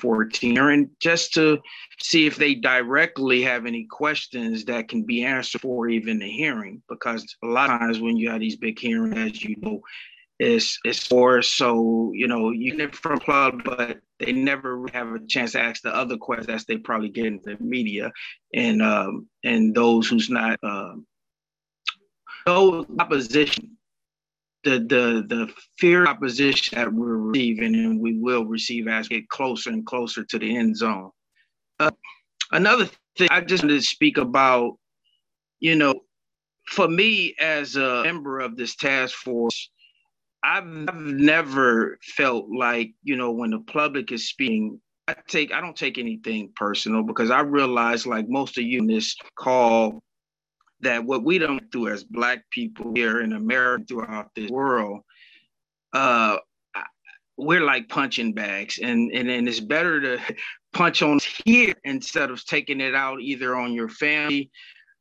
14 hearing just to see if they directly have any questions that can be answered for even the hearing. Because a lot of times when you have these big hearings, as you know, it's it's for so you know you get from club, but they never have a chance to ask the other questions they probably get in the media, and um, and those who's not um, no opposition the the the fear opposition that we're receiving and we will receive as we get closer and closer to the end zone. Uh, another thing I just wanted to speak about, you know, for me as a member of this task force, I've, I've never felt like you know when the public is speaking. I take I don't take anything personal because I realize like most of you in this call that what we don't do as black people here in America throughout this world, uh, we're like punching bags, and and and it's better to punch on here instead of taking it out either on your family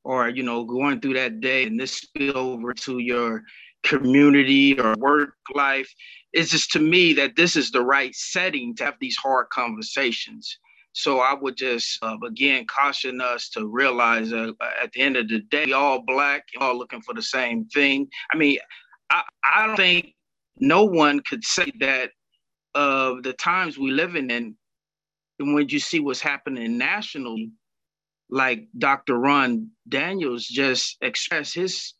or you know going through that day and this spill over to your community or work life. It's just to me that this is the right setting to have these hard conversations. So I would just uh, again caution us to realize uh, at the end of the day, we all black, all looking for the same thing. I mean, I, I don't think no one could say that of the times we living in, and when you see what's happening nationally, like Dr. Ron Daniels just expressed his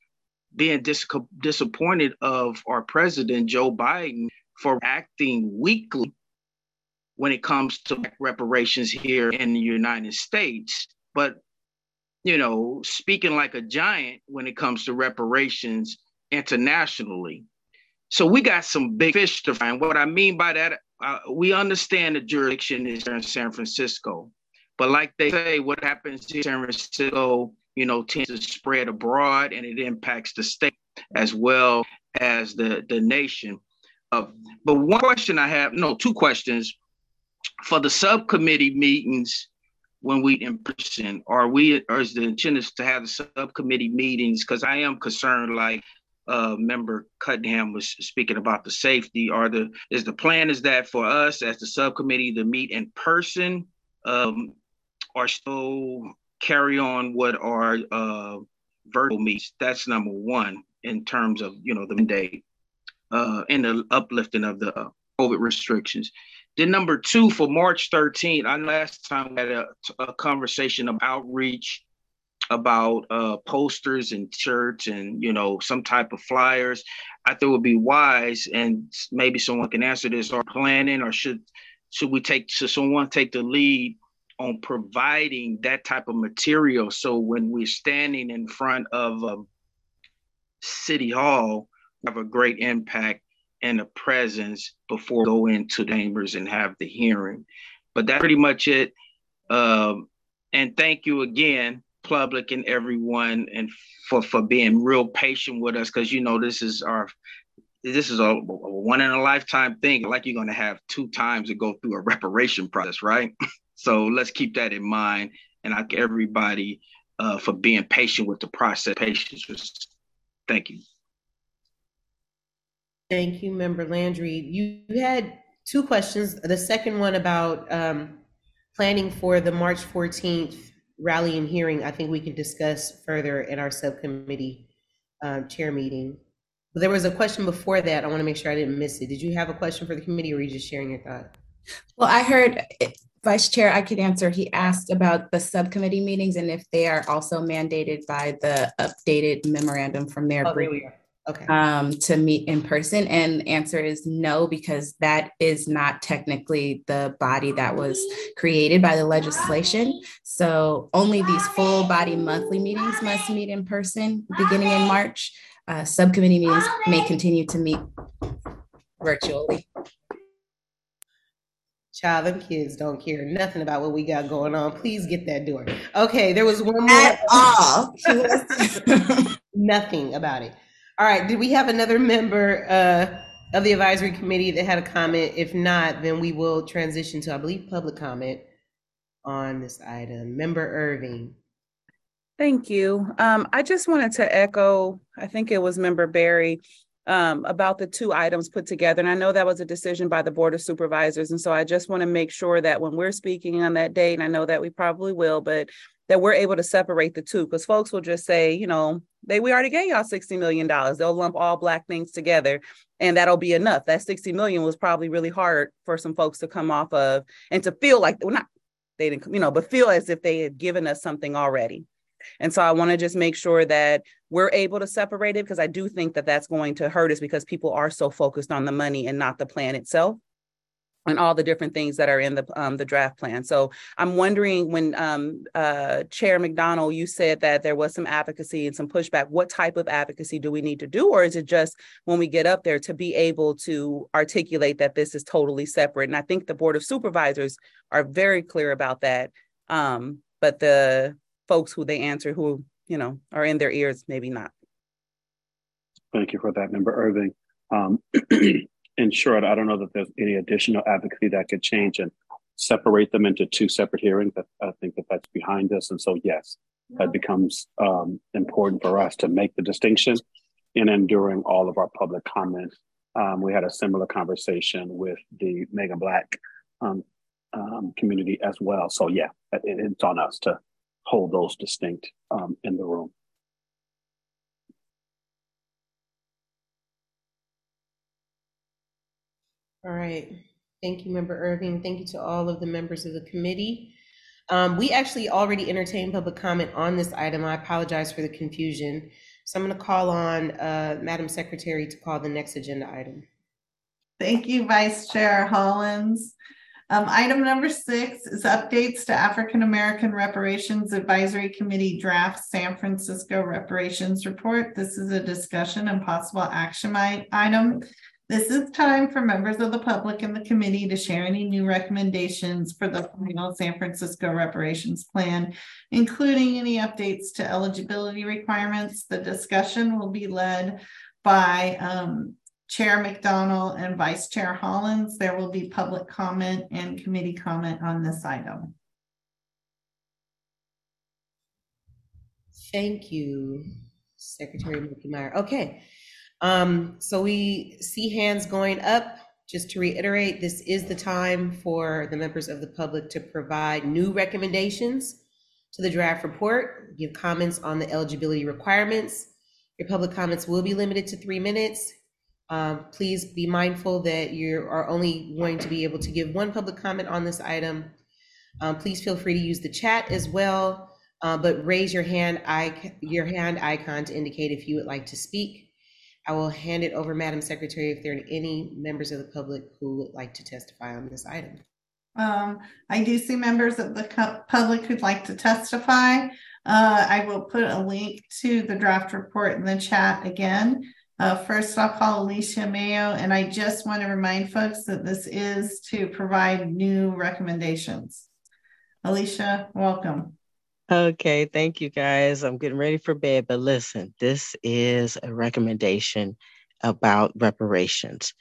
being dis- disappointed of our president Joe Biden for acting weakly when it comes to reparations here in the United States, but you know, speaking like a giant when it comes to reparations internationally. So we got some big fish to fry. What I mean by that, uh, we understand the jurisdiction is in San Francisco, but like they say, what happens in San Francisco, you know, tends to spread abroad, and it impacts the state as well as the the nation. Uh, but one question I have, no, two questions for the subcommittee meetings when we in person? Are we, or is the intent is to have the subcommittee meetings? Because I am concerned, like uh, member Cunningham was speaking about the safety. Are the is the plan is that for us as the subcommittee to meet in person, um, or still carry on what are uh, virtual meets? That's number one in terms of you know the mandate uh, and the uplifting of the COVID restrictions. Then number two for March 13th, I last time had a, a conversation of outreach about uh, posters and shirts and you know some type of flyers. I thought it would be wise, and maybe someone can answer this: Are planning, or should should we take should someone take the lead on providing that type of material? So when we're standing in front of um, City Hall, have a great impact and a presence before go into chambers and have the hearing. But that's pretty much it. Um, and thank you again, public and everyone, and for for being real patient with us because you know this is our this is a, a, one in a lifetime thing. Like you're gonna have two times to go through a reparation process, right? so let's keep that in mind. And I everybody uh, for being patient with the process. Patience. Thank you. Thank you, Member Landry. You had two questions. The second one about um, planning for the March 14th rally and hearing, I think we can discuss further in our subcommittee um, chair meeting. But there was a question before that. I want to make sure I didn't miss it. Did you have a question for the committee or were you just sharing your thought? Well, I heard Vice Chair, I could answer. He asked about the subcommittee meetings and if they are also mandated by the updated memorandum from their Oh, are. Okay. um, to meet in person? And the answer is no, because that is not technically the body that was created by the legislation. So only these full body monthly meetings must meet in person beginning in March. Uh, subcommittee meetings may continue to meet virtually. Child, them kids don't care nothing about what we got going on. Please get that door. Okay, there was one more. At all. nothing about it. All right, did we have another member uh, of the advisory committee that had a comment? If not, then we will transition to, I believe, public comment on this item. Member Irving. Thank you. Um, I just wanted to echo, I think it was Member Berry, um, about the two items put together. And I know that was a decision by the Board of Supervisors. And so I just want to make sure that when we're speaking on that date, and I know that we probably will, but that we're able to separate the two because folks will just say, you know, they we already gave y'all 60 million dollars. They'll lump all black things together and that'll be enough. That 60 million was probably really hard for some folks to come off of and to feel like well not they didn't, you know, but feel as if they had given us something already. And so I want to just make sure that we're able to separate it because I do think that that's going to hurt us because people are so focused on the money and not the plan itself and all the different things that are in the um, the draft plan. So I'm wondering when um, uh, Chair McDonald, you said that there was some advocacy and some pushback. What type of advocacy do we need to do, or is it just when we get up there to be able to articulate that this is totally separate? And I think the Board of Supervisors are very clear about that. Um, but the folks who they answer, who you know are in their ears, maybe not. Thank you for that, Member Irving. In short, I don't know that there's any additional advocacy that could change and separate them into two separate hearings. I, I think that that's behind us. And so, yes, that becomes um, important for us to make the distinction. And then during all of our public comments, um, we had a similar conversation with the Mega Black um, um, community as well. So, yeah, it, it's on us to hold those distinct um, in the room. All right. Thank you, Member Irving. Thank you to all of the members of the committee. Um, we actually already entertained public comment on this item. I apologize for the confusion. So I'm going to call on uh, Madam Secretary to call the next agenda item. Thank you, Vice Chair Hollins. Um, item number six is updates to African American Reparations Advisory Committee draft San Francisco Reparations Report. This is a discussion and possible action item. This is time for members of the public and the committee to share any new recommendations for the final San Francisco reparations plan, including any updates to eligibility requirements. The discussion will be led by um, Chair McDonald and Vice Chair Hollins. There will be public comment and committee comment on this item. Thank you, Secretary Mitkemeyer. Okay, um, so we see hands going up. Just to reiterate, this is the time for the members of the public to provide new recommendations to the draft report, give comments on the eligibility requirements. Your public comments will be limited to three minutes. Um, please be mindful that you are only going to be able to give one public comment on this item. Um, please feel free to use the chat as well, uh, but raise your hand, your hand icon to indicate if you would like to speak. I will hand it over, Madam Secretary, if there are any members of the public who would like to testify on this item. Um, I do see members of the public who'd like to testify. Uh, I will put a link to the draft report in the chat again. Uh, first, I'll call Alicia Mayo, and I just want to remind folks that this is to provide new recommendations. Alicia, welcome. Okay, thank you guys. I'm getting ready for bed, but listen, this is a recommendation about reparations.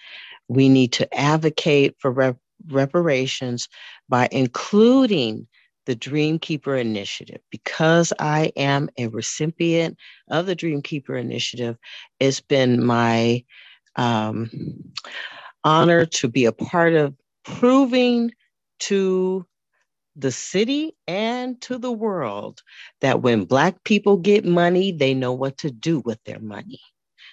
We need to advocate for rep- reparations by including the Dreamkeeper Initiative. Because I am a recipient of the Dreamkeeper Initiative, it's been my um, honor to be a part of proving to the city and to the world that when Black people get money, they know what to do with their money.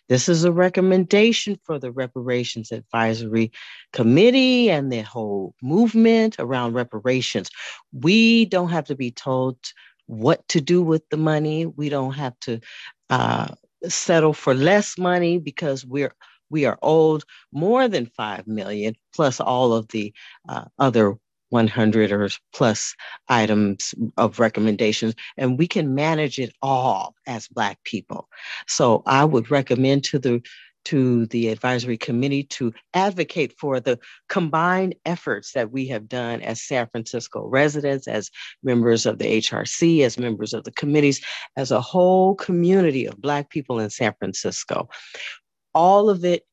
This is a recommendation for the Reparations Advisory Committee and the whole movement around reparations. We don't have to be told what to do with the money. We don't have to uh, settle for less money because we're we are owed more than 5 million plus all of the uh, other 100 or plus items of recommendations, and we can manage it all as Black people. So I would recommend to the to the advisory committee to advocate for the combined efforts that we have done as San Francisco residents, as members of the HRC, as members of the committees, as a whole community of Black people in San Francisco. All of it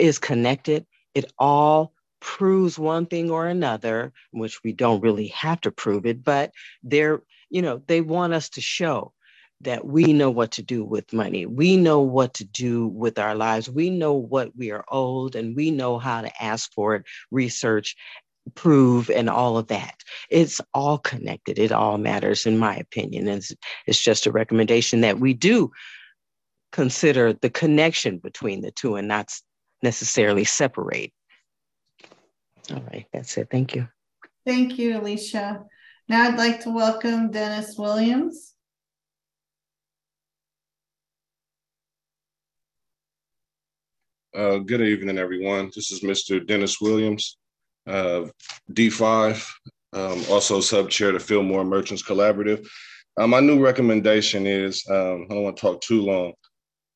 is connected. It all proves one thing or another, which we don't really have to prove it, but they're, you know, they want us to show that we know what to do with money. We know what to do with our lives. We know what we are owed and we know how to ask for it, research, prove, and all of that. It's all connected. It all matters, in my opinion. It's, it's just a recommendation that we do consider the connection between the two and not necessarily separate all right, that's it. Thank you. Thank you, Alicia. Now I'd like to welcome Dennis Williams. Uh, good evening, everyone. This is Mr. Dennis Williams, uh, D5, um, also sub-chair to Fillmore Merchants Collaborative. Uh, my new recommendation is, um, I don't want to talk too long,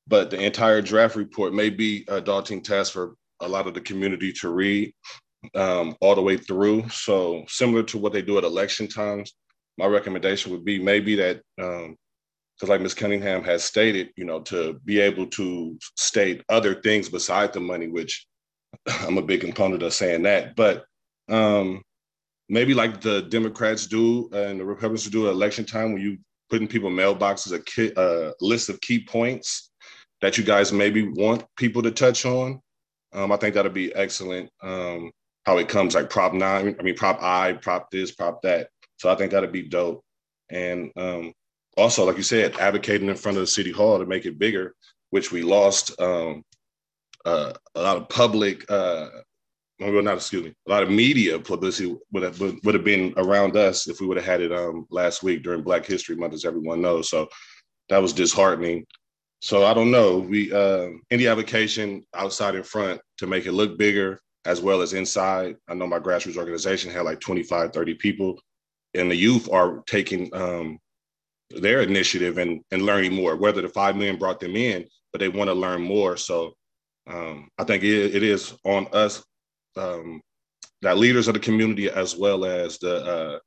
but the entire draft report may be a daunting task for a lot of the community to read um, all the way through. So similar to what they do at election times, my recommendation would be maybe that because um, like Ms. Cunningham has stated, you know, to be able to state other things besides the money, which I'm a big component of saying that, but um, maybe like the Democrats do and the Republicans do at election time when you put in people mailboxes a, a list of key points that you guys maybe want people to touch on. Um, I think that'd be excellent. Um, how it comes like prop nine, I mean prop I, prop this, prop that. So I think that'd be dope. And um, also, like you said, advocating in front of the city hall to make it bigger, which we lost um, uh, a lot of public, uh, well, not excuse me, a lot of media publicity would have would have been around us if we would have had it um, last week during Black History Month, as everyone knows. So that was disheartening. So I don't know. We uh, any avocation outside in front to make it look bigger as well as inside. I know my grassroots organization had like 25, 30 people, and the youth are taking um, their initiative and, and learning more, whether the 5 million brought them in, but they want to learn more. So um, I think it, it is on us, um, that leaders of the community, as well as the, uh,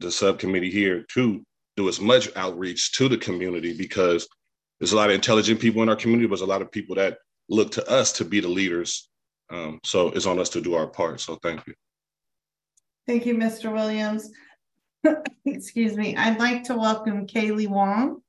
the subcommittee here to do as much outreach to the community because there's a lot of intelligent people in our community, but there's a lot of people that look to us to be the leaders. Um, so it's on us to do our part. So thank you. Thank you, Mr. Williams. Excuse me. I'd like to welcome Kaylee Wong.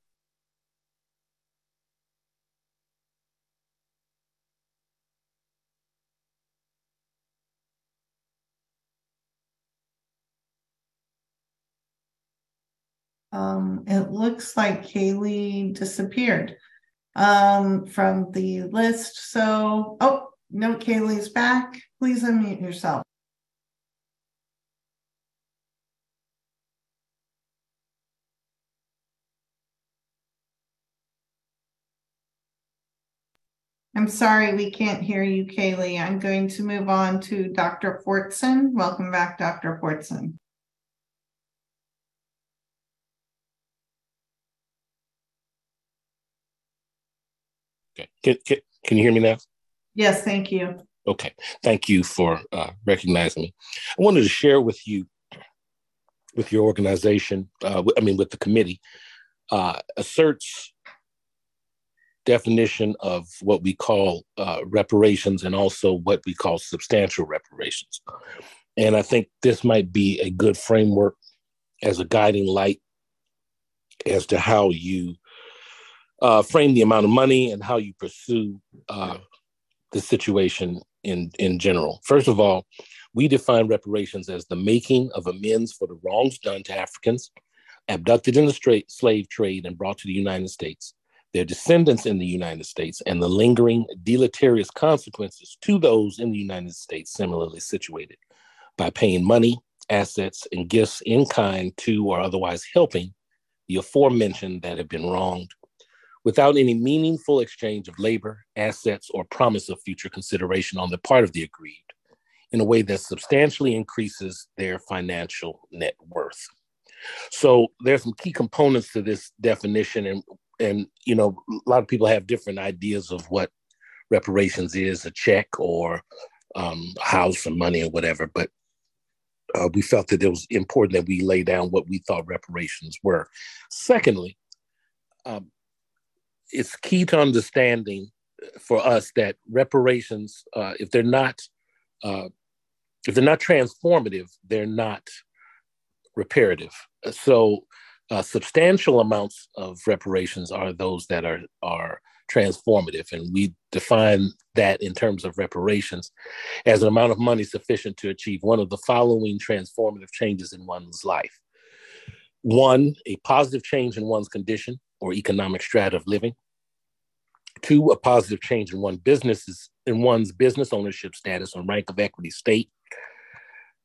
Um, it looks like Kaylee disappeared um, from the list. So, oh, no, Kaylee's back. Please unmute yourself. I'm sorry, we can't hear you, Kaylee. I'm going to move on to Dr. Fortson. Welcome back, Dr. Fortson. Okay. Can, can, can you hear me now? Yes, thank you. Okay. Thank you for uh, recognizing me. I wanted to share with you, with your organization, uh, I mean, with the committee, uh, asserts definition of what we call uh, reparations and also what we call substantial reparations. And I think this might be a good framework as a guiding light as to how you uh, frame the amount of money and how you pursue uh, the situation in, in general. First of all, we define reparations as the making of amends for the wrongs done to Africans abducted in the slave trade and brought to the United States, their descendants in the United States, and the lingering deleterious consequences to those in the United States similarly situated by paying money, assets, and gifts in kind to or otherwise helping the aforementioned that have been wronged without any meaningful exchange of labor, assets, or promise of future consideration on the part of the aggrieved in a way that substantially increases their financial net worth. So there's some key components to this definition, and and you know a lot of people have different ideas of what reparations is, a check or um, house or money or whatever. But uh, we felt that it was important that we lay down what we thought reparations were. Secondly, um, it's key to understanding for us that reparations, uh, if they're not uh, if they're not transformative, they're not reparative. So, uh, substantial amounts of reparations are those that are are transformative, and we define that in terms of reparations as an amount of money sufficient to achieve one of the following transformative changes in one's life. One, a positive change in one's condition or economic strata of living. Two, a positive change in one business's in one's business ownership status or rank of equity state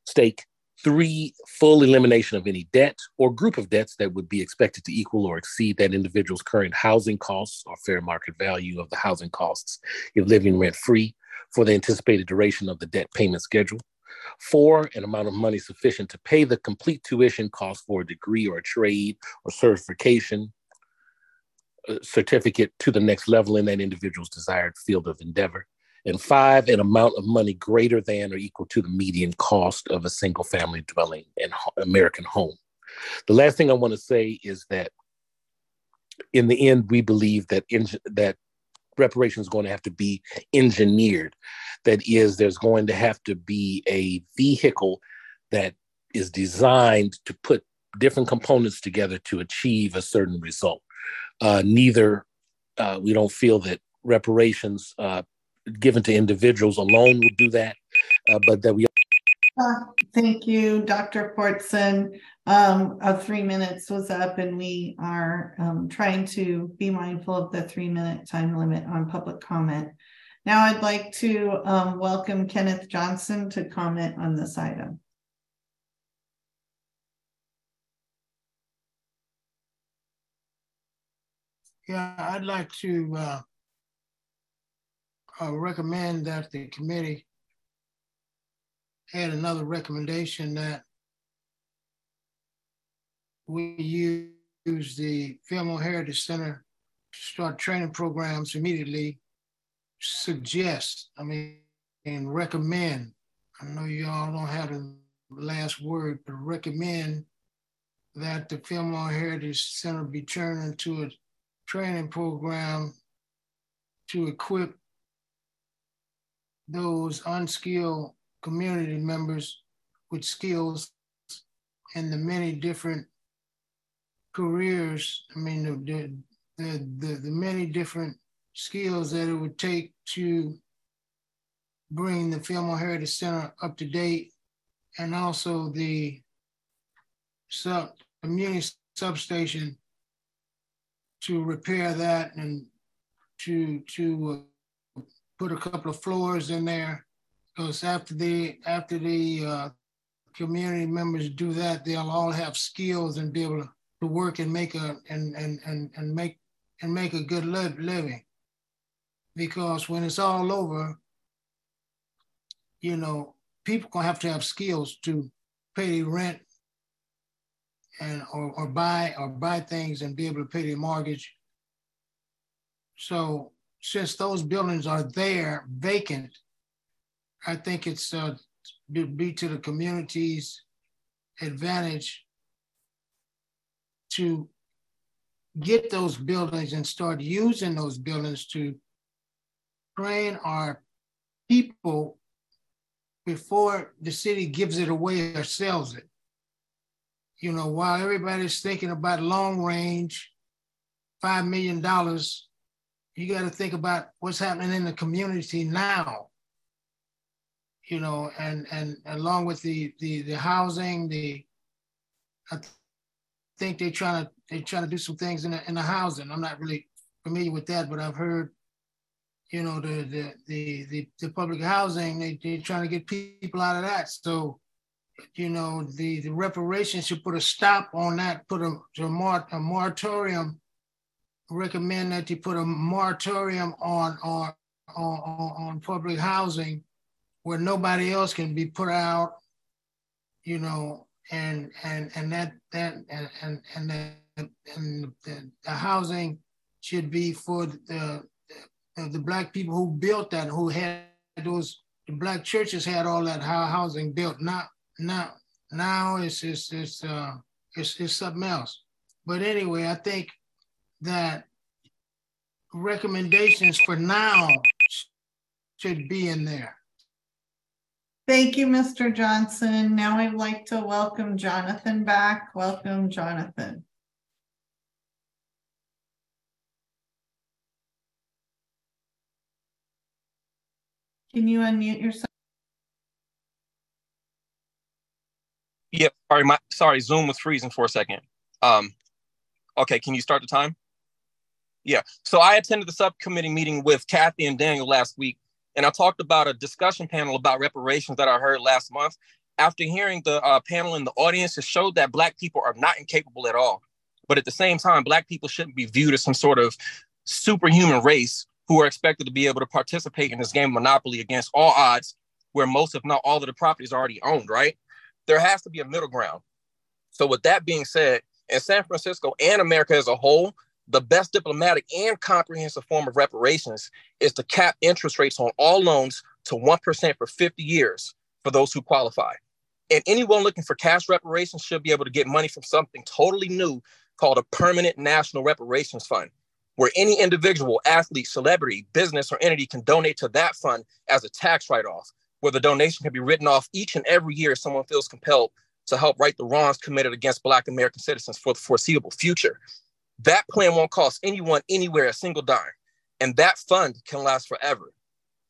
stake. Three, full elimination of any debt or group of debts that would be expected to equal or exceed that individual's current housing costs or fair market value of the housing costs if living rent free for the anticipated duration of the debt payment schedule. Four, an amount of money sufficient to pay the complete tuition cost for a degree or a trade or certification certificate to the next level in that individual's desired field of endeavor. And five, an amount of money greater than or equal to the median cost of a single family dwelling in American home. The last thing I want to say is that in the end, we believe that in, that reparation is going to have to be engineered. That is, there's going to have to be a vehicle that is designed to put different components together to achieve a certain result. Uh, neither, uh, we don't feel that reparations uh, given to individuals alone will do that, uh, but that we. Uh, thank you, Dr. Portson. Um, uh, three minutes was up, and we are um, trying to be mindful of the three minute time limit on public comment. Now, I'd like to um, welcome Kenneth Johnson to comment on this item. Yeah, I'd like to uh, uh, recommend that the committee had another recommendation that we use the Fillmore Heritage Center to start training programs immediately. Suggest, I mean, and recommend. I know you all don't have the last word, but recommend that the Fillmore Heritage Center be turned into a training program to equip those unskilled community members with skills in the many different careers. I mean, the, the, the, the many different skills that it would take to bring the Fillmore Heritage Center up to date and also the sub community substation to repair that and to to uh, put a couple of floors in there. Because after the after the uh, community members do that they'll all have skills and be able to work and make a and and and, and make and make a good living. Because when it's all over you know people gonna have to have skills to pay rent and or, or buy or buy things and be able to pay their mortgage. So since those buildings are there vacant, I think it's uh, be to the community's advantage to get those buildings and start using those buildings to train our people before the city gives it away or sells it. You know, while everybody's thinking about long range, $5 million, you got to think about what's happening in the community now. You know, and and along with the the the housing, the I think they're trying to they're trying to do some things in the in the housing. I'm not really familiar with that, but I've heard you know, the the the the, the public housing, they, they're trying to get people out of that. So, you know, the, the reparations should put a stop on that, put a, a, a moratorium, recommend that you put a moratorium on, on, on, on public housing where nobody else can be put out, you know, and and and that that and and and, the, and the, the housing should be for the the black people who built that, who had those, the black churches had all that housing built. Now, now, now it's it's it's uh it's, it's something else. But anyway, I think that recommendations for now should be in there. Thank you, Mr. Johnson. Now I'd like to welcome Jonathan back. Welcome, Jonathan. Can you unmute yourself? Yep. Sorry, my sorry, Zoom was freezing for a second. Um, okay, can you start the time? Yeah. So I attended the subcommittee meeting with Kathy and Daniel last week, and I talked about a discussion panel about reparations that I heard last month. After hearing the uh, panel in the audience, it showed that Black people are not incapable at all. But at the same time, Black people shouldn't be viewed as some sort of superhuman race who are expected to be able to participate in this game of Monopoly against all odds, where most, if not all, of the property is already owned, right? There has to be a middle ground. So, with that being said, in San Francisco and America as a whole, the best diplomatic and comprehensive form of reparations is to cap interest rates on all loans to 1% for 50 years for those who qualify. And anyone looking for cash reparations should be able to get money from something totally new called a permanent national reparations fund where any individual, athlete, celebrity, business, or entity can donate to that fund as a tax write off, where the donation can be written off each and every year if someone feels compelled to help right the wrongs committed against Black American citizens for the foreseeable future. That plan won't cost anyone anywhere a single dime, and that fund can last forever.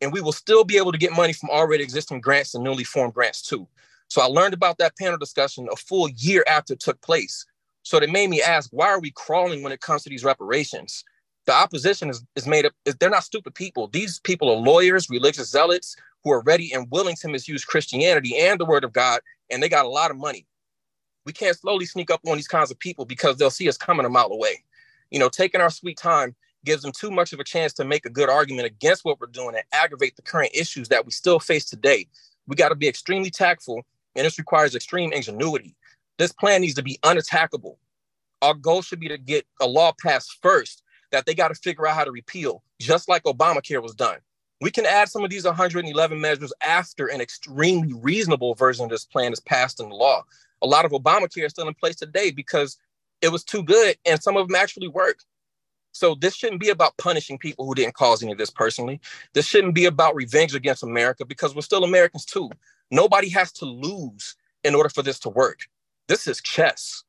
And we will still be able to get money from already existing grants and newly formed grants too. So I learned about that panel discussion a full year after it took place. So it made me ask, why are we crawling when it comes to these reparations? the opposition is, is made up they're not stupid people these people are lawyers religious zealots who are ready and willing to misuse christianity and the word of god and they got a lot of money we can't slowly sneak up on these kinds of people because they'll see us coming a mile away you know taking our sweet time gives them too much of a chance to make a good argument against what we're doing and aggravate the current issues that we still face today We got to be extremely tactful, and this requires extreme ingenuity. This plan needs to be unattackable. Our goal should be to get a law passed first that they got to figure out how to repeal, just like Obamacare was done. We can add some of these 111 measures after an extremely reasonable version of this plan is passed into law. A lot of Obamacare is still in place today because it was too good and some of them actually work. So this shouldn't be about punishing people who didn't cause any of this personally. This shouldn't be about revenge against America because we're still Americans too. Nobody has to lose in order for this to work. This is chess,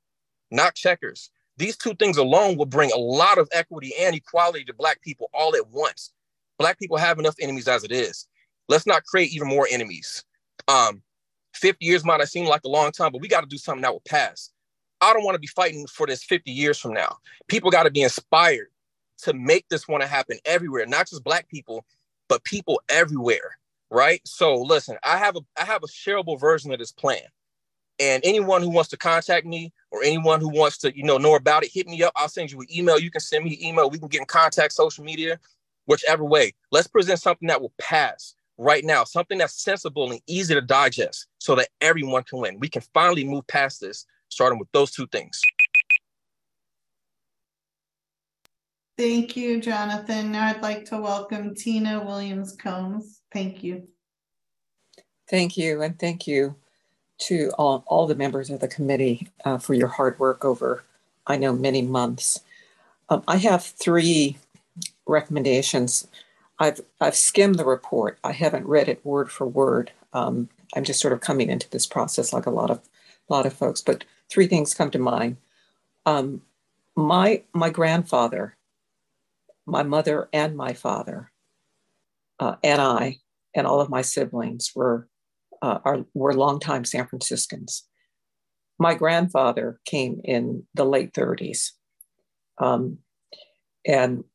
not checkers. These two things alone will bring a lot of equity and equality to Black people all at once. Black people have enough enemies as it is. Let's not create even more enemies. Um, 50 years might have seemed like a long time, but we got to do something that will pass. I don't want to be fighting for this 50 years from now. People got to be inspired to make this want to happen everywhere, not just black people, but people everywhere, right? So listen, I have a I have a shareable version of this plan. And anyone who wants to contact me or anyone who wants to, you know, know about it, hit me up. I'll send you an email. You can send me an email. We can get in contact, social media, whichever way. Let's present something that will pass right now, something that's sensible and easy to digest so that everyone can win. We can finally move past this, starting with those two things. Thank you, Jonathan. Now I'd like to welcome Tina Williams Combs. Thank you. Thank you, and thank you to all, all the members of the committee uh, for your hard work over, I know, many months. Um, I have three recommendations. I've, I've skimmed the report. I haven't read it word for word. Um, I'm just sort of coming into this process like a lot of, lot of folks, but three things come to mind. Um, my, my grandfather my mother and my father uh, and I and all of my siblings were uh, are, were longtime San Franciscans. My grandfather came in the late 30s um, and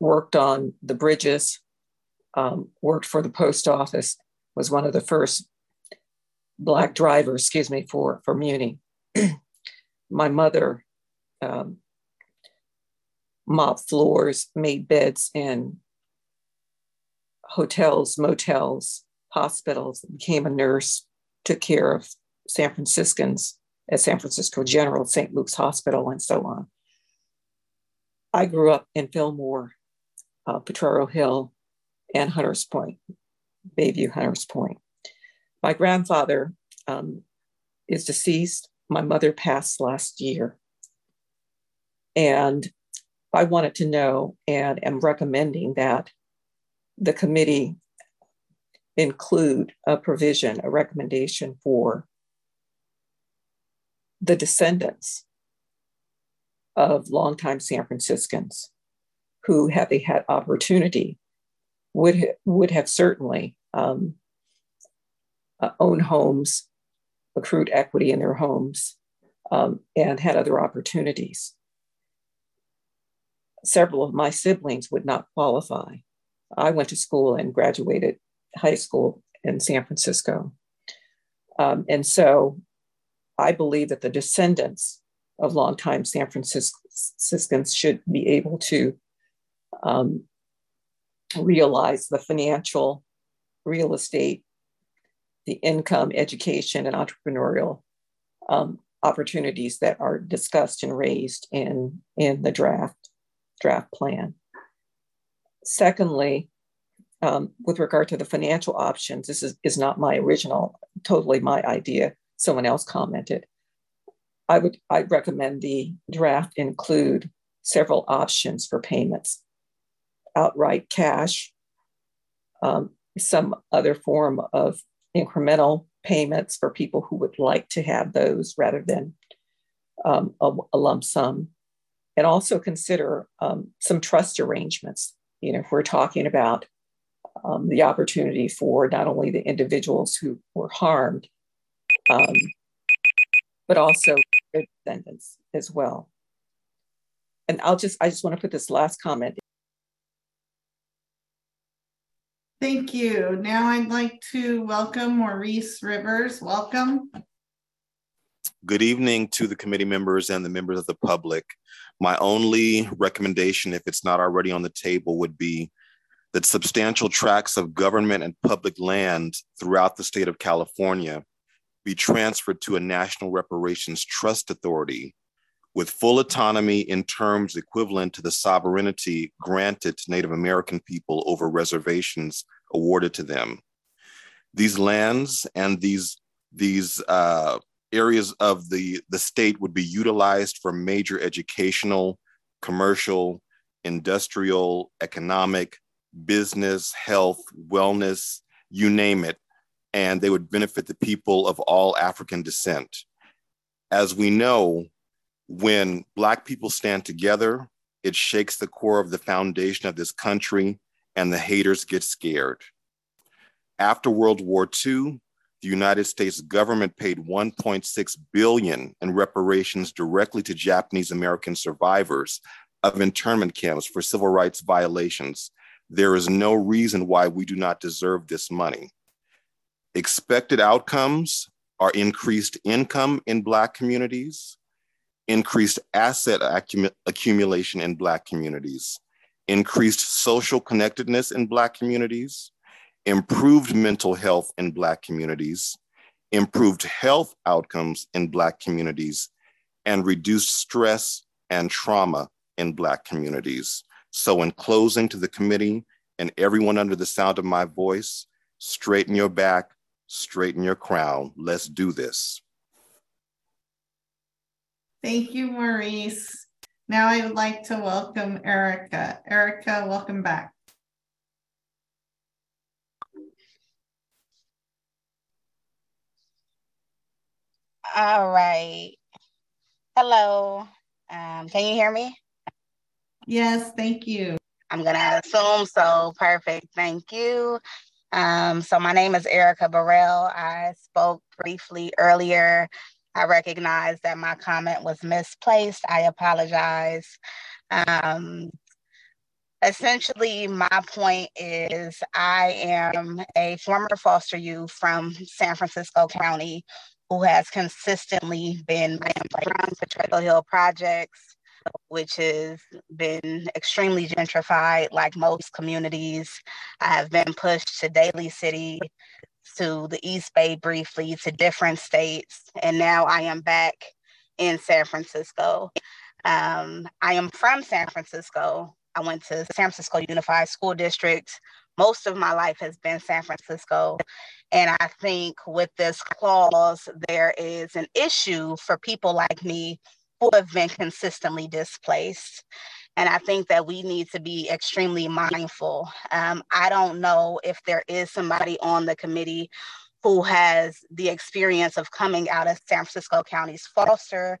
worked on the bridges, um, worked for the post office, was one of the first black drivers, excuse me, for, for Muni. my mother um, mopped floors, made beds in hotels, motels, hospitals, became a nurse, took care of San Franciscans at San Francisco General, St. Luke's Hospital, and so on. I grew up in Fillmore, uh, Hill, and Hunters Point, Bayview Hunters Point. My grandfather um, is deceased. My mother passed last year. And I wanted to know and am recommending that the committee include a provision, a recommendation for the descendants of longtime San Franciscans who, had they had opportunity, would ha- would have certainly um, uh, owned homes, accrued equity in their homes, um, and had other opportunities several of my siblings would not qualify. I went to school and graduated high school in San Francisco. Um, and so I believe that the descendants of longtime San Franciscans should be able to um, realize the financial, real estate, the income, education, and entrepreneurial um, opportunities that are discussed and raised in, in the draft draft plan. Secondly, um, with regard to the financial options, this is, is not my original, totally my idea. Someone else commented. I would I recommend the draft include several options for payments, outright cash, um, some other form of incremental payments for people who would like to have those rather than um, a, a lump sum and also consider um, some trust arrangements. You know, if we're talking about um, the opportunity for not only the individuals who were harmed, um, but also their descendants as well. And I'll just, I just want to put this last comment. Thank you. Now I'd like to welcome Maurice Rivers. Welcome. Good evening to the committee members and the members of the public. My only recommendation, if it's not already on the table, would be that substantial tracts of government and public land throughout the state of California be transferred to a national reparations trust authority with full autonomy in terms equivalent to the sovereignty granted to Native American people over reservations awarded to them. These lands and these, these uh, areas of the, the state would be utilized for major educational, commercial, industrial, economic, business, health, wellness, you name it, and they would benefit the people of all African descent. As we know, when Black people stand together, it shakes the core of the foundation of this country, and the haters get scared. After World War II, the United States government paid 1.6 billion in reparations directly to Japanese American survivors of internment camps for civil rights violations. There is no reason why we do not deserve this money. Expected outcomes are increased income in Black communities, increased asset accum- accumulation in Black communities, increased social connectedness in Black communities, improved mental health in Black communities, improved health outcomes in Black communities, and reduced stress and trauma in Black communities. So, in closing to the committee and everyone under the sound of my voice, straighten your back, straighten your crown. Let's do this. Thank you, Maurice. Now I would like to welcome Erica. Erica, welcome back. All right. Hello. Um, can you hear me? Yes, thank you. I'm gonna assume so. Perfect. Thank you. Um, so my name is Erica Burrell. I spoke briefly earlier. I recognize that my comment was misplaced. I apologize. Um, essentially, my point is I am a former foster youth from San Francisco County who has consistently been from Potrero Hill Projects, which has been extremely gentrified like most communities. I have been pushed to Daly City, to the East Bay briefly, to different states, and now I am back in San Francisco. Um, I am from San Francisco. I went to San Francisco Unified School District. Most of my life has been San Francisco. And I think with this clause, there is an issue for people like me who have been consistently displaced. And I think that we need to be extremely mindful. Um, I don't know if there is somebody on the committee who has the experience of coming out of San Francisco County's foster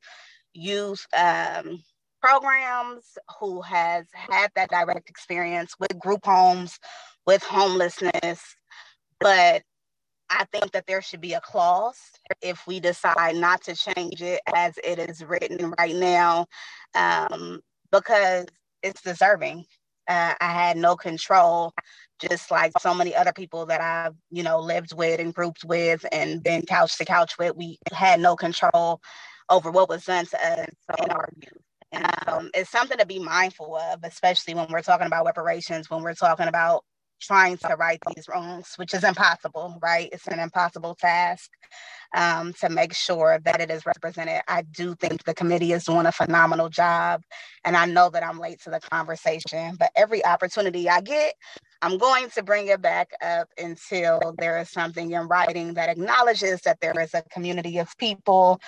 youth um, programs, who has had that direct experience with group homes, with homelessness. But I think that there should be a clause if we decide not to change it as it is written right now, um, because it's deserving. Uh, I had no control, just like so many other people that I've, you know, lived with and grouped with and been couch to couch with. We had no control over what was done to us in our youth. Um, it's something to be mindful of, especially when we're talking about reparations, when we're talking about trying to right these wrongs, which is impossible, right? It's an impossible task um, to make sure that it is represented. I do think the committee is doing a phenomenal job, and I know that I'm late to the conversation, but every opportunity I get, I'm going to bring it back up until there is something in writing that acknowledges that there is a community of people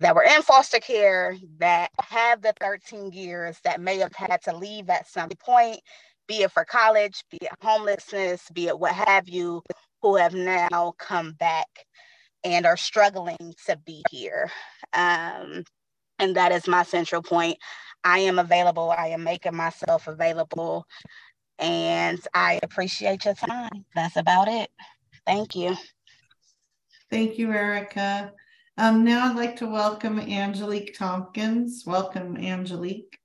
that were in foster care that have the 13 years that may have had to leave at some point be it for college, be it homelessness, be it what have you, who have now come back and are struggling to be here. Um, and that is my central point. I am available. I am making myself available. And I appreciate your time. That's about it. Thank you. Thank you, Erica. Um, now I'd like to welcome Angelique Tompkins. Welcome, Angelique.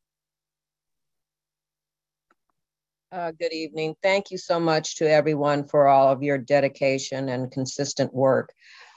Uh, good evening. Thank you so much to everyone for all of your dedication and consistent work.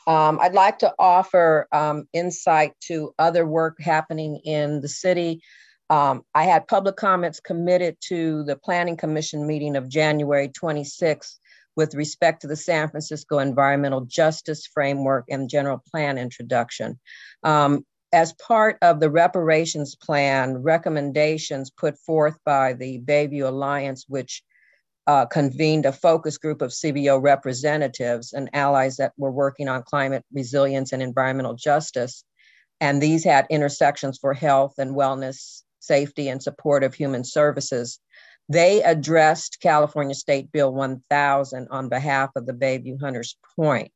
Um, I'd like to offer um, insight to other work happening in the city. Um, I had public comments committed to the Planning Commission meeting of January 26th with respect to the San Francisco Environmental Justice Framework and General Plan introduction. Um, as part of the reparations plan recommendations put forth by the Bayview Alliance, which uh, convened a focus group of CBO representatives and allies that were working on climate resilience and environmental justice. And these had intersections for health and wellness, safety, and support of human services. They addressed California State Bill 1000 on behalf of the Bayview Hunters Point.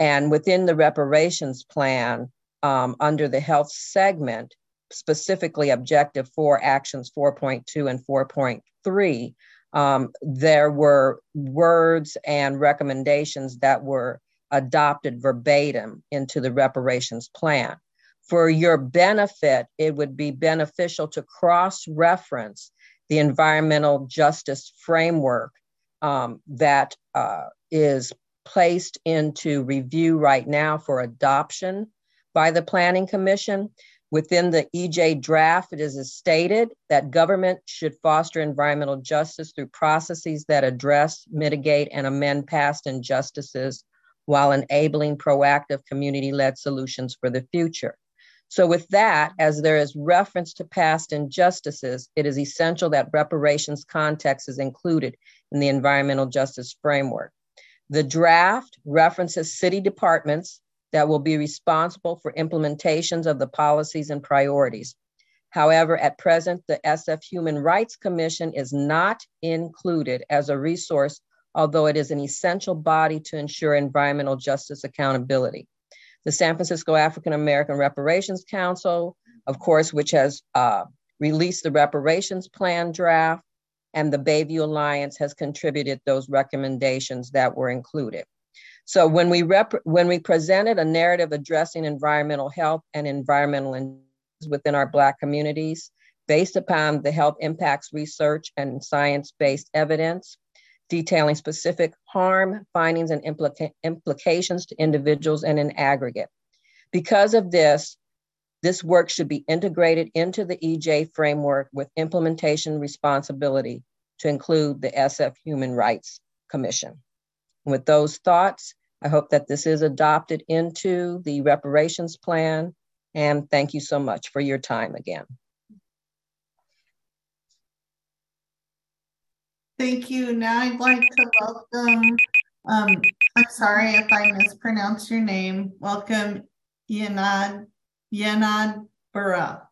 And within the reparations plan, um, under the health segment, specifically Objective 4 Actions 4.2 and 4.3, um, there were words and recommendations that were adopted verbatim into the reparations plan. For your benefit, it would be beneficial to cross reference the environmental justice framework um, that uh, is placed into review right now for adoption by the Planning Commission. Within the EJ draft, it is stated that government should foster environmental justice through processes that address, mitigate, and amend past injustices while enabling proactive community led solutions for the future. So, with that, as there is reference to past injustices, it is essential that reparations context is included in the environmental justice framework. The draft references city departments that will be responsible for implementations of the policies and priorities. However, at present, the SF Human Rights Commission is not included as a resource, although it is an essential body to ensure environmental justice accountability. The San Francisco African American Reparations Council, of course, which has uh, released the reparations plan draft, and the Bayview Alliance has contributed those recommendations that were included. So when we rep- when we presented a narrative addressing environmental health and environmental within our Black communities, based upon the health impacts research and science-based evidence, detailing specific harm, findings, and implica- implications to individuals and in aggregate. Because of this, this work should be integrated into the EJ framework with implementation responsibility to include the SF Human Rights Commission. With those thoughts, I hope that this is adopted into the reparations plan. And thank you so much for your time again. Thank you. Now I'd like to welcome, um, I'm sorry if I mispronounced your name. Welcome, Yanad, Yanad Burrell.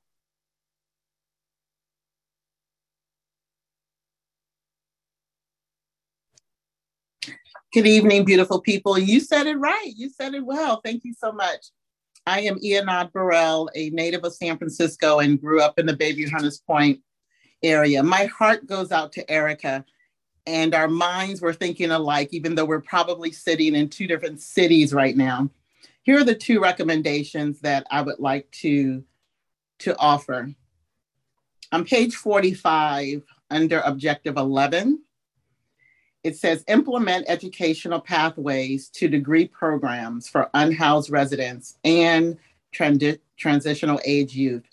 Good evening, beautiful people. You said it right. You said it well. Thank you so much. I am Ianad Burrell, a native of San Francisco and grew up in the Bayview Hunters Point area. My heart goes out to Erica, and our minds were thinking alike, even though we're probably sitting in two different cities right now. Here are the two recommendations that I would like to, to offer. On page 45, under Objective 11, it says implement educational pathways to degree programs for unhoused residents and trans- transitional age youth.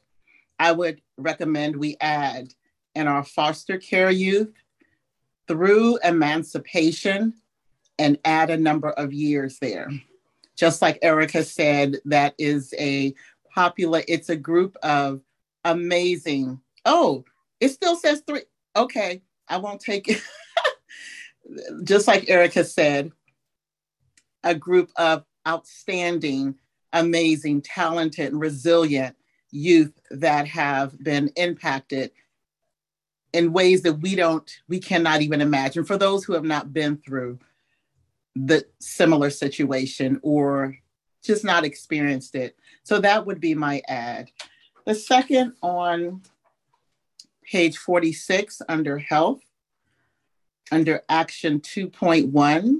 I would recommend we add in our foster care youth through emancipation and add a number of years there. Just like Erica said, that is a popular, it's a group of amazing. Oh, it still says three. Okay, I won't take it. just like Erica said, a group of outstanding, amazing, talented, and resilient youth that have been impacted in ways that we don't, we cannot even imagine. For those who have not been through the similar situation or just not experienced it. So that would be my ad. The second on page 46 under health under action 2.1,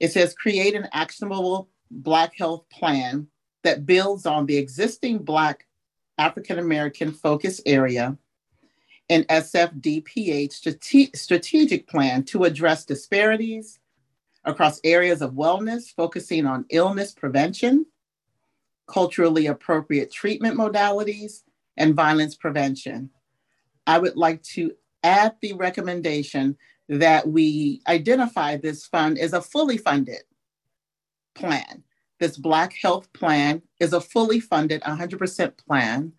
it says create an actionable Black health plan that builds on the existing Black African American focus area and SFDPH strate- strategic plan to address disparities across areas of wellness, focusing on illness prevention, culturally appropriate treatment modalities, and violence prevention. I would like to add the recommendation that we identify this fund as a fully funded plan. This Black Health Plan is a fully funded 100% plan.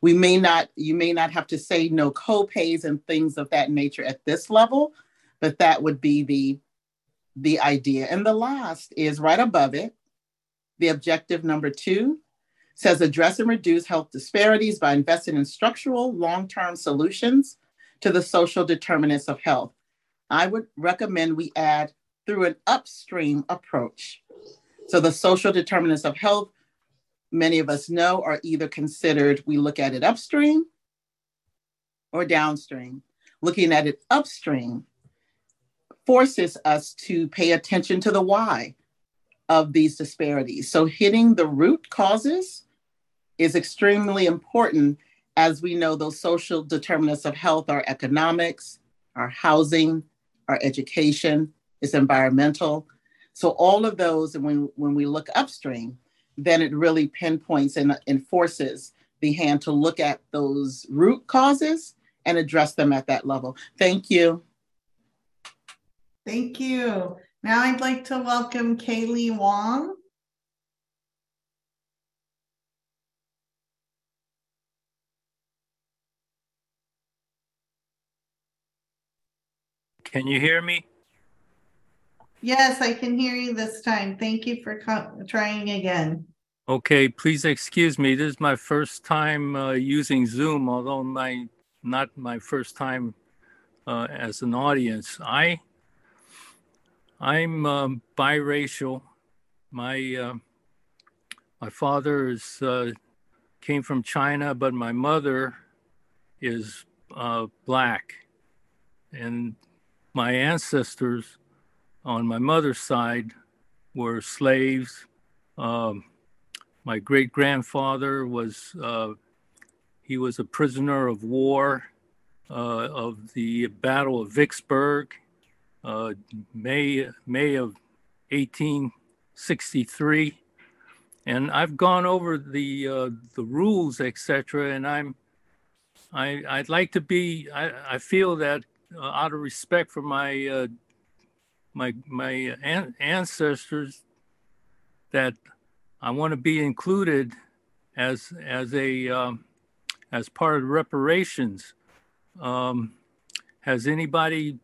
We may not, you may not have to say no co-pays and things of that nature at this level, but that would be the, the idea. And the last is right above it, the objective number two says address and reduce health disparities by investing in structural long-term solutions to the social determinants of health. I would recommend we add through an upstream approach. So the social determinants of health, many of us know, are either considered, we look at it upstream or downstream. Looking at it upstream forces us to pay attention to the why of these disparities. So hitting the root causes is extremely important as we know those social determinants of health are economics, our housing, our education, it's environmental. So all of those, and when, when we look upstream, then it really pinpoints and enforces the hand to look at those root causes and address them at that level. Thank you. Thank you. Now I'd like to welcome Kaylee Wong. Can you hear me? Yes, I can hear you this time. Thank you for trying again. Okay, please excuse me. This is my first time uh, using Zoom, although my not my first time uh, as an audience. I I'm um, biracial. My uh, my father is uh, came from China, but my mother is uh, black, and my ancestors on my mother's side were slaves. Um, my great grandfather was uh, he was a prisoner of war uh, of the Battle of Vicksburg, uh, May May of 1863, and I've gone over the uh, the rules, etc. And I'm I I'd like to be I, I feel that uh, out of respect for my uh, my my an- ancestors that I want to be included as as a um, as part of reparations. Um, has anybody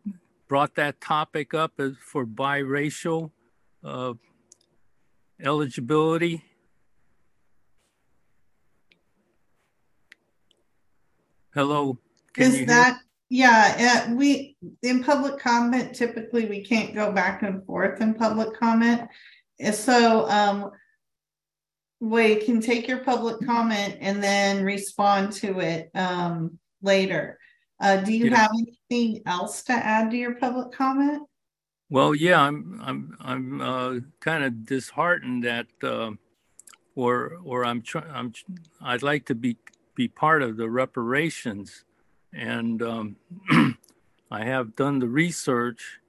brought that topic up as for biracial uh, eligibility? Hello. Is that yeah, uh, we, in public comment, typically we can't go back and forth in public comment. So, um, we can take your public comment and then respond to it, um, later. Uh, do you Yeah. have anything else to add to your public comment? Well, yeah, I'm I'm I'm uh, kind of disheartened that, uh, or or I'm trying I'm I'd like to be be part of the reparations, and um, I have done the research,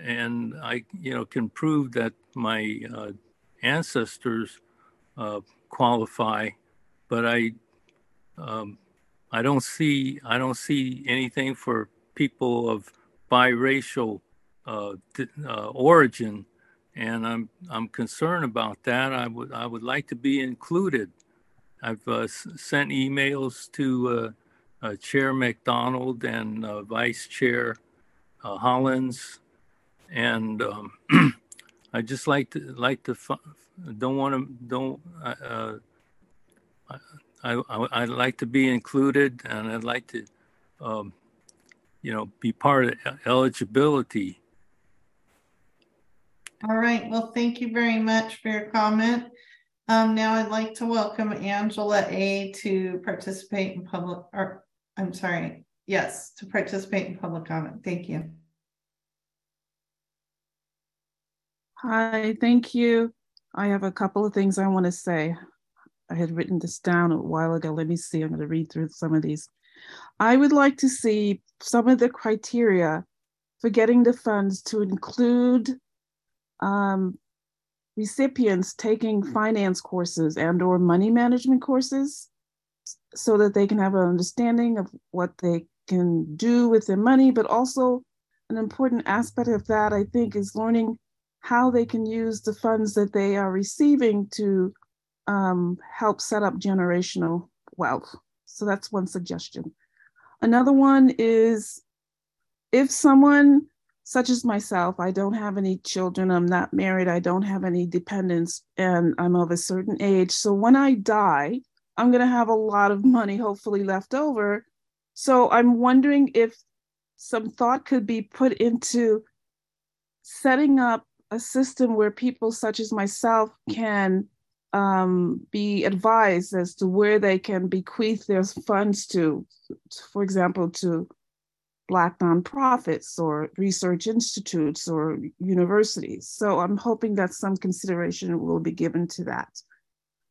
and I you know can prove that my uh, ancestors uh, qualify, but I um, I don't see I don't see anything for people of biracial uh, uh, origin, and I'm I'm concerned about that. I would I would like to be included. I've uh, sent emails to uh, uh, Chair McDonald and uh, Vice Chair Hollins, and um, I just like to like to don't want to don't. I, I, I'd like to be included and I'd like to, um, you know, be part of eligibility. All right, well, thank you very much for your comment. Um, now I'd like to welcome Angela A to participate in public, or I'm sorry, yes, to participate in public comment. Thank you. Hi, thank you. I have a couple of things I want to say. I had written this down a while ago. Let me see. I'm going to read through some of these. I would like to see some of the criteria for getting the funds to include um, recipients taking finance courses and or money management courses so that they can have an understanding of what they can do with their money, but also an important aspect of that, I think, is learning how they can use the funds that they are receiving to um, help set up generational wealth. So that's one suggestion. Another one is if someone such as myself, I don't have any children, I'm not married, I don't have any dependents, and I'm of a certain age. So when I die, I'm going to have a lot of money hopefully left over. So I'm wondering if some thought could be put into setting up a system where people such as myself can um, be advised as to where they can bequeath their funds to, for example, to Black nonprofits or research institutes or universities. So I'm hoping that some consideration will be given to that.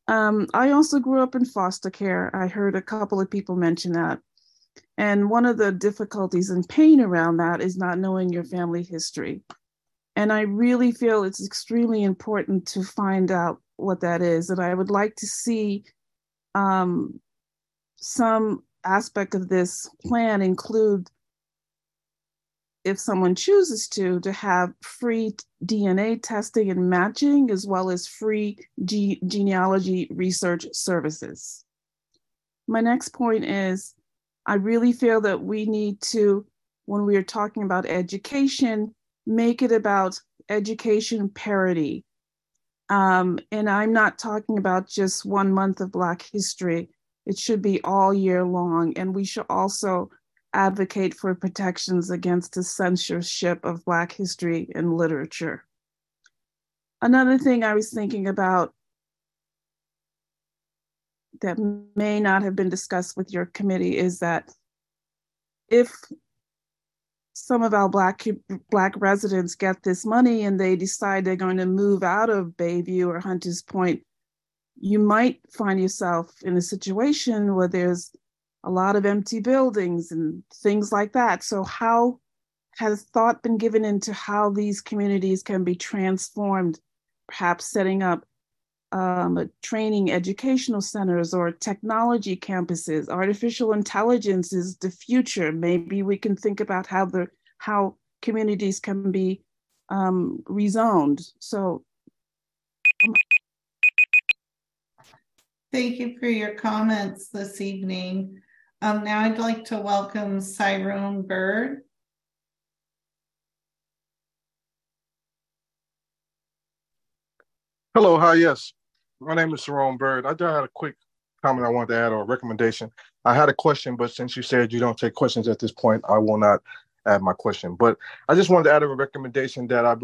Um, I also grew up in foster care. I heard a couple of people mention that. And one of the difficulties and pain around that is not knowing your family history. And I really feel it's extremely important to find out what that is. And I would like to see um, some aspect of this plan include if someone chooses to, to have free DNA testing and matching, as well as free ge- genealogy research services. My next point is I really feel that we need to, when we are talking about education, make it about education parity. Um, and I'm not talking about just one month of Black history. It should be all year long. And we should also advocate for protections against the censorship of Black history and literature. Another thing I was thinking about that may not have been discussed with your committee is that if some of our black black residents get this money and they decide they're going to move out of Bayview or Hunters Point, you might find yourself in a situation where there's a lot of empty buildings and things like that. So, how has thought been given into how these communities can be transformed, perhaps setting up um, training educational centers or technology campuses? Artificial intelligence is the future. Maybe we can think about how the how communities can be um, rezoned. So. Thank you for your comments this evening. Um, now I'd like to welcome Cyrone Bird. Hello, hi, yes. My name is Cyrone Bird. I just had a quick comment I wanted to add or a recommendation. I had a question, but since you said you don't take questions at this point, I will not add my question. But I just wanted to add a recommendation that I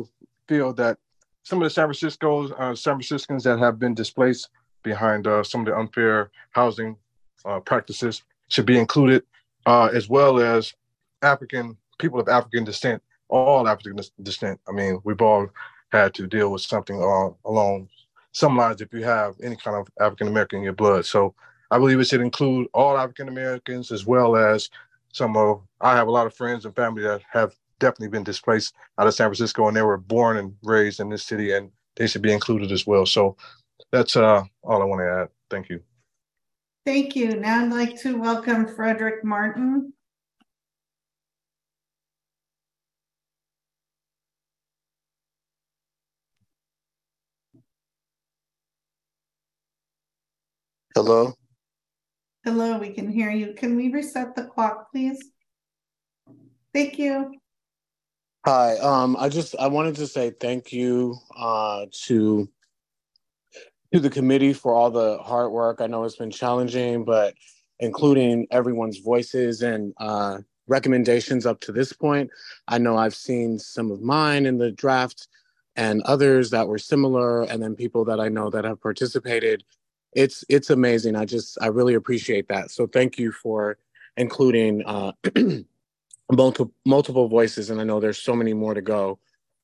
feel that some of the San Francisco's, uh, San Franciscans that have been displaced behind uh, some of the unfair housing uh, practices should be included, uh, as well as African people of African descent, all African descent. I mean, we've all had to deal with something uh, along some lines if you have any kind of African American in your blood. So I believe it should include all African Americans as well as some of. I have a lot of friends and family that have definitely been displaced out of San Francisco, and they were born and raised in this city, and they should be included as well. So that's uh, all I want to add. Thank you. Thank you. Now I'd like to welcome Frederick Martin. Hello. Hello, we can hear you. Can we reset the clock, please? Thank you. Hi. Um, I just I wanted to say thank you uh, to to the committee for all the hard work. I know it's been challenging, but including everyone's voices and uh, recommendations up to this point. I know I've seen some of mine in the draft and others that were similar, and then people that I know that have participated. It's it's amazing. I just I really appreciate that. So thank you for including uh, multiple multiple voices, and I know there's so many more to go.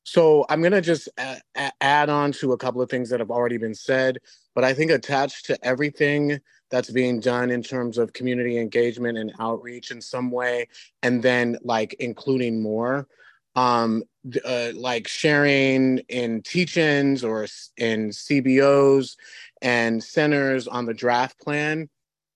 So I'm going to just a- a- add on to a couple of things that have already been said, but I think attached to everything that's being done in terms of community engagement and outreach in some way, and then like including more, um, uh, like sharing in teach-ins or in CBOs and centers on the draft plan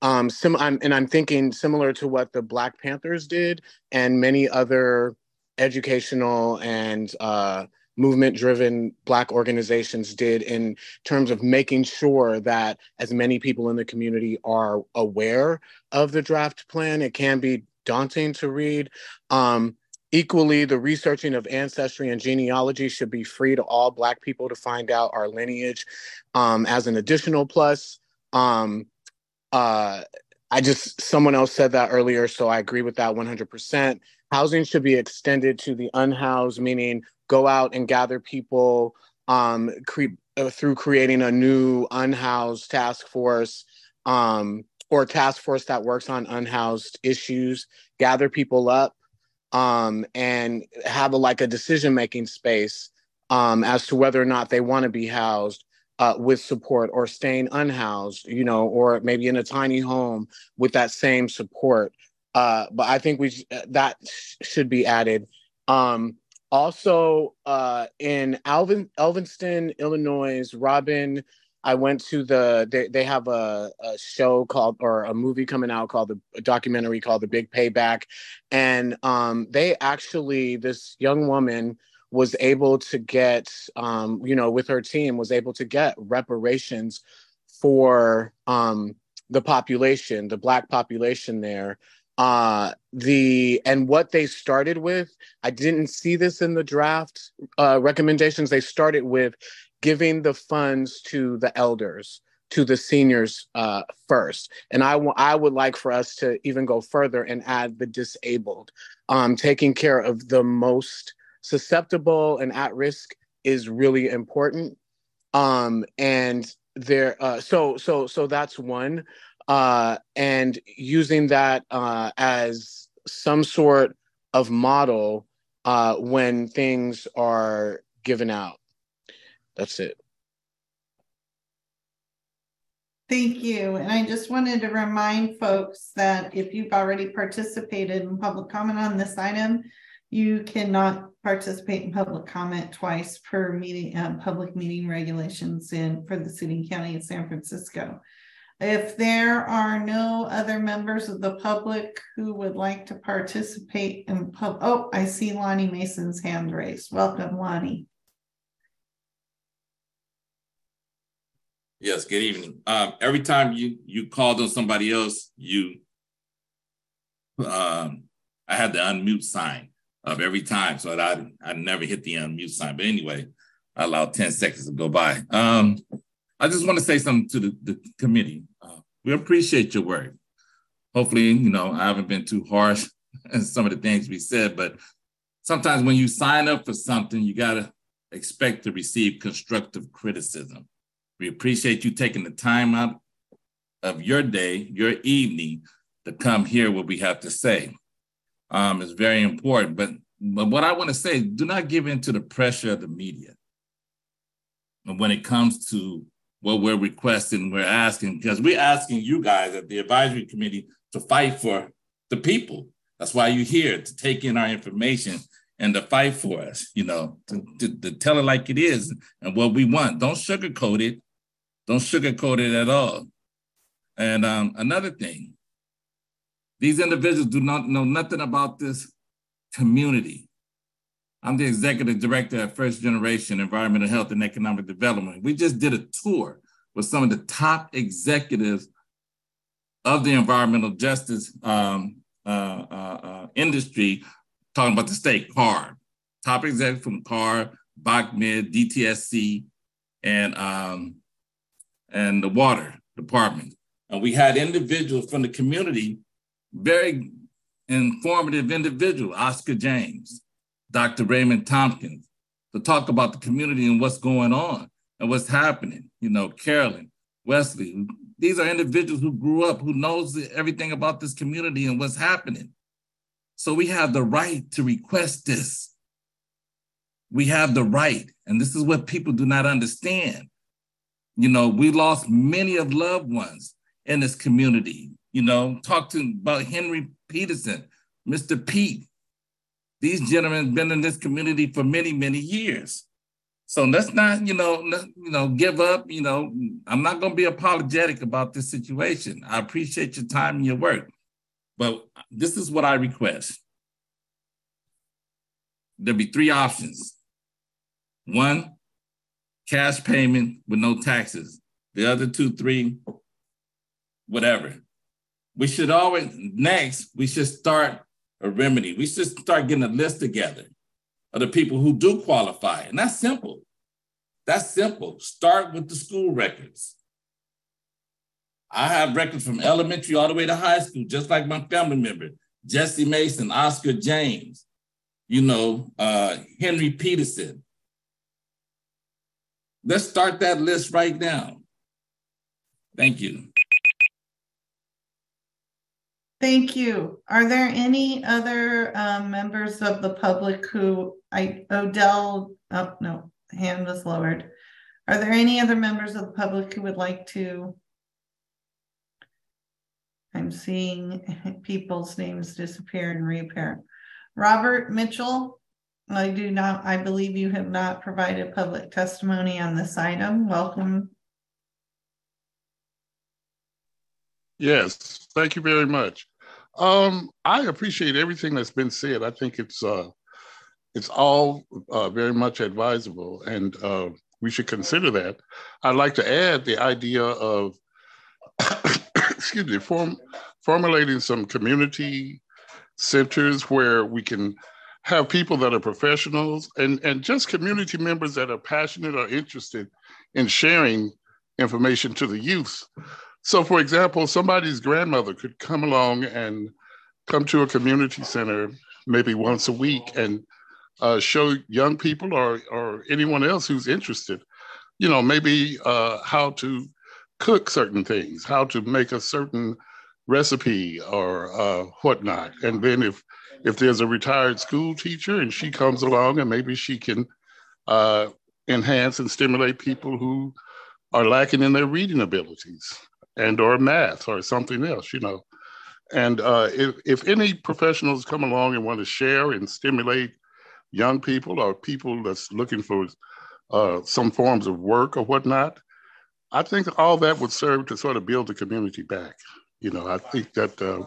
um, sim- I'm, and I'm thinking similar to what the Black Panthers did and many other educational and uh, movement driven Black organizations did in terms of making sure that as many people in the community are aware of the draft plan. It can be daunting to read. Um, equally, the researching of ancestry and genealogy should be free to all Black people to find out our lineage um, as an additional plus. Um, uh, I just, someone else said that earlier, so I agree with that 100%. Housing should be extended to the unhoused, meaning go out and gather people um, cre- uh, through creating a new unhoused task force um, or task force that works on unhoused issues, gather people up um, and have a, like a decision making space um, as to whether or not they want to be housed uh, with support or staying unhoused, you know, or maybe in a tiny home with that same support. Uh, but I think we that should be added. Um, also, uh, in Alvin, Elvinston, Illinois, Robin, I went to the they, they have a, a show called or a movie coming out called the a documentary called The Big Payback, and um, they actually this young woman was able to get, um, you know, with her team, was able to get reparations for um, the population, the Black population there. Uh, the and what they started with, I didn't see this in the draft uh, recommendations. They started with giving the funds to the elders, to the seniors uh, first. And I, w- I would like for us to even go further and add the disabled, um, taking care of the most susceptible and at risk is really important. Um, and there, uh, so so so that's one, uh, and using that uh, as some sort of model uh, when things are given out. That's it. Thank you. And I just wanted to remind folks that if you've already participated in public comment on this item, you cannot participate in public comment twice per meeting, uh, public meeting regulations in for the city and county of San Francisco. If there are no other members of the public who would like to participate in pub, oh, I see Lonnie Mason's hand raised. Welcome, Lonnie. Yes, good evening. Um, every time you you called on somebody else, you um, I had the unmute sign of every time. So that I I never hit the unmute sign. But anyway, I allowed 10 seconds to go by. Um, I just want to say something to the, the committee. Uh, we appreciate your work. Hopefully, you know, I haven't been too harsh in some of the things we said, but sometimes when you sign up for something, you got to expect to receive constructive criticism. We appreciate you taking the time out of your day, your evening, to come hear what we have to say um, is very important. But, but what I want to say, do not give in to the pressure of the media. And when it comes to what we're requesting, we're asking, because we're asking you guys at the advisory committee to fight for the people. That's why you're here to take in our information and to fight for us, you know, to, to, to tell it like it is and what we want. Don't sugarcoat it. Don't sugarcoat it at all. And um, another thing, these individuals do not know nothing about this community. I'm the executive director at First Generation Environmental Health and Economic Development. We just did a tour with some of the top executives of the environmental justice um, uh, uh, uh, industry, talking about the state, CAR, top executives from CAR, BAAQMD, DTSC, and um, and the water department. And we had individuals from the community very informative individual, Oscar James, Dr. Raymond Tompkins, to talk about the community and what's going on and what's happening. You know, Carolyn, Wesley, these are individuals who grew up, who knows everything about this community and what's happening. So we have the right to request this. We have the right, and this is what people do not understand. You know, we lost many of loved ones in this community you know, talk to about Henry Peterson, Mr. Pete. These gentlemen have been in this community for many, many years. So let's not, you know, let, you know, give up. You know, I'm not going to be apologetic about this situation. I appreciate your time and your work, but this is what I request. There'll be three options. One, cash payment with no taxes. The other two, three, whatever. We should always, next, we should start a remedy. We should start getting a list together of the people who do qualify. And that's simple. That's simple. Start with the school records. I have records from elementary all the way to high school, just like my family member, Jesse Mason, Oscar James, you know, uh, Henry Peterson. Let's start that list right now. Thank you. Thank you. Are there any other um, members of the public who I Odell? Oh no, hand was lowered. Are there any other members of the public who would like to? I'm seeing people's names disappear and reappear. Robert Mitchell, I do not. I believe you have not provided public testimony on this item. Welcome. Yes, thank you very much. Um, I appreciate everything that's been said. I think it's uh, it's all uh, very much advisable, and uh, we should consider that. I'd like to add the idea of, excuse me, form, formulating some community centers where we can have people that are professionals and, and just community members that are passionate or interested in sharing information to the youth. So, for example, somebody's grandmother could come along and come to a community center maybe once a week and uh, show young people or, or anyone else who's interested, you know, maybe uh, how to cook certain things, how to make a certain recipe or uh, whatnot. And then if if there's a retired school teacher and she comes along and maybe she can uh, enhance and stimulate people who are lacking in their reading abilities and or math or something else, you know. And uh, if, if any professionals come along and want to share and stimulate young people or people that's looking for uh, some forms of work or whatnot, I think all that would serve to sort of build the community back. You know, I think that uh,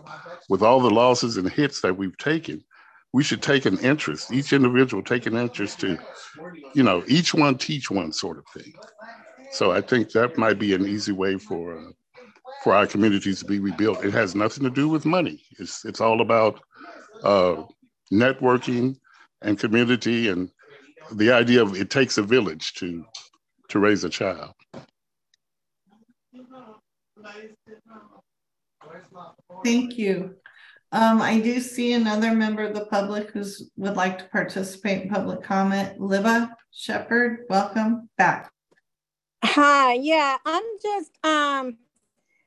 with all the losses and hits that we've taken, we should take an interest, each individual take an interest to, you know, each one teach one sort of thing. So I think that might be an easy way for uh, for our communities to be rebuilt. It has nothing to do with money. It's it's all about uh, networking and community and the idea of it takes a village to to raise a child. Thank you. Um, I do see another member of the public who's would like to participate in public comment. Liva Shepard, welcome back. Hi, yeah, I'm just um,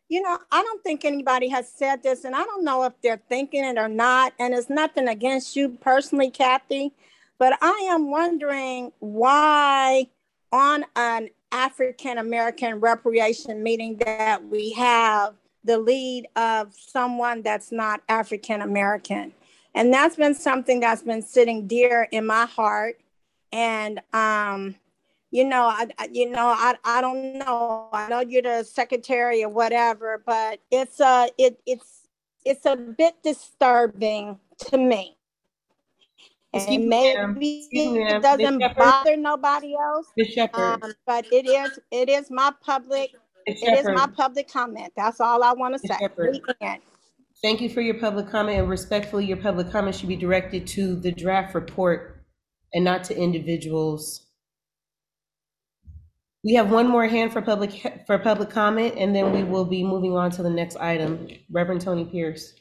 you know, I don't think anybody has said this, and I don't know if they're thinking it or not. And it's nothing against you personally, Kathy, but I am wondering why on an African American reparation meeting that we have the lead of someone that's not African American. And that's been something that's been sitting dear in my heart. And, um, you know, I, you know, I, I don't know. I know you're the secretary or whatever, but it's a, it, it's, it's a bit disturbing to me. And maybe it doesn't bother nobody else, um, but it is, it is my public it is my public comment. That's all I want to say. Thank you for your public comment and respectfully, your public comment should be directed to the draft report and not to individuals. We have one more hand for public, for public comment, and then we will be moving on to the next item. Reverend Tony Pierce.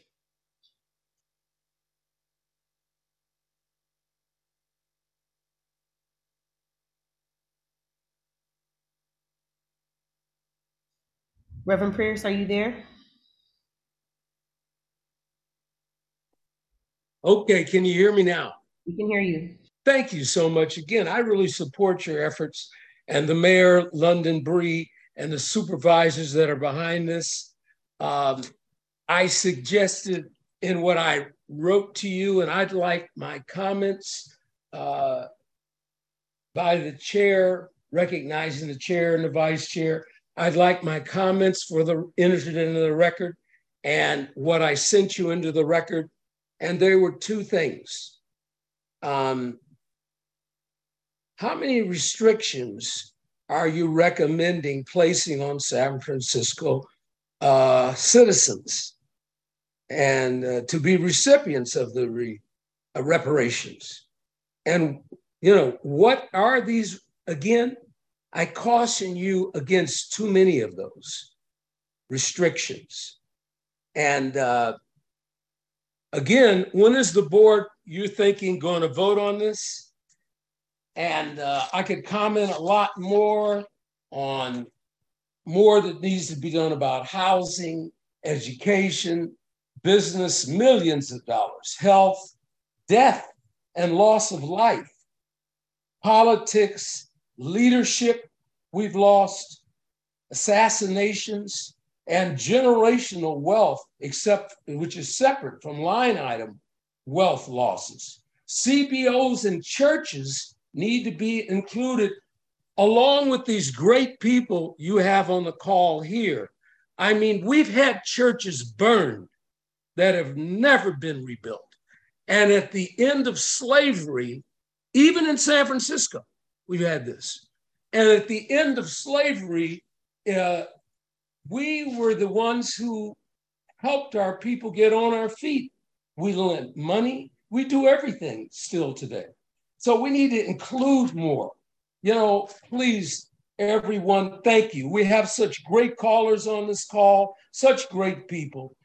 Reverend Pierce, are you there? Okay, can you hear me now? We can hear you. Thank you so much. Again, I really support your efforts and the mayor, London Breed, and the supervisors that are behind this. Um, I suggested in what I wrote to you, and I'd like my comments uh, by the chair, recognizing the chair and the vice chair. I'd like my comments for the entered into the record and what I sent you into the record. And there were two things. Um, how many restrictions are you recommending placing on San Francisco uh, citizens and uh, to be recipients of the re, uh, reparations? And, you know, what are these again? I caution you against too many of those restrictions. And uh, again, when is the board you're thinking going to vote on this? And uh, I could comment a lot more on more that needs to be done about housing, education, business, millions of dollars, health, death, and loss of life, politics, leadership we've lost, assassinations, and generational wealth, except which is separate from line item wealth losses. CBOs and churches need to be included along with these great people you have on the call here. I mean, we've had churches burned that have never been rebuilt. And at the end of slavery, even in San Francisco, we've had this. And at the end of slavery, uh, we were the ones who helped our people get on our feet. We lent money. We do everything still today. So we need to include more. You know, please, everyone, thank you. We have such great callers on this call, such great people.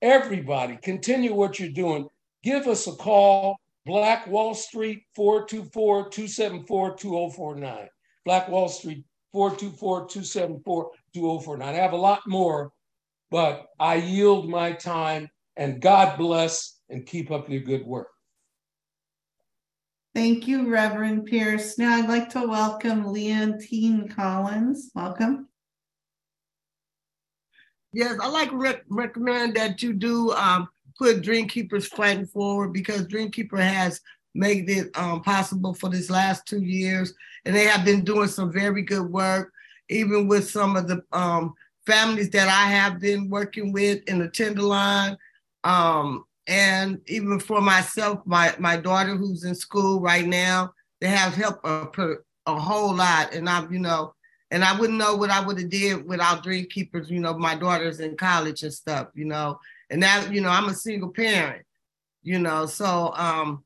Everybody, continue what you're doing. Give us a call, Black Wall Street, 424 274 2049. Black Wall Street, 424 274 2049. I have a lot more, but I yield my time and God bless and keep up your good work. Thank you, Reverend Pierce. Now I'd like to welcome Leontine Collins. Welcome. Yes, I like rec- recommend that you do um, put Dreamkeepers fighting forward because Dreamkeeper has made it um, possible for this last two years, and they have been doing some very good work, even with some of the um, families that I have been working with in the Tenderloin. Um, and even for myself, my my daughter who's in school right now, they have helped a, a whole lot. And I'm, you know, and I wouldn't know what I would have did without Dream Keepers. You know, my daughter's in college and stuff. You know, and that, you know, I'm a single parent. You know, so um,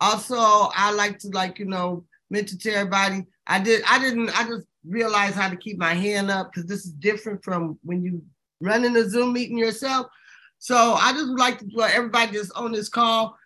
also I like to like, you know, mention to everybody. I did, I didn't, I just realized how to keep my hand up because this is different from when you running a Zoom meeting yourself. So I just would like to do everybody that's on this call,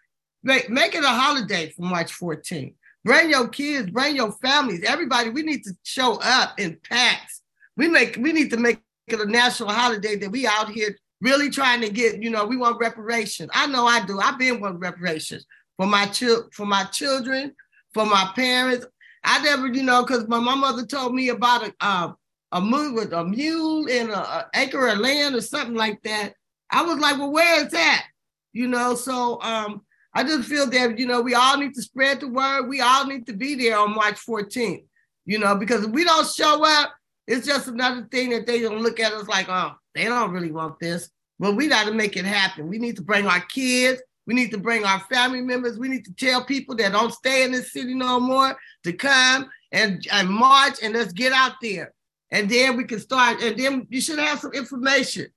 make, make it a holiday for March 14th. Bring your kids, bring your families, everybody. We need to show up in packs. We make we need to make it a national holiday that we out here really trying to get, you know, we want reparations. I know I do. I've been wanting reparations for my chil- for my children, for my parents. I never, you know, because my, my mother told me about a uh, a move with a mule and an acre of land or something like that. I was like, well, where is that? You know, so um, I just feel that, you know, we all need to spread the word. We all need to be there on March 14th, you know, because if we don't show up, it's just another thing that they don't look at us like, oh, they don't really want this. Well, we got to make it happen. We need to bring our kids. We need to bring our family members. We need to tell people that don't stay in this city no more to come and, and march and let's get out there. And then we can start, and then you should have some information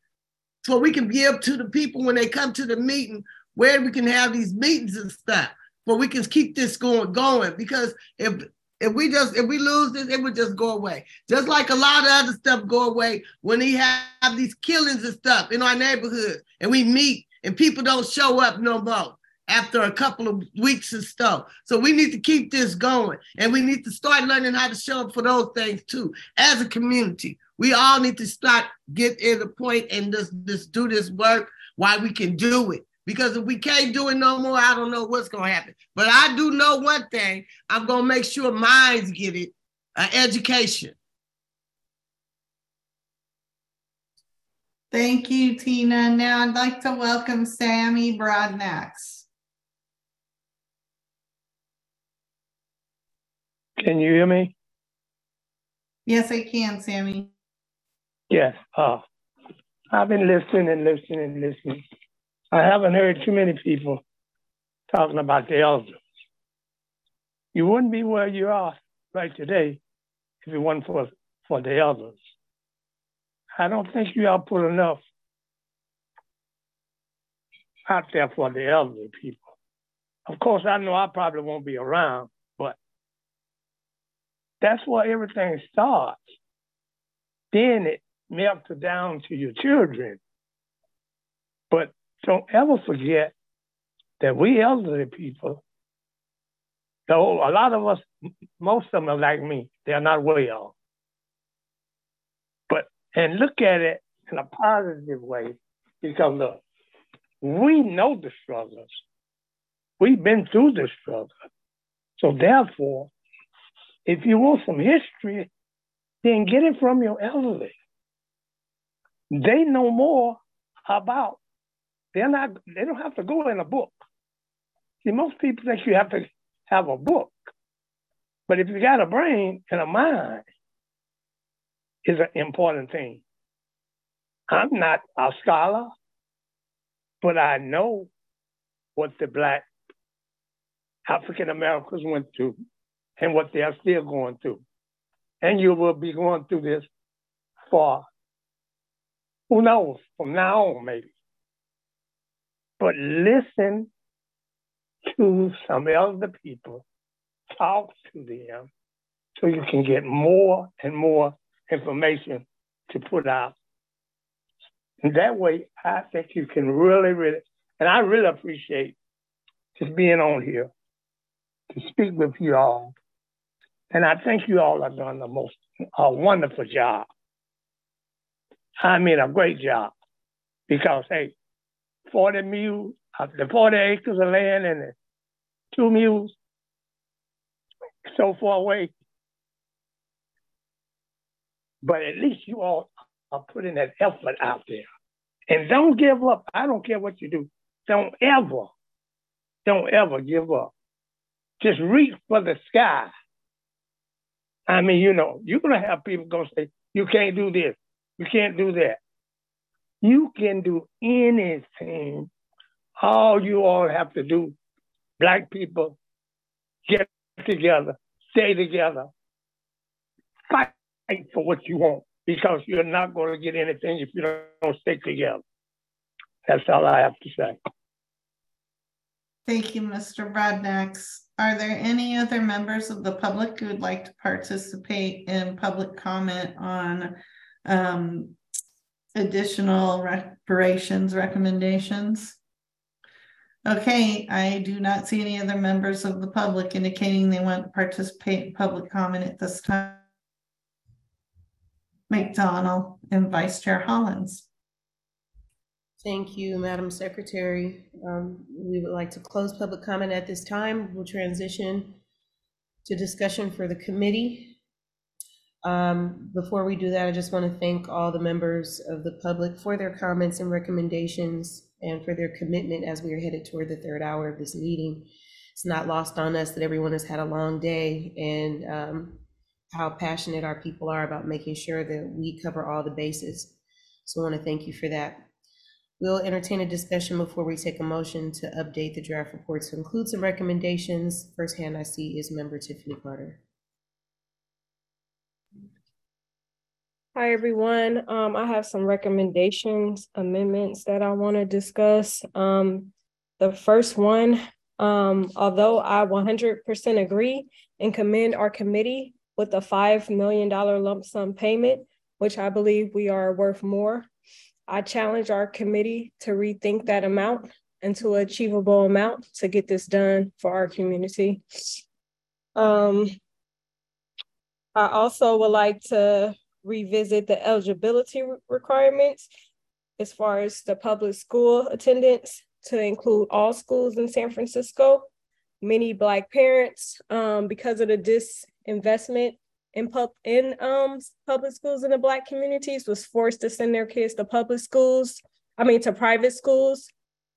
so we can give to the people when they come to the meeting where we can have these meetings and stuff, where we can keep this going going. Because if if we just if we lose this, it would just go away. Just like a lot of other stuff go away when we have these killings and stuff in our neighborhood, and we meet and people don't show up no more after a couple of weeks and stuff. So we need to keep this going, and we need to start learning how to show up for those things too as a community. We all need to start get in the point and just, just do this work while we can do it. Because if we can't do it no more, I don't know what's going to happen. But I do know one thing I'm going to make sure minds get it uh, education. Thank you, Tina. Now I'd like to welcome Sammy Broadnax. Can you hear me? Yes, I can, Sammy. Yes. Uh, I've been listening and listening and listening. I haven't heard too many people talking about the elders. You wouldn't be where you are right today if it weren't for, for the elders. I don't think you all put enough out there for the elderly people. Of course, I know I probably won't be around, but that's where everything starts. Then it melts down to your children. But don't ever forget that we elderly people, though a lot of us, most of them are like me, they're not well. But, and look at it in a positive way, because look, we know the struggles. We've been through the struggle. So therefore, if you want some history, then get it from your elderly. They know more about. They're not. They don't have to go in a book. See, most people think you have to have a book, but if you got a brain and a mind, is an important thing. I'm not a scholar, but I know what the black African Americans went through and what they are still going through. And you will be going through this for who knows, from now on, maybe. But listen to some elder people, talk to them so you can get more and more information to put out. And that way, I think you can really, really, and I really appreciate just being on here to speak with you all. And I think you all have done the most a wonderful job. I mean, a great job because, hey, 40 mules, uh, the 40 acres of land and the two mules so far away. But at least you all are putting that effort out there. And don't give up. I don't care what you do. Don't ever, don't ever give up. Just reach for the sky. I mean, you know, you're gonna have people gonna say, you can't do this, you can't do that. You can do anything. All you all have to do, black people, get together, stay together, fight for what you want because you're not going to get anything if you don't stick together. That's all I have to say. Thank you, Mr. Broadnax. Are there any other members of the public who would like to participate in public comment on um, additional reparations recommendations? Okay, I do not see any other members of the public indicating they want to participate in public comment at this time. McDonald and Vice Chair Hollins. Thank you, Madam Secretary. Um, we would like to close public comment at this time. We'll transition to discussion for the committee. Um, before we do that, I just want to thank all the members of the public for their comments and recommendations and for their commitment as we are headed toward the third hour of this meeting. It's not lost on us that everyone has had a long day and um, how passionate our people are about making sure that we cover all the bases. So I want to thank you for that. We'll entertain a discussion before we take a motion to update the draft report to include some recommendations. First hand I see is member Tiffany Carter. Hi, everyone. Um, I have some recommendations, amendments that I want to discuss. Um, the first one, um, although I 100% agree and commend our committee with a $5 million lump sum payment, which I believe we are worth more, I challenge our committee to rethink that amount into an achievable amount to get this done for our community. Um, I also would like to revisit the eligibility requirements as far as the public school attendance to include all schools in San Francisco. Many Black parents, um, because of the disinvestment in, pub in um, public schools in the Black communities, was forced to send their kids to public schools, I mean, to private schools,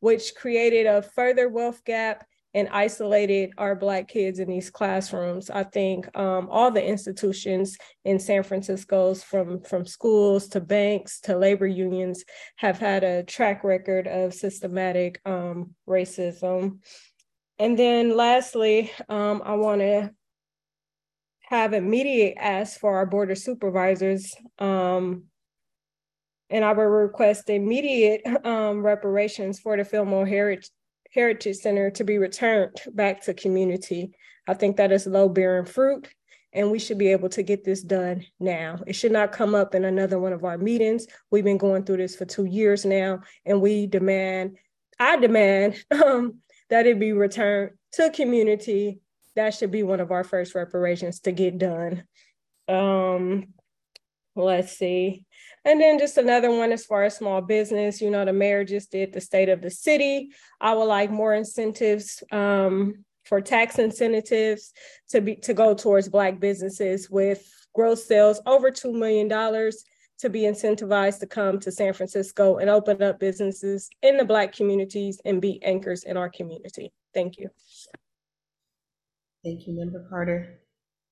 which created a further wealth gap and isolated our Black kids in these classrooms. I think um, all the institutions in San Francisco's, from, from schools to banks to labor unions, have had a track record of systematic um, racism. And then lastly, um, I want to have immediate ask for our board of supervisors. Um, and I will request immediate um, reparations for the Fillmore Heritage, Heritage Center to be returned back to community. I think that is low bearing fruit and we should be able to get this done now. It should not come up in another one of our meetings. We've been going through this for two years now and we demand, I demand um, that it be returned to community. That should be one of our first reparations to get done. Um, let's see. And then just another one as far as small business, you know, the mayor just did the state of the city. I would like more incentives um, for tax incentives to be to go towards black businesses with gross sales over $2 million to be incentivized to come to San Francisco and open up businesses in the black communities and be anchors in our community. Thank you. Thank you, Member Carter.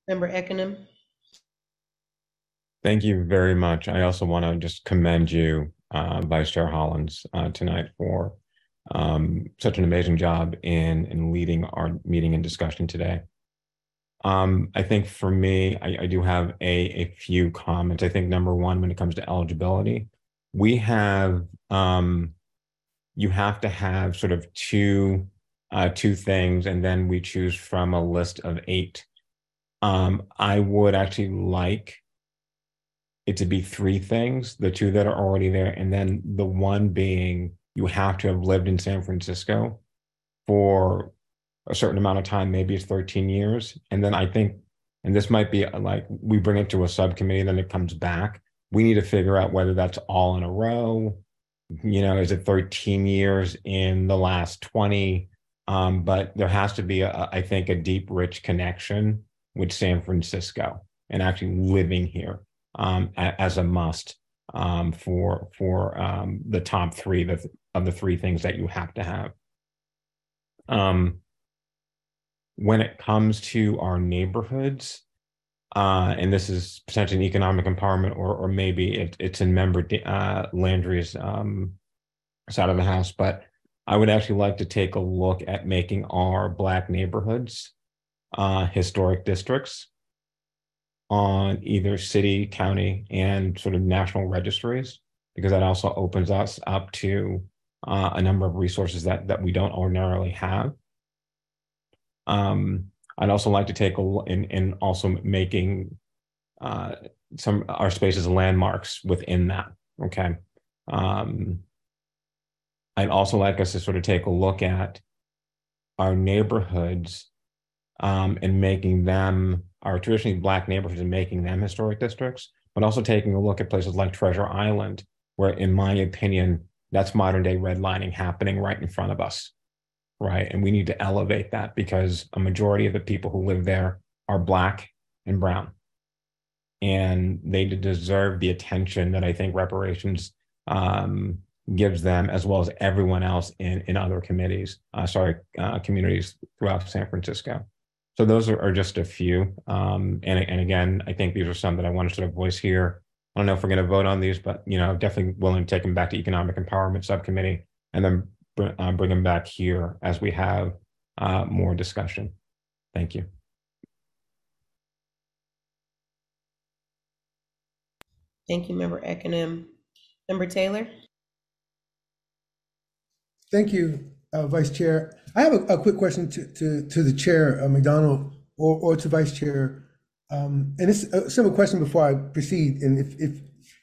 Member Ekinem. Thank you very much. I also want to just commend you, uh, Vice Chair Hollins, uh, tonight for um, such an amazing job in in leading our meeting and discussion today. Um, I think for me, I, I do have a, a few comments. I think number one, when it comes to eligibility, we have um, you have to have sort of two uh, two things, and then we choose from a list of eight. Um, I would actually like it to be three things the two that are already there and then the one being you have to have lived in san francisco for a certain amount of time maybe it's 13 years. And then i think and this might be like we bring it to a subcommittee then it comes back. We need to figure out whether that's all in a row. You know is it 13 years in the last 20 um, but there has to be a, I think a deep rich connection with san francisco and actually living here um, as a must um, for for um, the top three of the, of the three things that you have to have. Um, when it comes to our neighborhoods, uh, and this is potentially an economic empowerment, or or maybe it, it's in member uh, Landry's um, side of the house, but I would actually like to take a look at making our Black neighborhoods uh, historic districts on either city, county, and sort of national registries, because that also opens us up to uh, a number of resources that that we don't ordinarily have. Um, I'd also like to take a in, in also making uh, some our spaces landmarks within that. Okay. Um, I'd also like us to sort of take a look at our neighborhoods um, and making them our traditionally black neighborhoods and making them historic districts, but also taking a look at places like Treasure Island, where, in my opinion, that's modern day redlining happening right in front of us. Right. And we need to elevate that because a majority of the people who live there are black and brown. And they deserve the attention that I think reparations um, gives them, as well as everyone else in, in other committees, uh, sorry, uh, communities throughout San Francisco. So those are, are just a few. Um, and, and again, I think these are some that I want to sort of voice here. I don't know if we're going to vote on these, but you know, definitely willing to take them back to Economic Empowerment Subcommittee and then br- uh, bring them back here as we have uh, more discussion. Thank you. Thank you, Member Ekinem. Member Taylor? Thank you, uh, Vice Chair. I have a, a quick question to, to, to the Chair, uh, McDonald, or, or to Vice Chair. Um, and it's a simple question before I proceed. And if, if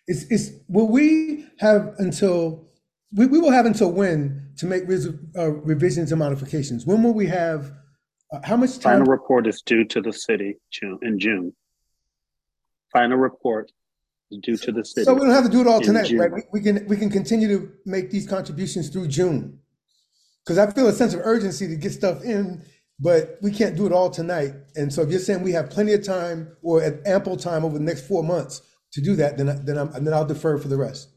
it's, it's will we have until we, we will have until when to make res, uh, revisions and modifications? When will we have? Uh, how much time? Final report is due to the city June in June. Final report is due to the city. So we don't have to do it all tonight, June. right? We, we can we can continue to make these contributions through June. Because I feel a sense of urgency to get stuff in, but we can't do it all tonight. And so if you're saying we have plenty of time or ample time over the next four months to do that, then I- then I'm then I'll defer for the rest.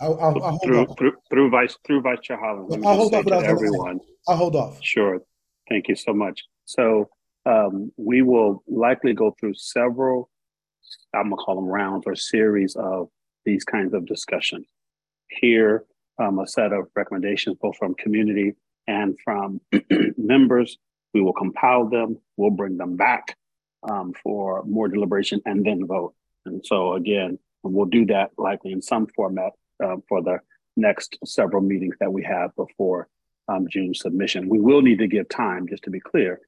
I'll, I'll, I'll hold through, off. through through vice through vice chair Hollins. I'll hold off. to Everyone, I'll hold off. Sure. Thank you so much. So um, we will likely go through several, I'm gonna call them rounds or series of these kinds of discussions. Here, um, a set of recommendations, both from community and from members. We will compile them, we'll bring them back um, for more deliberation and then vote. And so again, we'll do that likely in some format uh, for the next several meetings that we have before um, June submission. We will need to give time, just to be clear,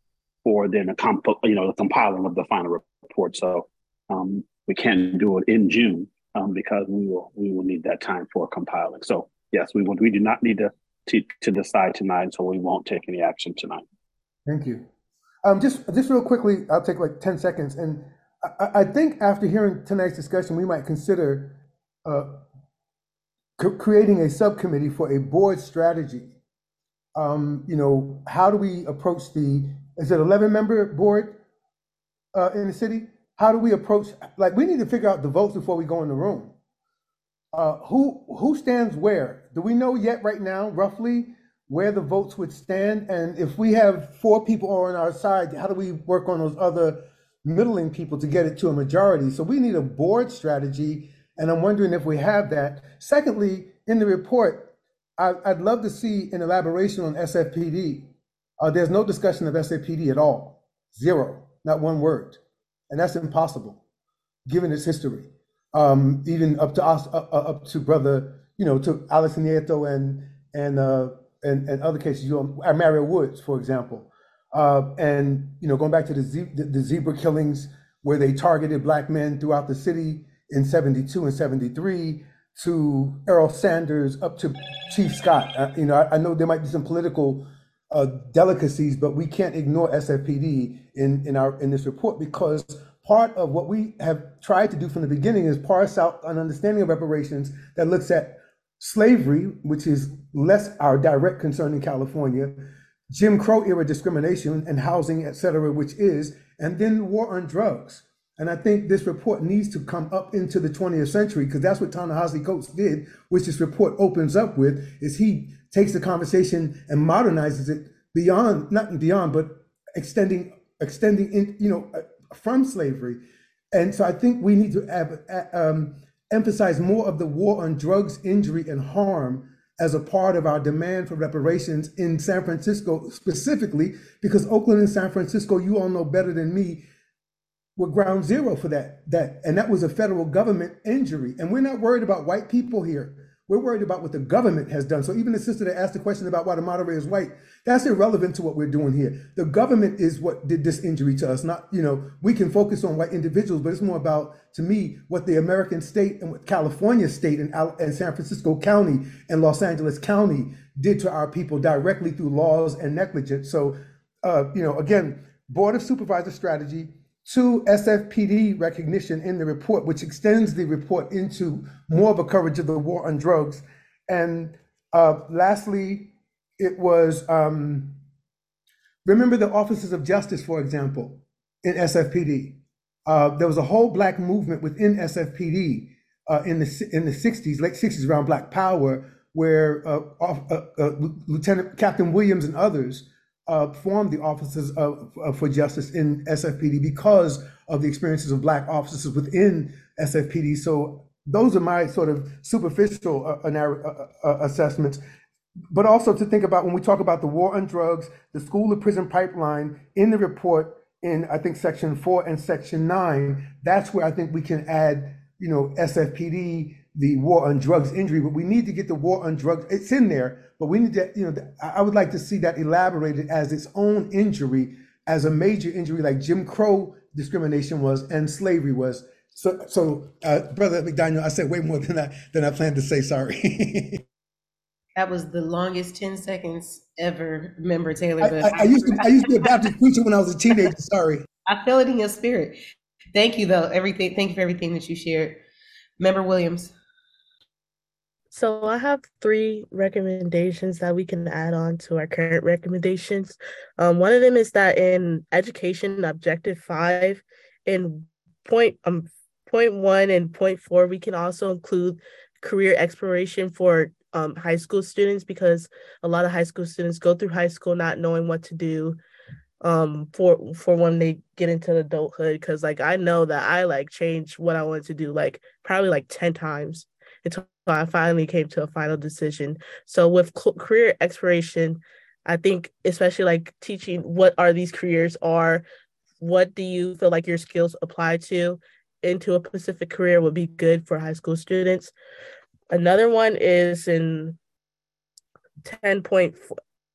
for then a comp, you know, the compiling of the final report. So um, we can't do it in June um, because we will we will need that time for compiling. So yes, we will. We do not need to to, to decide tonight, so we won't take any action tonight. Thank you. Um, just just real quickly, I'll take like ten seconds, and I, I think after hearing tonight's discussion, we might consider uh, creating a subcommittee for a board strategy. Um, you know, how do we approach the is it 11 member board uh, in the city? How do we approach, like, we need to figure out the votes before we go in the room. Uh, who who stands where? Do we know yet right now, roughly, where the votes would stand? And if we have four people on our side, how do we work on those other middling people to get it to a majority? So we need a board strategy, and I'm wondering if we have that. Secondly, in the report, I, I'd love to see an elaboration on SFPD. Uh, there's no discussion of SFPD at all. Zero, not one word. And that's impossible, given its history. Um, even up to us, uh, uh, up to brother, you know, to Alex Nieto and and uh, and, and other cases, you know, Mario Woods, for example. Uh, and you know, going back to the, ze- the, the zebra killings where they targeted black men throughout the city in 72 and 73 to Errol Sanders up to Chief Scott. Uh, you know, I, I, know there might be some political uh, delicacies, but we can't ignore SFPD in, in our in this report because part of what we have tried to do from the beginning is parse out an understanding of reparations that looks at slavery, which is less our direct concern in California, Jim Crow era discrimination and housing, et cetera, which is, and then war on drugs. And I think this report needs to come up into the 20th century because that's what Ta-Nehisi Coates did, which this report opens up with, is he takes the conversation and modernizes it beyond, not beyond, but extending, extending in, you know, from slavery. And so I think we need to um, emphasize more of the war on drugs, injury, and harm as a part of our demand for reparations in San Francisco specifically, because Oakland and San Francisco, you all know better than me, were ground zero for that. That and that was a federal government injury. And we're not worried about white people here. We're worried about what the government has done. So even the sister that asked the question about why the moderator is white, that's irrelevant to what we're doing here. The government is what did this injury to us. Not, you know, we can focus on white individuals, but it's more about, to me, what the American state and what California state and, and San Francisco County and Los Angeles County did to our people directly through laws and negligence. So, uh, you know, again, Board of Supervisor strategy, Two, SFPD recognition in the report, which extends the report into more of a coverage of the war on drugs. And uh, lastly, it was um, remember the officers of justice, for example, in SFPD. Uh, there was a whole black movement within SFPD uh, in the in the 60s, late 60s, around Black Power, where uh, uh, uh, Lieutenant Captain Williams and others uh, formed the offices of, of, for justice in SFPD because of the experiences of Black officers within SFPD. So those are my sort of superficial uh, uh, uh, assessments. But also to think about when we talk about the war on drugs, the school to prison pipeline in the report in I think section four and section nine, that's where I think we can add, you know, SFPD, the war on drugs injury, but we need to get the war on drugs. It's in there, but we need to, you know, I would like to see that elaborated as its own injury, as a major injury like Jim Crow discrimination was and slavery was. So, so uh, Brother McDaniel, I said way more than I than I planned to say. Sorry. that was the longest ten seconds ever, Member Taylor. But I, I, I used to I used to be a Baptist preacher when I was a teenager. Sorry. I feel it in your spirit. Thank you, though. Everything. Thank you for everything that you shared, Member Williams. So I have three recommendations that we can add on to our current recommendations. Um, one of them is that in education objective five, in point um point one and point four, we can also include career exploration for um, high school students because a lot of high school students go through high school not knowing what to do. um for for when they get into adulthood because like i know that i like changed what i wanted to do like probably like 10 times until i finally came to a final decision. So with career exploration i think especially like teaching what are these careers are what do you feel like your skills apply to into a specific career would be good for high school students. Another one is in 10.4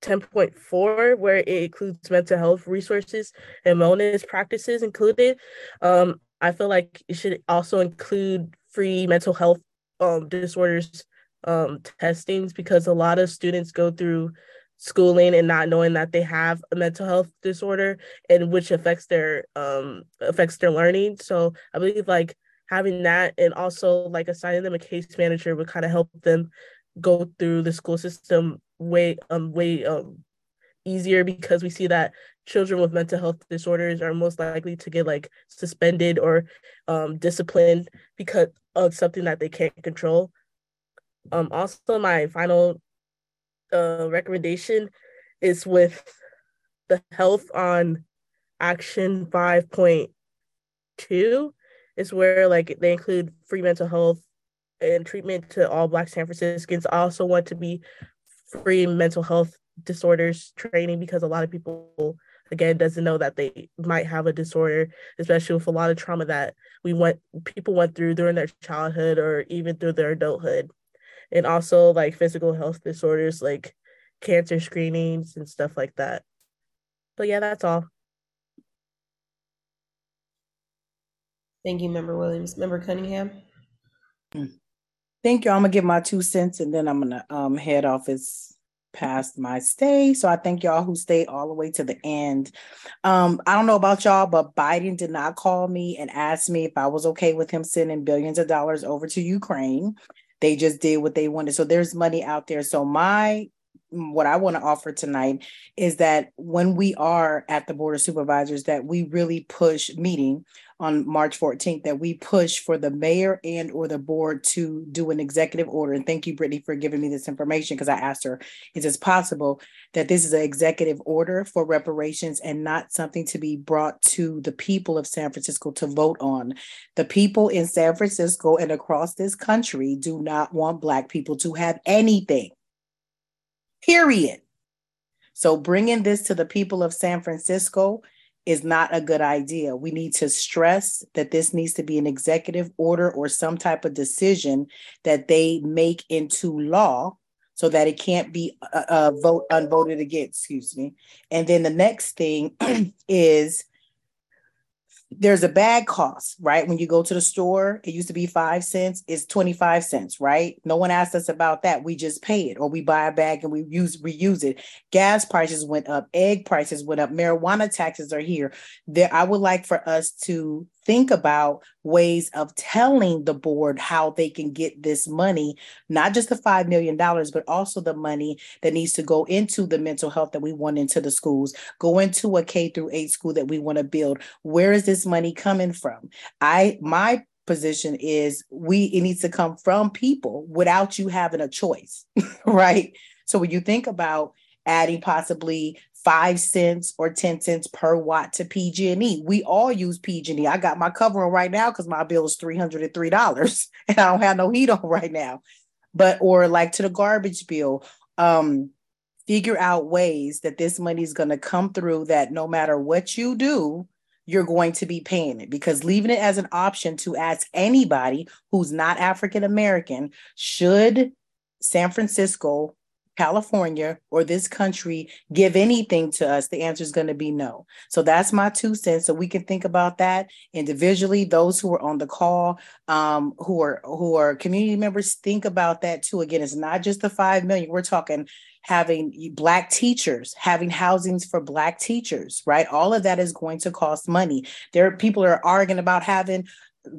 10.4 where it includes mental health resources and wellness practices included. Um, i feel like it should also include free mental health um, disorders um, testings because a lot of students go through schooling and not knowing that they have a mental health disorder and which affects their um affects their learning. So i believe like having that and also like assigning them a case manager would kind of help them go through the school system way um way um easier because we see that children with mental health disorders are most likely to get like suspended or um disciplined because of something that they can't control. Um also my final uh recommendation is with the health on action 5.2 is where like they include free mental health and treatment to all Black San Franciscans. I also want to be free mental health disorders training because a lot of people again doesn't know that they might have a disorder especially with a lot of trauma that we went people went through during their childhood or even through their adulthood. And also like physical health disorders like cancer screenings and stuff like that. But yeah that's all. Thank you member williams. Member cunningham? Thank you. I'm gonna give my two cents and then I'm gonna um head off. As past my stay. So I thank y'all who stayed all the way to the end. Um, I don't know about y'all, but Biden did not call me and ask me if I was okay with him sending billions of dollars over to Ukraine. They just did what they wanted. So there's money out there. So my what I want to offer tonight is that when we are at the Board of Supervisors, that we really push meeting on March 14th, that we push for the mayor and or the board to do an executive order. And thank you, Brittany, for giving me this information because I asked her, is it possible that this is an executive order for reparations and not something to be brought to the people of San Francisco to vote on? The people in San Francisco and across this country do not want Black people to have anything period. So bringing this to the people of San Francisco is not a good idea. We need to stress that this needs to be an executive order or some type of decision that they make into law so that it can't be uh, uh, vote unvoted against, excuse me. And then the next thing is there's a bag cost, right? When you go to the store, it used to be five cents, it's 25 cents, right? No one asked us about that. We just pay it, or we buy a bag and we use reuse it. Gas prices went up, egg prices went up, marijuana taxes are here. There, I would like for us to think about ways of telling the board how they can get this money, not just the $5 million, but also the money that needs to go into the mental health that we want into the schools, go into a K through eight school that we want to build. Where is this money coming from? I, my position is we it needs to come from people without you having a choice right so when you think about adding possibly five cents or 10 cents per watt to PG&E. We all use PG&E. I got my cover on right now because my bill is $303 and I don't have no heat on right now. But, or like to the garbage bill, um, figure out ways that this money is going to come through that no matter what you do, you're going to be paying it because leaving it as an option to ask anybody who's not African American should San Francisco California or this country give anything to us, the answer is going to be no. So that's my two cents. So we can think about that individually. Those who are on the call, um, who are who are community members, think about that too. Again, it's not just the five million. We're talking having black teachers, having housings for black teachers, right? All of that is going to cost money. There are people are arguing about having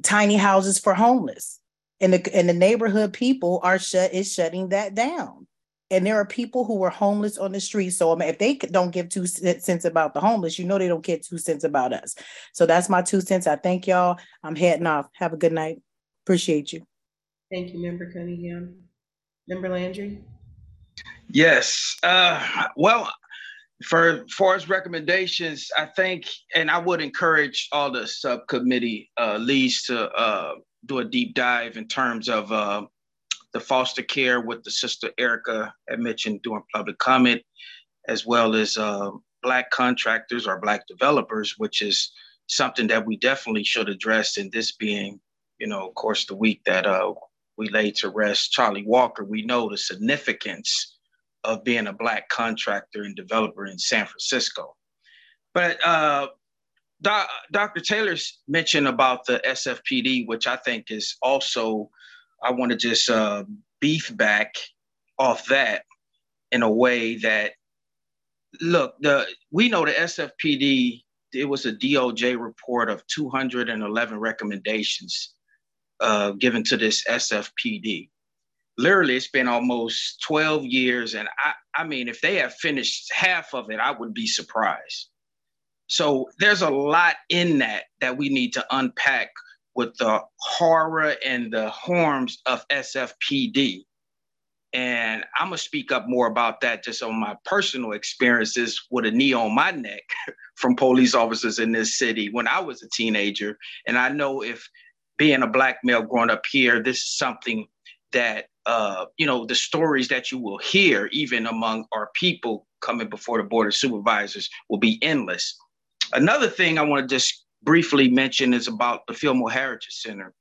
tiny houses for homeless. And the and the neighborhood people are shut is shutting that down and there are people who are homeless on the street. So I mean, if they don't give two cents about the homeless, you know they don't get two cents about us. So that's my two cents. I thank y'all. I'm heading off. Have a good night. Appreciate you. Thank you, Member Cunningham. Member Landry. Yes. Uh, well, for far as recommendations, I think, and I would encourage all the subcommittee uh, leads to uh, do a deep dive in terms of uh, the foster care with the sister Erica had mentioned during public comment, as well as uh, black contractors or black developers, which is something that we definitely should address. in this being, you know, of course, the week that uh, we laid to rest Charlie Walker, we know the significance of being a black contractor and developer in San Francisco. But uh, Doc, Dr. Taylor's mentioned about the SFPD, which I think is also, I want to just uh, beef back off that in a way that, look, the we know the SFPD, it was a DOJ report of 211 recommendations uh, given to this SFPD literally it's been almost 12 years and I, I mean if they have finished half of it i would be surprised. So there's a lot in that that we need to unpack with the horror and the harms of sfpd and i'm to speak up more about that just on my personal experiences with a knee on my neck from police officers in this city when i was a teenager and i know if being a black male growing up here this is something that uh, you know, the stories that you will hear, even among our people coming before the board of supervisors, will be endless. Another thing I want to just briefly mention is about the Fillmore Heritage Center.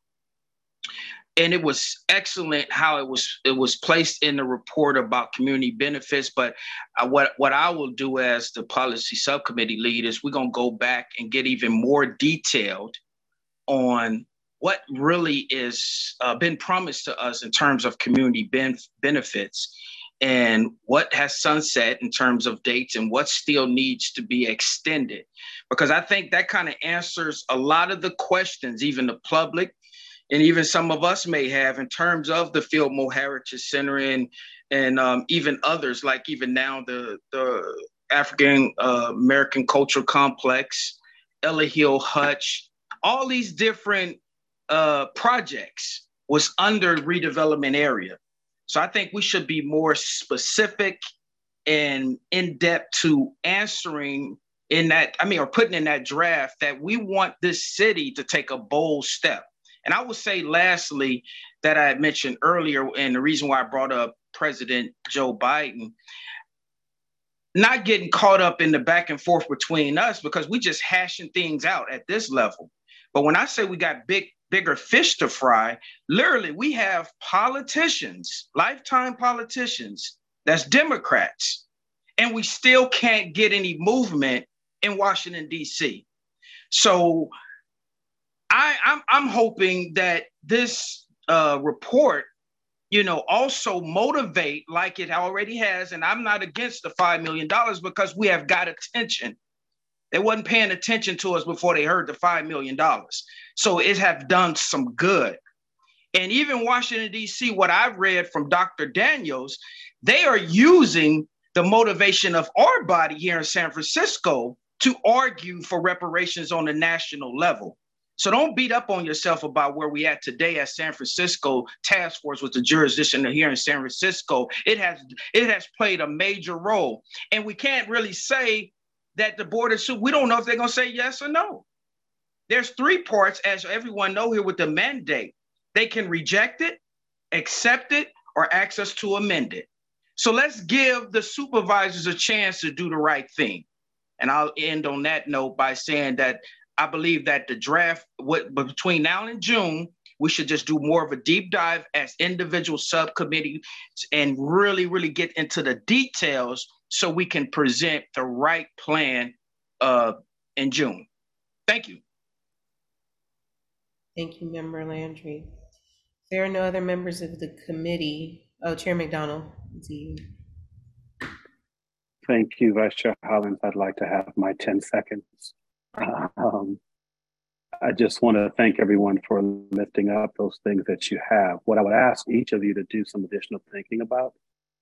And it was excellent how it was it was placed in the report about community benefits. But uh, what what I will do as the policy subcommittee lead is we're gonna go back and get even more detailed on what really is uh, been promised to us in terms of community ben- benefits and what has sunset in terms of dates and what still needs to be extended because i think that kind of answers a lot of the questions even the public and even some of us may have in terms of the fillmore heritage center and and um, even others like even now the the african uh, american cultural complex ella hill hutch all these different uh, projects was under redevelopment area. So I think we should be more specific and in depth to answering in that, I mean, or putting in that draft that we want this city to take a bold step. And I would say, lastly, that I had mentioned earlier, and the reason why I brought up President Joe Biden, not getting caught up in the back and forth between us because we just hashing things out at this level. But when I say we got big bigger fish to fry. Literally, we have politicians, lifetime politicians, that's Democrats, and we still can't get any movement in Washington, D.C. So I, I'm, I'm hoping that this uh, report, you know, also motivate like it already has. And I'm not against the $5 million because we have got attention they wasn't paying attention to us before they heard the $5 million. So it have done some good. And even Washington, D.C., what I've read from Dr. Daniels, they are using the motivation of our body here in San Francisco to argue for reparations on a national level. So don't beat up on yourself about where we at today at San Francisco task force with the jurisdiction here in San Francisco. It has it has played a major role. And we can't really say that the board of we don't know if they're going to say yes or no. There's three parts, as everyone know here with the mandate. They can reject it, accept it, or ask us to amend it. So let's give the supervisors a chance to do the right thing. And I'll end on that note by saying that I believe that the draft, what between now and June, we should just do more of a deep dive as individual subcommittees and really, really get into the details so we can present the right plan uh, in June. Thank you. Thank you, Member Landry. There are no other members of the committee. Oh, Chair McDonald, it's you. Thank you, Vice Chair Hollins. I'd like to have my 10 seconds. Um, I just want to thank everyone for lifting up those things that you have. What I would ask each of you to do some additional thinking about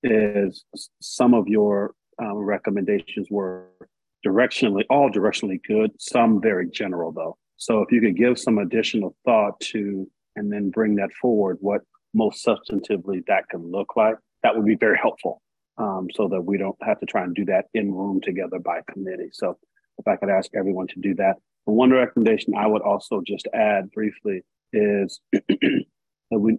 is some of your um, recommendations were directionally, all directionally good, some very general though. So if you could give some additional thought to, and then bring that forward, what most substantively that can look like, that would be very helpful. um, so that we don't have to try and do that in room together by committee. So if I could ask everyone to do that. And one recommendation I would also just add briefly is that we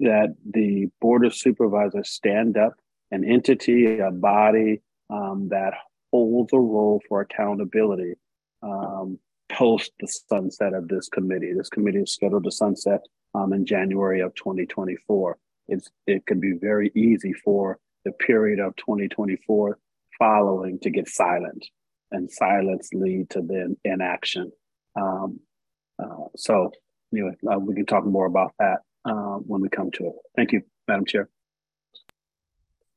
that the board of supervisors stand up an entity, a body um, that holds a role for accountability um, post the sunset of this committee. This committee is scheduled to sunset um, in January of 2024. It's, it can be very easy for the period of 2024 following to get silent and silence lead to then inaction. Um, uh, so anyway, uh, we can talk more about that uh, when we come to it. Thank you, Madam Chair.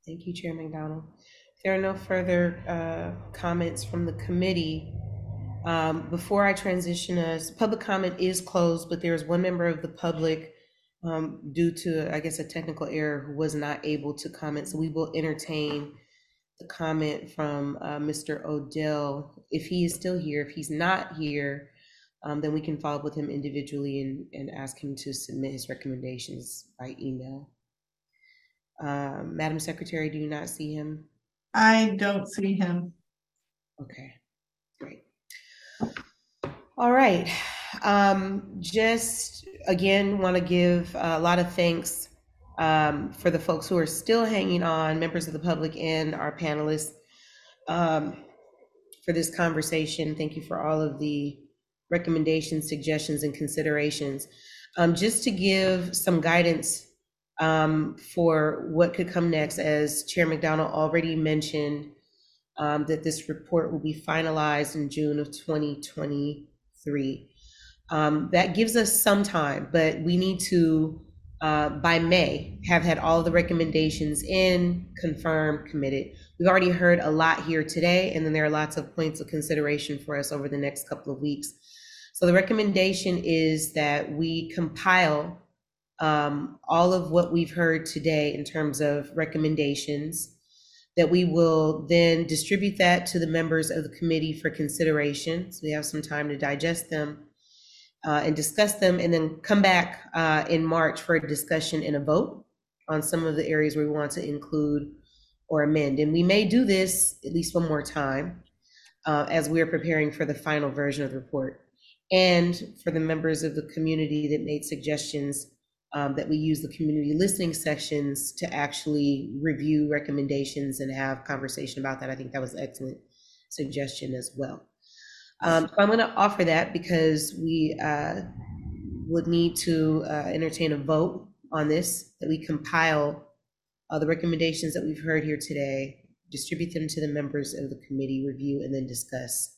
Thank you, Chair McDonald. There are no further uh, comments from the committee, um, before I transition us, public comment is closed, but there is one member of the public um, due to, I guess, a technical error who was not able to comment. So we will entertain the comment from uh, Mr. Odell if he is still here. If he's not here, um, then we can follow up with him individually and, and ask him to submit his recommendations by email. Uh, Madam Secretary, do you not see him? I don't see him. Okay, great. All right. Um, just again, want to give a lot of thanks um, for the folks who are still hanging on, members of the public and our panelists, um, for this conversation. Thank you for all of the recommendations, suggestions, and considerations. Um, just to give some guidance um, for what could come next, as Chair McDonald already mentioned, um, that this report will be finalized in June of 2023. Um, that gives us some time, but we need to, uh, by May, have had all the recommendations in, confirmed, committed. We've already heard a lot here today, and then there are lots of points of consideration for us over the next couple of weeks. So the recommendation is that we compile um, all of what we've heard today in terms of recommendations, that we will then distribute that to the members of the committee for consideration. So we have some time to digest them uh, and discuss them, and then come back uh, in March for a discussion and a vote on some of the areas we want to include or amend. And we may do this at least one more time uh, as we are preparing for the final version of the report. And for the members of the community that made suggestions um, that we use the community listening sections to actually review recommendations and have conversation about that. I think that was an excellent suggestion as well. Um, so I'm going to offer that because we uh, would need to uh, entertain a vote on this, that we compile uh, the recommendations that we've heard here today, distribute them to the members of the committee, review, and then discuss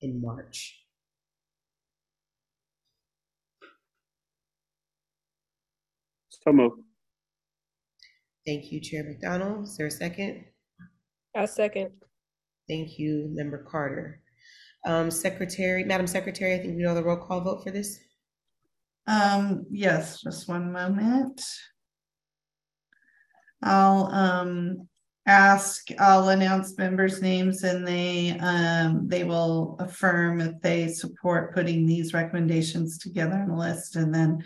in March. So moved. Thank you, Chair McDonald. Is there a second? A second. Thank you, Member Carter. Um, Secretary, Madam Secretary, I think we know the roll call vote for this. Um, yes, just one moment. I'll um ask, I'll announce members' names and they um they will affirm if they support putting these recommendations together in a list and then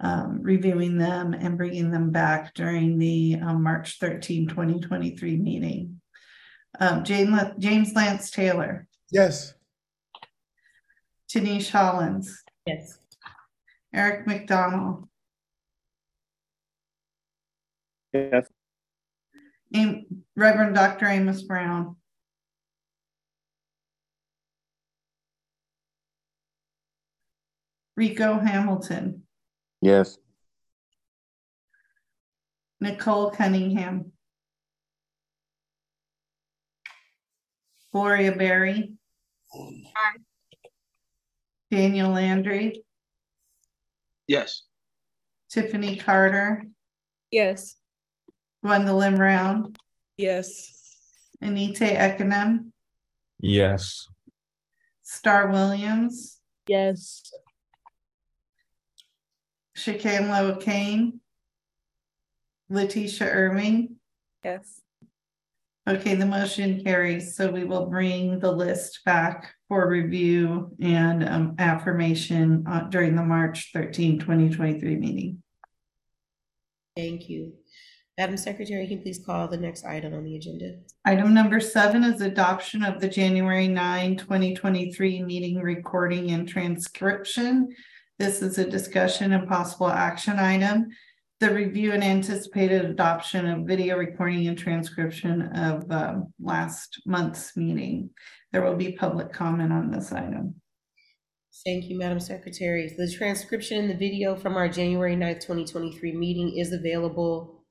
um, reviewing them and bringing them back during the um, March 13, 2023 meeting. Um, Jane, James Lance Taylor, Yes. Tinisch Hollins, Yes. Eric McDonald, Yes. Am- Reverend Dr. Amos Brown, Rico Hamilton, Yes. Nicole Cunningham, Gloria Berry, Daniel Landry, Yes. Tiffany Carter, Yes. Gwendolyn Brown, Yes. Anita Ekanem, Yes. Star Williams, Yes. Shakamla Kane, Letitia Irving. Yes. Okay, the motion carries, so we will bring the list back for review and um, affirmation uh, during the March 13, 2023 meeting. Thank you. Madam Secretary, can you please call the next item on the agenda? Item number seven is adoption of the January 9, 2023 meeting recording and transcription. This is a discussion and possible action item. The review and anticipated adoption of video recording and transcription of um, last month's meeting. There will be public comment on this item. Thank you, Madam Secretary. The transcription and the video from our January 9th, 2023 meeting is available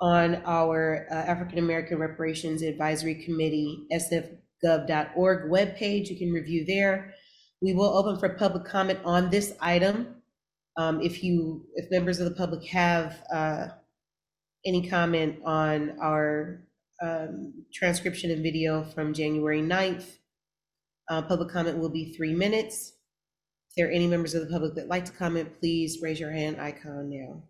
on our uh, African American Reparations Advisory Committee, sfgov.org webpage. You can review there. We will open for public comment on this item. Um, If you, if members of the public have uh, any comment on our um, transcription and video from January 9th, uh, public comment will be three minutes. If there are any members of the public that like to comment, please raise your hand icon now.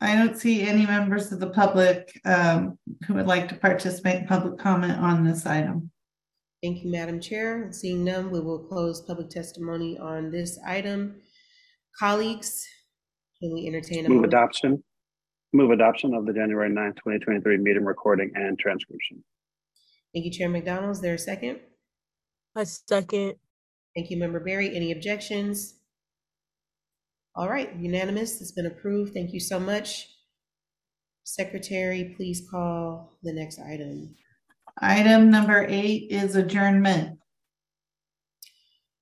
I don't see any members of the public um, who would like to participate in public comment on this item. Thank you, Madam Chair. Seeing none, we will close public testimony on this item. Colleagues, can we entertain a Move motion? adoption. Move adoption of the January 9th, 2023 meeting recording and transcription. Thank you, Chair McDonald. Is there a second? I second. Thank you, Member Berry. Any objections? All right, unanimous. It's been approved. Thank you so much. Secretary, please call the next item. Item number eight is adjournment.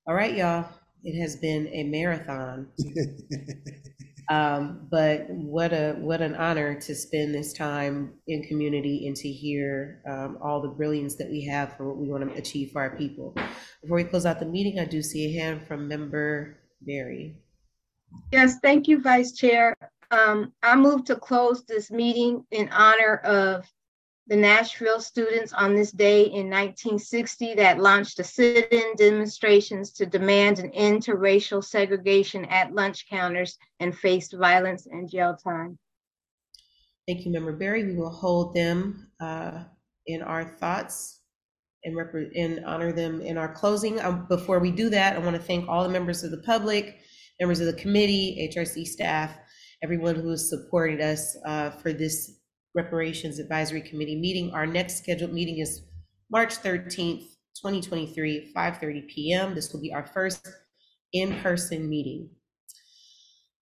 All right, y'all. It has been a marathon. Um, but what a what an honor to spend this time in community and to hear um, all the brilliance that we have for what we want to achieve for our people. Before we close out the meeting, I do see a hand from Member Berry. Yes, thank you, Vice Chair. Um, I move to close this meeting in honor of the Nashville students on this day in 1960 that launched a sit-in demonstrations to demand an end to racial segregation at lunch counters and faced violence and jail time. Thank you, Member Berry. We will hold them uh, in our thoughts and repre- and honor them in our closing. Um, Before we do that, I want to thank all the members of the public, members of the committee, HRC staff, everyone who has supported us uh, for this Reparations Advisory Committee meeting. Our next scheduled meeting is March 13th, 2023, 5:30 PM. This will be our first in-person meeting.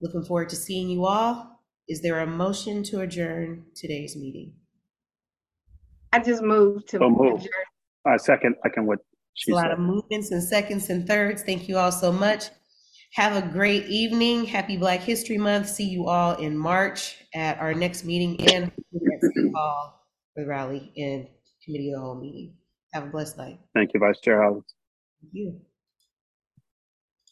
Looking forward to seeing you all. Is there a motion to adjourn today's meeting? I just moved to So move. adjourn. I second, second what she A lot said. of movements and seconds and thirds. Thank you all so much. Have a great evening. Happy Black History Month. See you all in March at our next meeting and at City Hall for the rally and committee of the whole meeting. Have a blessed night. Thank you, Vice Chair Howard. Thank you.